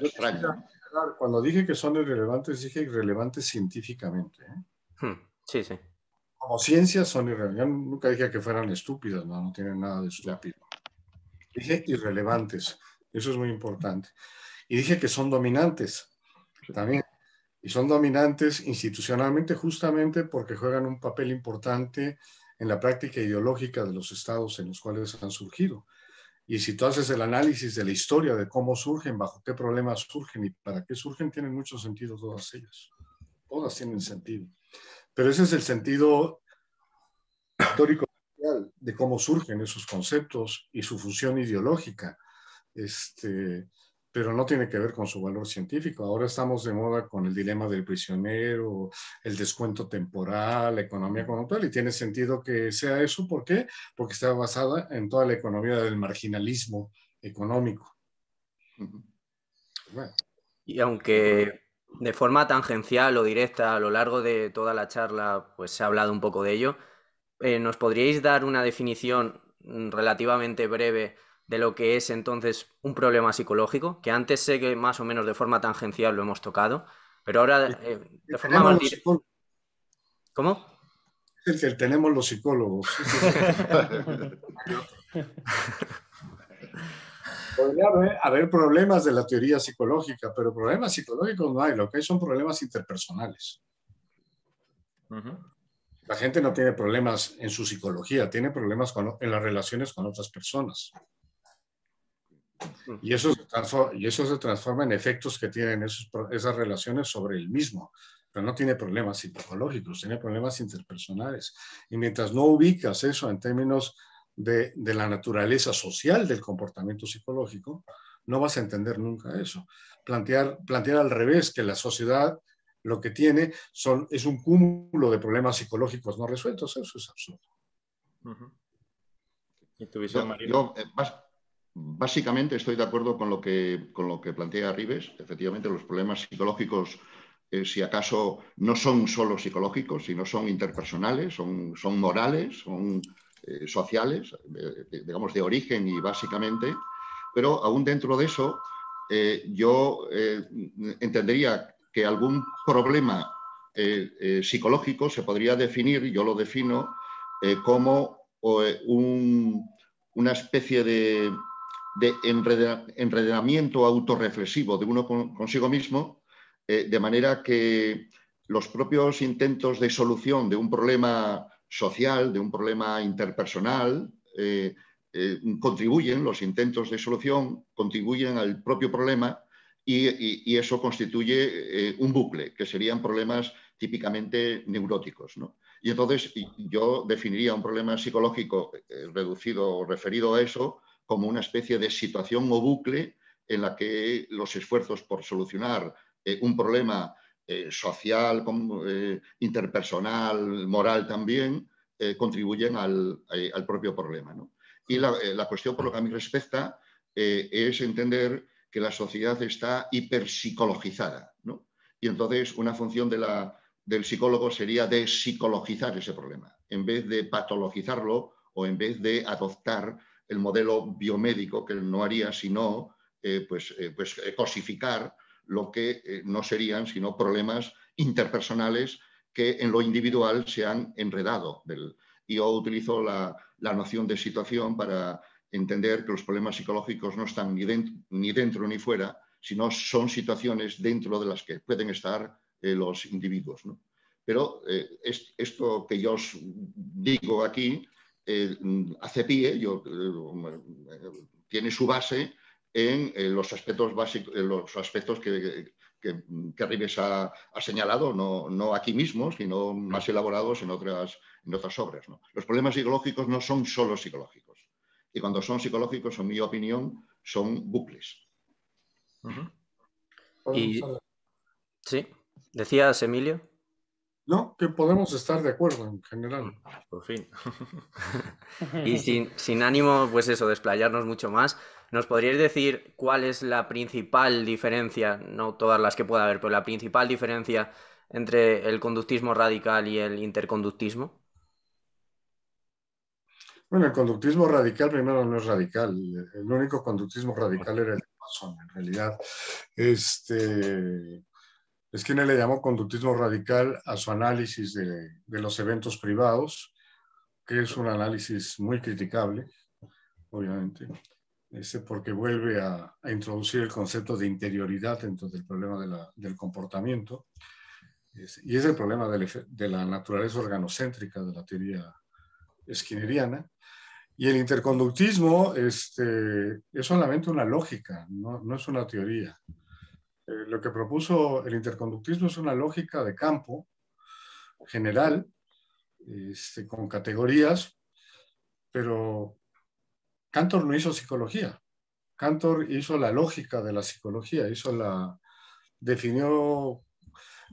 extraña. Cuando dije que son irrelevantes, dije irrelevantes científicamente. ¿eh? Hmm, sí, sí. Como ciencias son irrelevantes. Yo nunca dije que fueran estúpidas, no, no tienen nada de estúpido. Dije irrelevantes. Eso es muy importante. Y dije que son dominantes. También y son dominantes institucionalmente justamente porque juegan un papel importante en la práctica ideológica de los estados en los cuales han surgido. Y si tú haces el análisis de la historia de cómo surgen, bajo qué problemas surgen y para qué surgen, tienen mucho sentido todas ellas. Todas tienen sentido. Pero ese es el sentido histórico de cómo surgen esos conceptos y su función ideológica. Este, pero no tiene que ver con su valor científico. Ahora estamos de moda con el dilema del prisionero, el descuento temporal, la economía como tal, y tiene sentido que sea eso. ¿Por qué? Porque está basada en toda la economía del marginalismo económico. Y aunque de forma tangencial o directa a lo largo de toda la charla, pues se ha hablado un poco de ello, eh, ¿nos podríais dar una definición relativamente breve de lo que es entonces un problema psicológico, que antes sé que más o menos de forma tangencial lo hemos tocado, pero ahora eh, de forma más ¿Cómo? Es el que tenemos los psicólogos. (laughs) Podría haber, problemas de la teoría psicológica, pero problemas psicológicos no hay. Lo que hay son problemas interpersonales. La gente no tiene problemas en su psicología, tiene problemas en las relaciones con otras personas. Y eso, se transforma, y eso se transforma en efectos que tienen esas relaciones sobre el mismo, pero no tiene problemas psicológicos, tiene problemas interpersonales. Y mientras no ubicas eso en términos de, de, la naturaleza social del comportamiento psicológico, no vas a entender nunca eso. Plantear, plantear al revés que la sociedad lo que tiene son, es un cúmulo de problemas psicológicos no resueltos, eso es absurdo. ¿Y tu visión, yo, eh, Básicamente estoy de acuerdo con lo que, con lo que plantea Rives. Efectivamente, los problemas psicológicos, eh, si acaso, no son solo psicológicos, sino son interpersonales, son, son morales, son eh, sociales, digamos, de origen y básicamente. Pero aún dentro de eso, eh, yo entendería que algún problema psicológico se podría definir, yo lo defino, como una especie de de enredamiento autorreflexivo de uno consigo mismo, eh, de manera que los propios intentos de solución de un problema social, de un problema interpersonal, eh, eh, contribuyen, los intentos de solución contribuyen al propio problema y, eso constituye un bucle, que serían problemas típicamente neuróticos. Y entonces yo definiría un problema psicológico reducido o referido a eso como una especie de situación o bucle en la que los esfuerzos por solucionar eh, un problema eh, social, eh, interpersonal, moral también, contribuyen al, propio problema. Y la, cuestión por lo que a mí respecta es entender que la sociedad está hiperpsicologizada. Y entonces una función del psicólogo sería de psicologizar ese problema, en vez de patologizarlo o en vez de adoptar el modelo biomédico que no haría sino eh, pues, eh, pues eh, cosificar lo que no serían sino problemas interpersonales que en lo individual se han enredado. Del, yo utilizo la, noción de situación para entender que los problemas psicológicos no están ni dentro, ni dentro ni fuera, sino son situaciones dentro de las que pueden estar los individuos. Pero eh, esto que yo os digo aquí hace pie, yo, tiene su base en los aspectos básicos, los aspectos que, que, que ha, señalado, no, no, aquí mismo, sino más elaborados en otras, en otras obras. Los problemas psicológicos no son solo psicológicos. Y cuando son psicológicos, en mi opinión, son bucles. Y, sí, decías, Emilio. No, que podemos estar de acuerdo en general. Mm, por fin. (laughs) y sin, sin, ánimo, pues eso, de explayarnos mucho más, ¿nos podríais decir cuál es la principal diferencia, no todas las que pueda haber, pero la principal diferencia entre el conductismo radical y el interconductismo? Bueno, el conductismo radical primero no es radical. El único conductismo radical era el de Mason, en realidad. Este, Skinner le llamó conductismo radical a su análisis de, los eventos privados, que es un análisis muy criticable, obviamente, ese porque vuelve a, introducir el concepto de interioridad dentro del problema del comportamiento. y es el problema de la naturaleza organocéntrica de la teoría skinneriana. Y el interconductismo este, es solamente una lógica, no, no es una teoría. Eh, lo que propuso el interconductismo es una lógica de campo general, este, con categorías, pero Cantor no hizo psicología. Cantor hizo la lógica de la psicología, hizo la, definió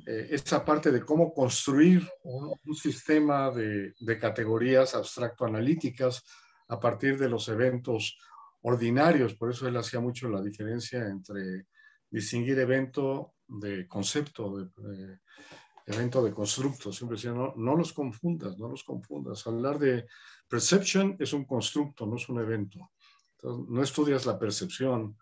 eh, esa parte de cómo construir un, sistema de, de, categorías abstracto-analíticas a partir de los eventos ordinarios. Por eso él hacía mucho la diferencia entre distinguir evento de concepto, de, evento de constructo. Siempre decía, no, no los confundas, no los confundas. Hablar de perception es un constructo, no es un evento. no estudias la percepción,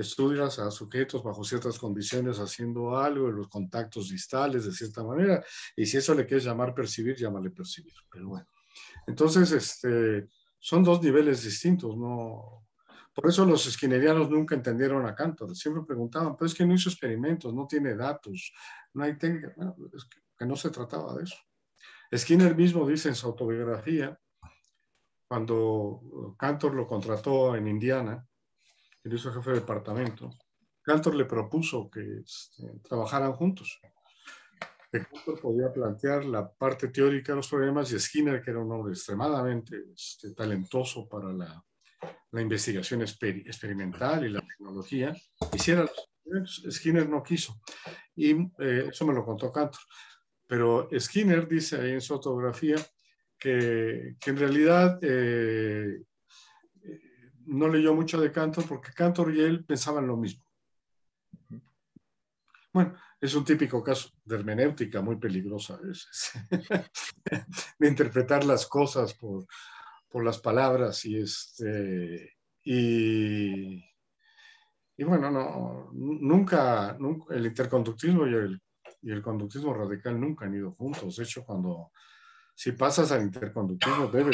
estudias a sujetos bajo ciertas condiciones haciendo algo, los contactos distales de cierta manera, y si eso le quieres llamar percibir, llámale percibir. Pero bueno, entonces, este, son dos niveles distintos, ¿no? Por eso los skinnerianos nunca entendieron a Cantor. Siempre preguntaban, pero es que no hizo experimentos, no tiene datos, no hay técnica. Bueno, es que, no se trataba de eso. Skinner mismo dice en su autobiografía, cuando Cantor lo contrató en Indiana, él hizo jefe de departamento, Cantor le propuso que este, trabajaran juntos que podía plantear la parte teórica de los problemas y Skinner, que era un hombre extremadamente este, talentoso para la, la investigación experimental y la tecnología, hiciera los Skinner no quiso. Y eh, eso me lo contó Cantor. Pero Skinner dice ahí en su autografía que, que en realidad eh, no leyó mucho de Cantor porque Cantor y él pensaban lo mismo. Bueno, es un típico caso de hermenéutica muy peligrosa a veces, (laughs) de interpretar las cosas por, por las palabras y este y, y bueno, no, nunca, el interconductismo y el, y el conductismo radical nunca han ido juntos. De hecho, cuando si pasas al interconductismo debe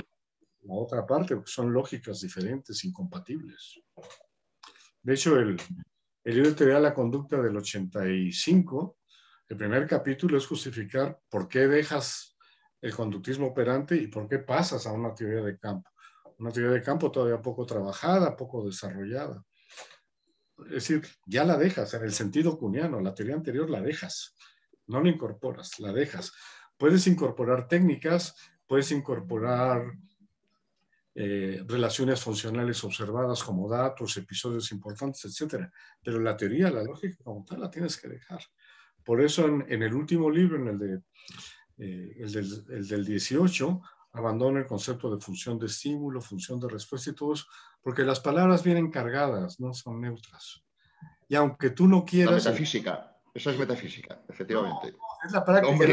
la otra parte, porque son lógicas diferentes, incompatibles. De hecho, el, el libro de la conducta del 85, el primer capítulo es justificar por qué dejas el conductismo operante y por qué pasas a una teoría de campo. Una teoría de campo todavía poco trabajada, poco desarrollada. Es decir, ya la dejas en el sentido cuniano, la teoría anterior la dejas, no la incorporas, la dejas. Puedes incorporar técnicas, puedes incorporar eh, relaciones funcionales observadas como datos, episodios importantes, etcétera. Pero la teoría, la lógica como tal, la tienes que dejar. Por eso en, el último libro, en el, de, eh, el, del, el del 18, abandono el concepto de función de estímulo, función de respuesta y todo eso, porque las palabras vienen cargadas, no son neutras. Y aunque tú no quieras... La metafísica, eso es metafísica, efectivamente. es la práctica,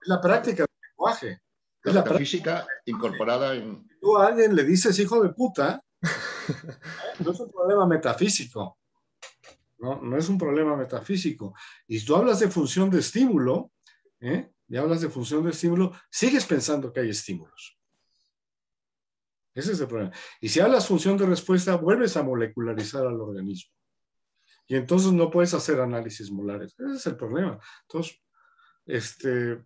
es la práctica del lenguaje. Es la, metafísica incorporada en, tú a alguien le dices hijo de puta, no es un problema metafísico. No, no es un problema metafísico. Y si tú hablas de función de estímulo, ¿eh? Y hablas de función de estímulo, sigues pensando que hay estímulos. Ese es el problema. Y si hablas función de respuesta, vuelves a molecularizar al organismo. Y entonces no puedes hacer análisis molares. Ese es el problema. Entonces, este,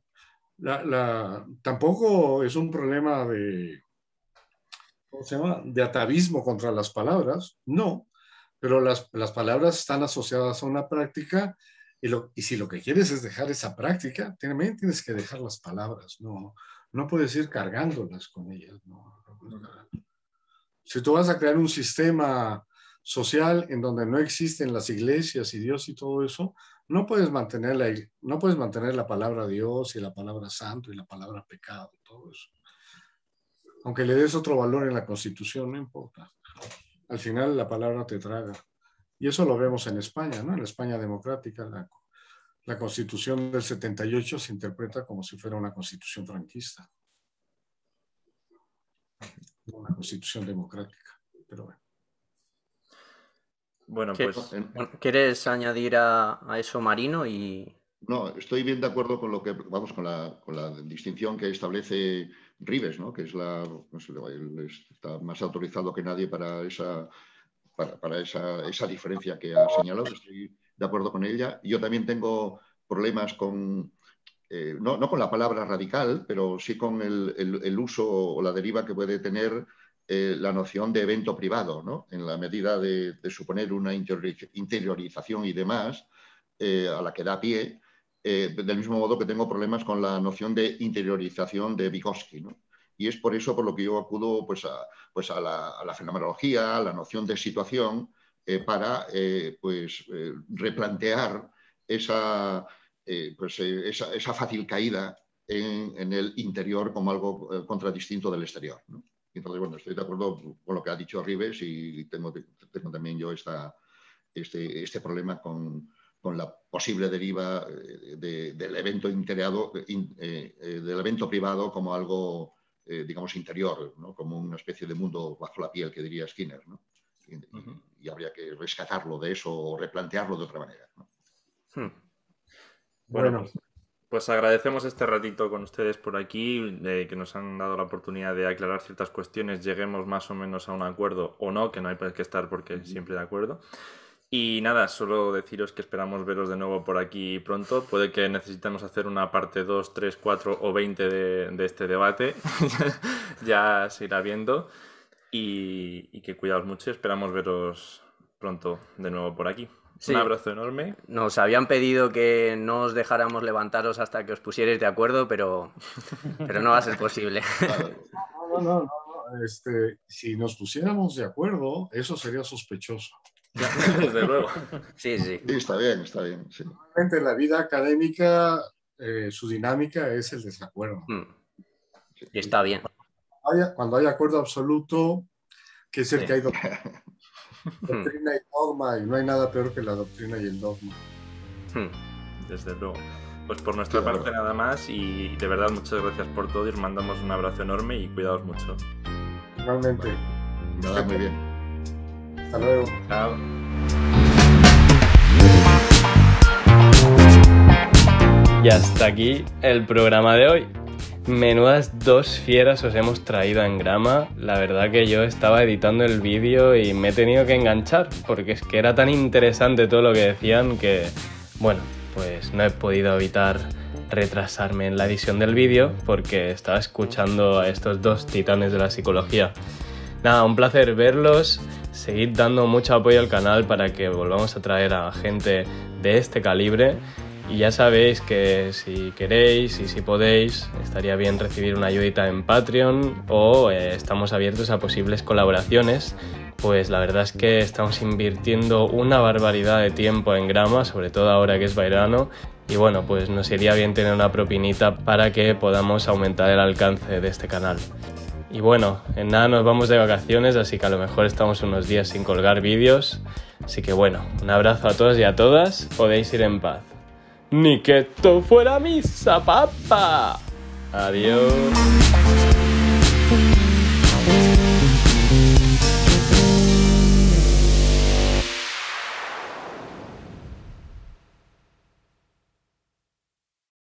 la, tampoco es un problema de, ¿cómo se llama? De atavismo contra las palabras, no, pero las, las palabras están asociadas a una práctica y, lo, y, si lo que quieres es dejar esa práctica, también tienes que dejar las palabras, no, no puedes ir cargándolas con ellas. No. Si tú vas a crear un sistema social en donde no existen las iglesias y Dios y todo eso, no puedes mantener la, no puedes mantener la palabra Dios y la palabra santo y la palabra pecado y todo eso. Aunque le des otro valor en la constitución, no importa. Al final la palabra te traga. Y eso lo vemos en España, ¿no? En la España democrática, la, la constitución del 78 se interpreta como si fuera una constitución franquista. Una constitución democrática. Pero bueno. Bueno, pues. ¿Quieres añadir a, eso, Marino? Y... No, estoy bien de acuerdo con lo que, vamos, con la, con la distinción que establece Rives, ¿no? Que es la, está más autorizado que nadie para esa, para, esa, esa, diferencia que ha señalado. Estoy de acuerdo con ella. Yo también tengo problemas con, eh, no, no, con la palabra radical, pero sí con el, el, uso o la deriva que puede tener eh, la noción de evento privado, ¿no? en la medida de, suponer una interiorización y demás eh, a la que da pie, del mismo modo que tengo problemas con la noción de interiorización de Vygotsky. ¿no? Y es por eso por lo que yo acudo pues, a, pues a, la, fenomenología, a la noción de situación, para pues, replantear esa, pues, esa, esa, fácil caída en, el interior como algo contradistinto del exterior. Entonces, bueno, estoy de acuerdo con lo que ha dicho Rives y tengo, tengo también yo esta, este, este problema con, con, la posible deriva eh, del evento integrado, eh, eh, del evento privado como algo, digamos, interior, ¿no? como una especie de mundo bajo la piel, que diría Skinner. ¿no? Y, habría que rescatarlo de eso o replantearlo de otra manera. ¿no? Hmm. Bueno, pues, pues agradecemos este ratito con ustedes por aquí, que nos han dado la oportunidad de aclarar ciertas cuestiones, lleguemos más o menos a un acuerdo o no, que no hay que estar porque siempre de acuerdo. Y nada, solo deciros que esperamos veros de nuevo por aquí pronto. Puede que necesitemos hacer una parte 2, 3, 4 o 20 de, este debate. (laughs) ya se irá viendo. Y, y que cuidaos mucho. Esperamos veros pronto de nuevo por aquí. Un abrazo enorme. Nos habían pedido que no os dejáramos levantaros hasta que os pusierais de acuerdo, pero, pero no va a ser posible. (laughs) No, no, no, no. Este, si nos pusiéramos de acuerdo, eso sería sospechoso. (laughs) Desde luego. Sí, sí. está bien, está bien. Sí. la vida académica, eh, su dinámica es el desacuerdo. Y está bien. Cuando hay, acuerdo absoluto, que es el que hay (laughs) Doctrina y dogma, y no hay nada peor que la doctrina y el dogma. Hmm, desde luego. Pues por nuestra parte nada más y de verdad muchas gracias por todo y os mandamos un abrazo enorme y cuidaos mucho. Igualmente. Nada, muy bien. Hasta luego. Chao. Y hasta aquí el programa de hoy. Menudas dos fieras os hemos traído en grama. La verdad que yo estaba editando el vídeo y me he tenido que enganchar porque es que era tan interesante todo lo que decían que, bueno, pues no he podido evitar retrasarme en la edición del vídeo porque estaba escuchando a estos dos titanes de la psicología. Nada, un placer verlos, seguid dando mucho apoyo al canal para que volvamos a traer a gente de este calibre y ya sabéis que si queréis y si podéis, estaría bien recibir una ayudita en Patreon o eh, estamos abiertos a posibles colaboraciones. Pues la verdad es que estamos invirtiendo una barbaridad de tiempo en grama, sobre todo ahora que es verano. Y bueno, pues nos iría bien tener una propinita para que podamos aumentar el alcance de este canal. Y bueno, en nada nos vamos de vacaciones, así que a lo mejor estamos unos días sin colgar vídeos. Así que bueno, un abrazo a todos y a todas, podéis ir en paz. Ni que esto fuera misa, papá. Adiós.